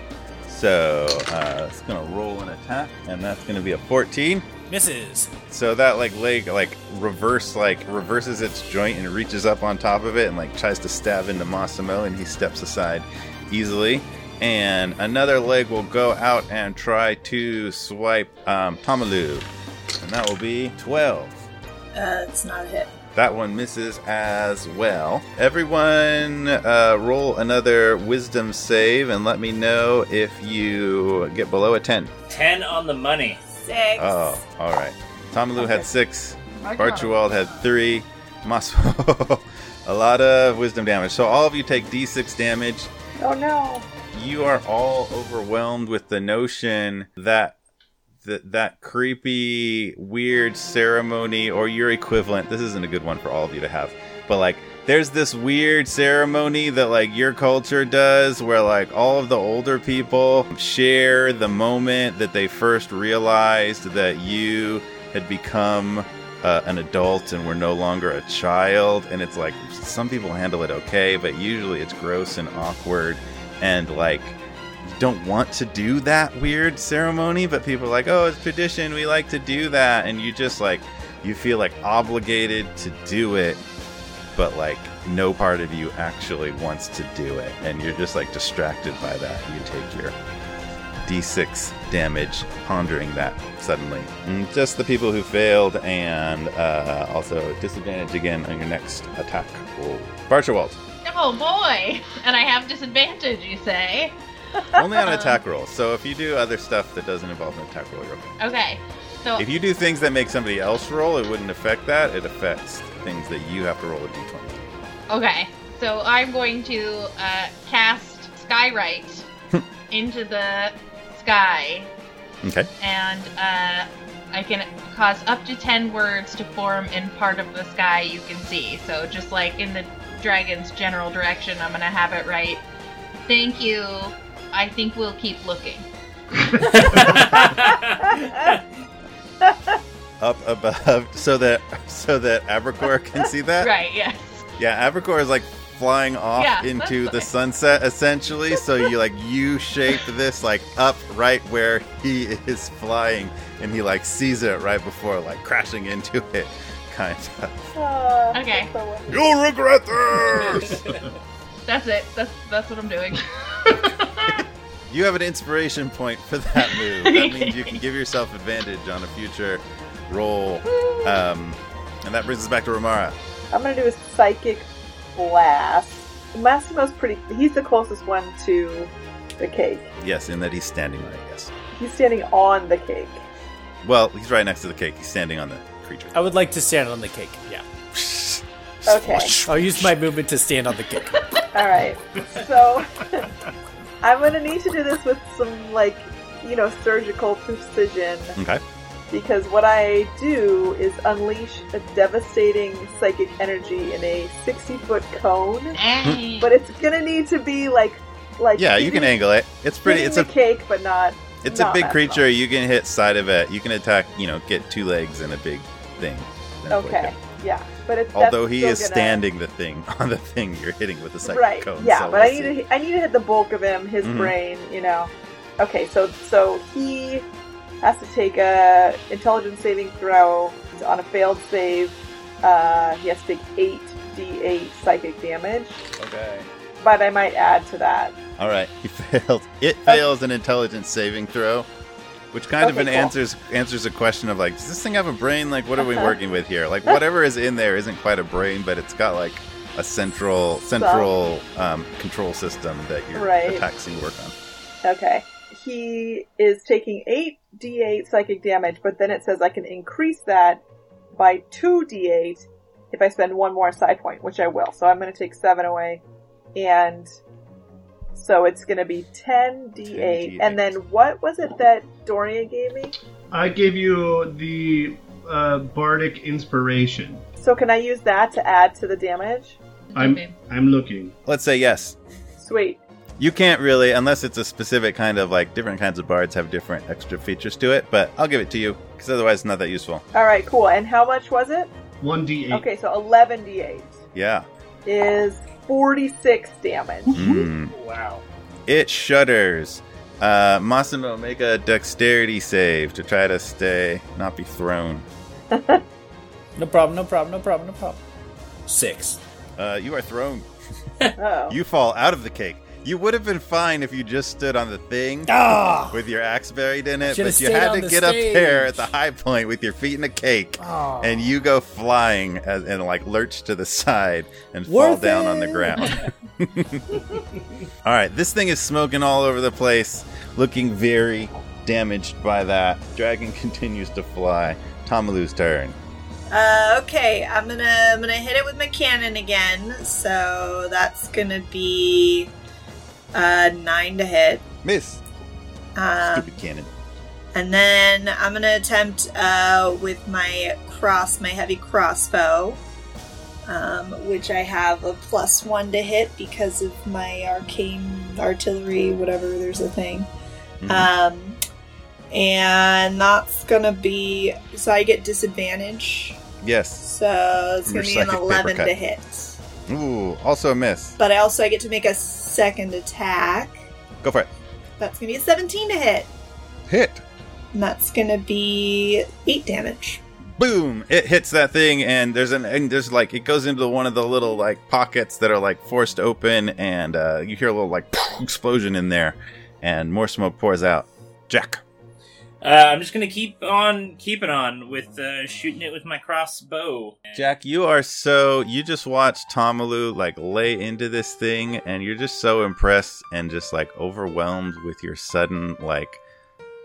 So uh, it's gonna roll an attack, and that's gonna be a 14. Misses. So that like leg like reverse like reverses its joint and reaches up on top of it and like tries to stab into Massimo and he steps aside easily. And another leg will go out and try to swipe um, Tomalu. And that will be 12. Uh, it's not a hit. That one misses as well. Everyone, uh, roll another wisdom save and let me know if you get below a 10. Ten on the money. Six. Oh, all right. Tomalu had six. I got it. Archibald had three. Massimo, *laughs* a lot of wisdom damage. So all of you take d6 damage. Oh no. You are all overwhelmed with the notion that that that creepy, weird ceremony or your equivalent. This isn't a good one for all of you to have, but like there's this weird ceremony that like your culture does where like all of the older people share the moment that they first realized that you had become uh, an adult and we're no longer a child and it's like some people handle it okay but usually it's gross and awkward and like you don't want to do that weird ceremony but people are like oh it's tradition we like to do that and you just like you feel like obligated to do it but like no part of you actually wants to do it and you're just like distracted by that. You take your d6 damage pondering that suddenly Mm, just the people who failed and uh, also disadvantage again on your next attack roll Barchibald. Oh boy! And I have disadvantage, you say? *laughs* only on attack rolls so if you do other stuff that doesn't involve an attack roll you're okay Okay. So if you do things that make somebody else roll it wouldn't affect that it affects things that you have to roll a d20 Okay, so I'm going to uh, cast Skywrite *laughs* into the sky, okay and uh, I can cause up to 10 words to form in part of the sky you can see. So, just like in the dragon's general direction, I'm going to have it right. Thank you. I think we'll keep looking. *laughs* up above so that so that Abracor can see that. *laughs* Right, yes. Yeah, Abracor is like flying off Yeah, into the fine. *laughs* sunset essentially. so you like you shape this like up right where he is flying, and he like sees it right before like crashing into it, kind of. Ah, Okay. that's so wonderful. You'll regret this. *laughs* That's it. That's that's what I'm doing. *laughs* you have an inspiration point for that move. That means you can give yourself advantage on a future roll. Um, and that brings us back to Ramara. I'm gonna do a psychic blast. Massimo's pretty. He's the closest one to the cake. Yes, in that he's standing on it. Yes. He's standing on the cake. Well, he's right next to the cake. He's standing on the creature. I would like to stand on the cake. Yeah. *laughs* Okay. I'll use my movement to stand on the cake. *laughs* All right. So *laughs* I'm gonna need to do this with some like you know surgical precision Okay. Because what I do is unleash a devastating psychic energy in a 60 foot cone. Dang. But it's gonna need to be like like Yeah, you can angle it. It's pretty. It's a cake, but not. it's a big Massimo. creature. You can hit side of it. You can attack. You know, get two legs and a big thing. Okay. Yeah, but it's Although he is gonna- standing the thing *laughs* on the thing you're hitting with the psychic right. cone. yeah, so but I we'll need see. to I need to hit the bulk of him, his Mhm. brain. You know. Okay, so so he has to take a intelligence saving throw on a failed save. Uh, he has to take eight d8 psychic damage, Okay. but I might add to that. All right. He *laughs* failed. It fails an intelligence saving throw, which kind of an cool. answers answers a question of like, does this thing have a brain? Like, what are we working with here? Like, whatever is in there isn't quite a brain, but it's got like a central central um, control system that your Right. attack scene work on. Okay. He is taking 8d8 psychic damage, but then it says I can increase that by 2d8 if I spend one more psi point, which I will. So I'm going to take 7 away. And so it's going to be 10d8. 10d8. And then what was it that Doria gave me? I gave you the uh, bardic inspiration. So can I use that to add to the damage? I'm I'm looking. Let's say yes. Sweet. You can't really, unless it's a specific kind of like different kinds of bards have different extra features to it. But I'll give it to you because otherwise it's not that useful. All right, cool. And how much was it? One d8. Okay, so 11d8 Yeah. is 46 damage. Mm. Wow. It shudders. Uh, Massimo, make a dexterity save to try to stay, not be thrown. *laughs* No problem, no problem, no problem, no problem. Six. Uh, you are thrown. *laughs* Oh. You fall out of the cake. You would have been fine if you just stood on the thing Ah! with your axe buried in it, but you had to the get up there at the high point with your feet in a cake. Ah. And you go flying as, and like lurch to the side and fall Worth down on the ground. *laughs* *laughs* all right, this thing is smoking all over the place, looking very damaged by that. Dragon continues to fly. Tomalu's turn. Uh, okay, I'm gonna I'm gonna hit it with my cannon again. So that's gonna be uh nine to hit. Miss. Um, Stupid cannon. and then I'm gonna attempt uh with my cross, my heavy crossbow, um, which I have a plus one to hit because of my arcane artillery, whatever. There's a thing. Mhm. Um, and that's gonna be so I get disadvantage. yes. So it's gonna be an eleven to hit. Ooh, also a miss. But I also I get to make a second attack. Go for it. That's gonna be a seventeen to hit. Hit. And that's gonna be eight damage. Boom! It hits that thing, and there's an and there's like it goes into one of the little like pockets that are like forced open, and uh, you hear a little like *laughs* explosion in there, and more smoke pours out. Jack. Uh, I'm just gonna keep on keeping on with uh, shooting it with my crossbow. Jack, you are so you just watched Tomalu like lay into this thing and you're just so impressed and just like overwhelmed with your sudden like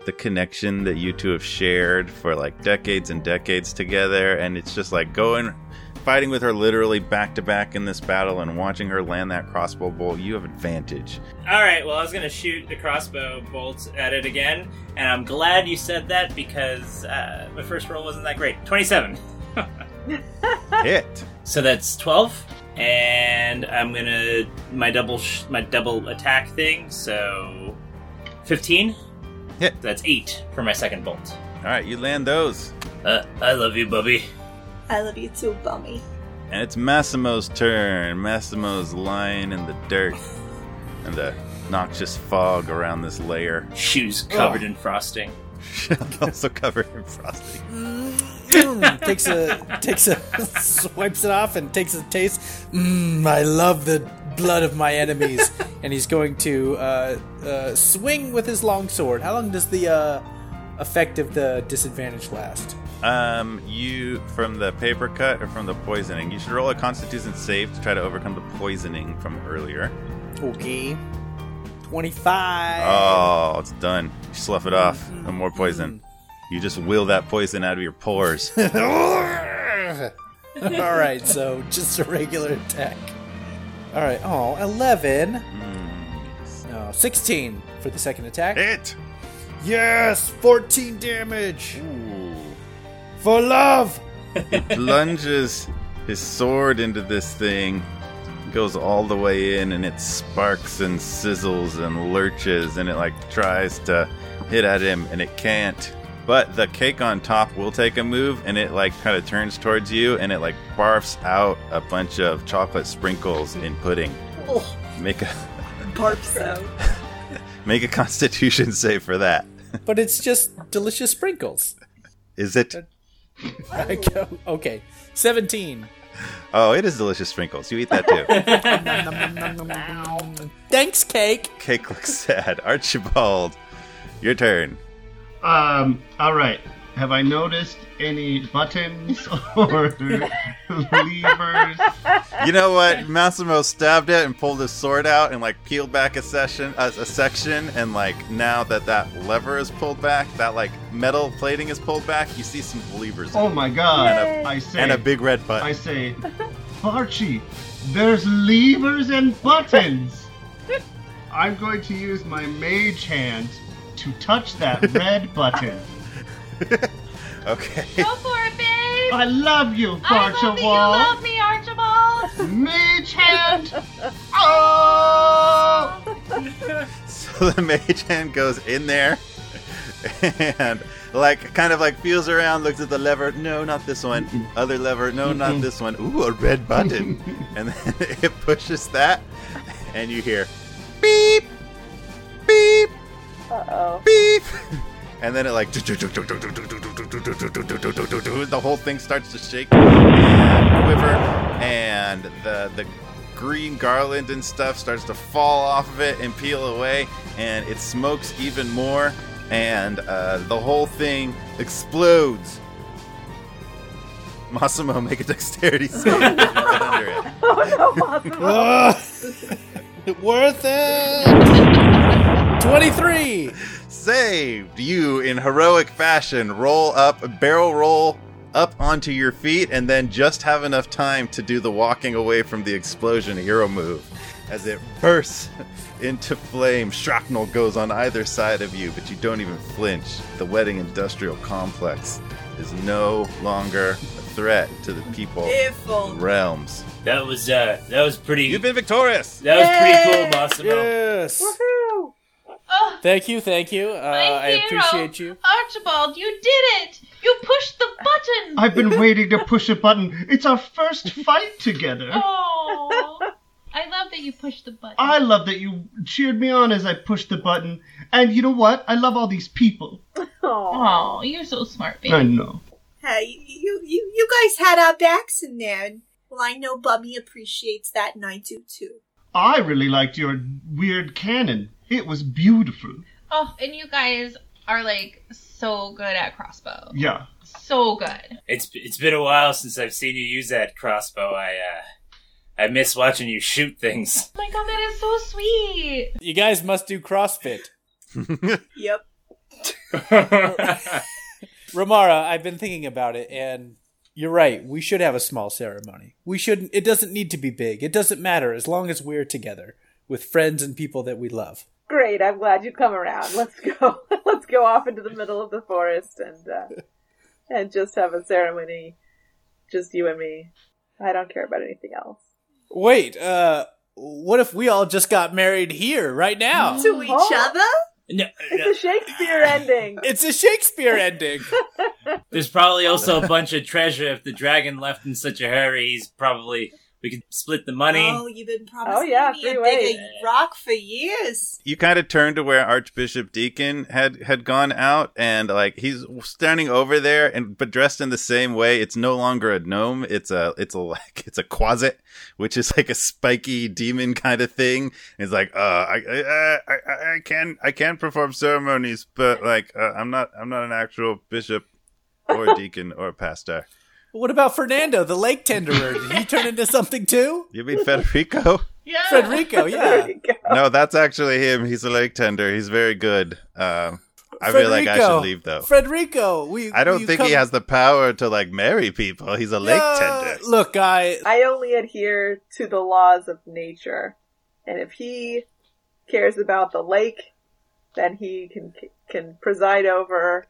the connection that you two have shared for like decades and decades together and it's just like going fighting with her literally back to back in this battle and watching her land that crossbow bolt, you have advantage. All right, well, I was gonna shoot the crossbow bolt at it again, and I'm glad you said that because uh, my first roll wasn't that great. Twenty-seven. *laughs* Hit. So that's twelve, and I'm gonna my double sh- my double attack thing. So fifteen. Hit. That's eight for my second bolt. All right, you land those. Uh, I love you, Bubby. I love you too, Bummy. And it's Massimo's turn. Massimo's lying in the dirt and the noxious fog around this layer. Shoes covered in frosting. *laughs* also covered in frosting. Mm, takes a takes a *laughs* swipes it off and takes a taste. Mmm, I love the blood of my enemies. *laughs* and he's going to uh, uh, swing with his long sword. How long does the uh, effect of the disadvantage last? Um, you from the paper cut or from the poisoning? You should roll a Constitution save to try to overcome the poisoning from earlier. Okay, twenty-five. Oh, it's done. You slough it off. No more poison. You just will that poison out of your pores. *laughs* All right, so just a regular attack. All right, oh, 11. Mm. Oh, 16 for the second attack. It! Yes, 14 damage. For love. He plunges his sword into this thing, goes all the way in, and it sparks and sizzles and lurches, and it like tries to hit at him, and it can't. But the cake on top will take a move, and it like kind of turns towards you, and it like barfs out a bunch of chocolate sprinkles in pudding. Oh, Make a barf out. *laughs* make a Constitution *laughs* save for that. But it's just delicious sprinkles. Is it? *laughs* I go, okay, 17. Oh, it is delicious sprinkles. You eat that too. *laughs* Thanks, cake. Cake looks *laughs* sad. Archibald, your turn. Um, all right. Have I noticed any buttons *laughs* or levers? You know what? Massimo stabbed it and pulled his sword out and like peeled back a session, a, a section, and like now that that lever is pulled back, that like metal plating is pulled back, you see some levers Oh my god! And a- I say, and a big red button. I say, Archie, there's levers and buttons. *laughs* I'm going to use my mage hand to touch that red button. *laughs* okay. Go for it, babe! I love you, Archibald. I love that you Archibald. love me, Archibald! Mage hand. *laughs* Oh! *laughs* So the mage hand goes in there and like kind of like feels around, looks at the lever. No, not this one. Other lever. No, not this one. Ooh, a red button. and then it pushes that, and you hear beep, beep, Uh-oh. beep, and then it like the whole thing starts to shake and quiver, and the the green garland and stuff starts to fall off of it and peel away, and it smokes even more, and uh, the whole thing explodes. Massimo, make a dexterity *laughs* save. under it. Oh no, Massimo. Worth it. *laughs* 23. Saved! You, in heroic fashion, roll up, barrel roll up onto your feet and then just have enough time to do the walking away from the explosion hero move. As it bursts *laughs* into flame, shrapnel goes on either side of you, but you don't even flinch. The wedding industrial complex is no longer a threat to the people If only. realms. That was uh, that was pretty. You've been victorious. that was pretty cool, Massimo. Yes. Woohoo! Oh, Thank you, thank you. Uh, my I appreciate you. Archibald, you did it! You pushed the button! I've been *laughs* waiting to push a button. It's our first fight together. *laughs* Oh, I love that you pushed the button. I love that you cheered me on as I pushed the button. And you know what? I love all these people. *laughs* Oh, you're so smart, baby. I know. Hey, you, you, you guys had our backs in there. and, Well, I know Bubby appreciates that, and I do too. I really liked your weird cannon. It was beautiful. Oh, and you guys are like so good at crossbow. Yeah. So good. It's it's been a while since I've seen you use that crossbow. I uh, I miss watching you shoot things. Oh my god, that is so sweet. You guys must do CrossFit. *laughs* Yep. *laughs* Ramara, I've been thinking about it, and you're right. We should have a small ceremony. We shouldn't. It doesn't need to be big. It doesn't matter as long as we're together with friends and people that we love. Great, I'm glad you come around. *laughs* Let's go. *laughs* Let's go off into the middle of the forest and uh, *laughs* and just have a ceremony, just you and me. I don't care about anything else. Wait, uh, what if we all just got married here right now? To each Oh. other? no, It's no, a Shakespeare ending. It's a Shakespeare ending. there's probably also a bunch of treasure. If the dragon left in such a hurry, he's probably we can split the money. Oh, you've been promising yeah, me a ways. bigger rock for years. you kind of turn to where Archbishop Deacon had had gone out, and like he's standing over there, and but dressed in the same way. It's no longer a gnome; it's a it's a *laughs* like it's a quasit, which is like a spiky demon kind of thing. And he's like, uh, I I I, I, I can I can perform ceremonies, but like uh, I'm not I'm not an actual bishop or *laughs* deacon or pastor. What about Fernando, the lake *laughs* tenderer? Did he turn into something too? You mean Federico? *laughs* Yeah. Federico, yeah. you go. no, that's actually him. He's a lake tender. He's very good. Um, I feel like I should leave though. Federico, we. I don't you think come- he has the power to like marry people. He's a lake No, tender. Look, I. I only adhere to the laws of nature, and if he cares about the lake, then he can can preside over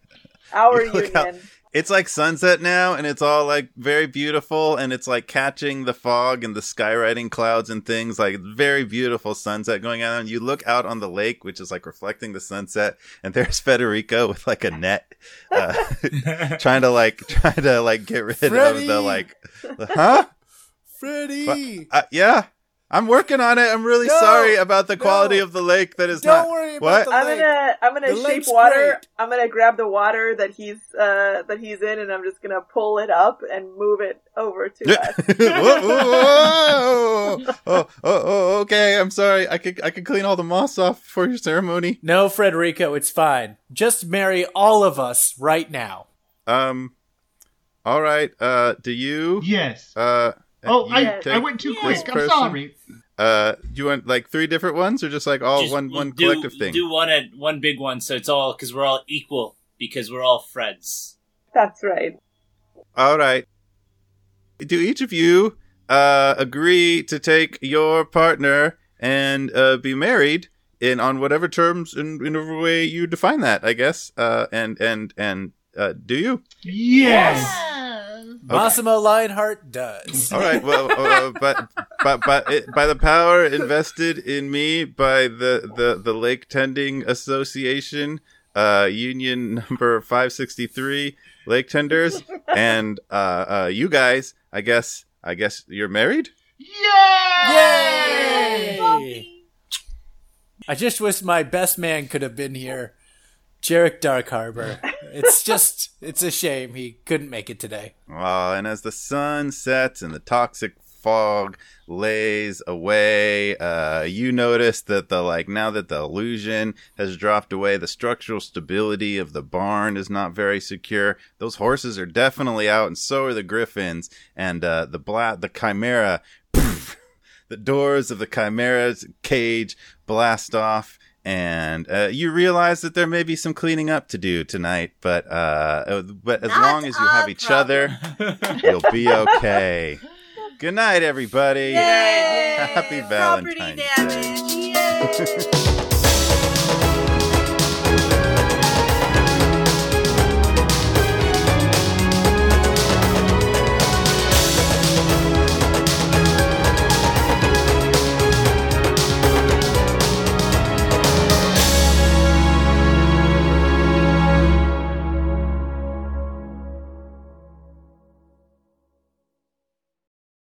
our *laughs* Look how- union. It's like sunset now, and it's all like very beautiful, and it's like catching the fog and the skywriting clouds and things. Like very beautiful sunset going on. And you look out on the lake, which is like reflecting the sunset, and there's Federico with like a net, uh, *laughs* trying to like trying to like get rid of the like, huh? Freddie! Uh, yeah, I'm working on it. I'm really No, sorry about the quality no. of the lake. That is Don't not. worry about what? the I'm gonna I'm gonna The shape lake's water. great. I'm gonna grab the water that he's uh that he's in, and I'm just gonna pull it up and move it over to *laughs* us. whoa, whoa, whoa. Oh, oh, oh, okay. I'm sorry. I could, I could clean all the moss off for your ceremony. No, Frederico, it's fine. Just marry all of us right now. Um, all right. Uh, do you? Yes. Uh, Oh, I, take I went too this quick. I'm person? sorry. Uh, do you want like three different ones or just like all Just one, we'll one do, collective thing? Do one at one big one, so it's all because we're all equal because we're all friends. That's right. All right. Do each of you uh agree to take your partner and uh be married in on whatever terms in in whatever way you define that, I guess. Uh and and and uh do you? Yes. Yes. Massimo Lionheart does. All right. Well, uh, but but but it, by the power invested in me by the the the Lake Tending Association, uh, Union number five sixty three, Lake Tenders, and uh, uh, you guys, I guess, I guess you're married. Yay! I just wish my best man could have been here. Jarek Dark Harbor. It's just, it's a shame he couldn't make it today. Oh, and as the sun sets and the toxic fog lays away, uh, you notice that the like now that the illusion has dropped away, the structural stability of the barn is not very secure. Those horses are definitely out, and so are the griffins, and uh, the bla- the chimera. *laughs* the doors of the chimera's cage blast off and uh, you realize that there may be some cleaning up to do tonight, but uh, uh, but as Not long as you have each other, you'll be okay. Good night, everybody. Yay! Happy Valentine's Day.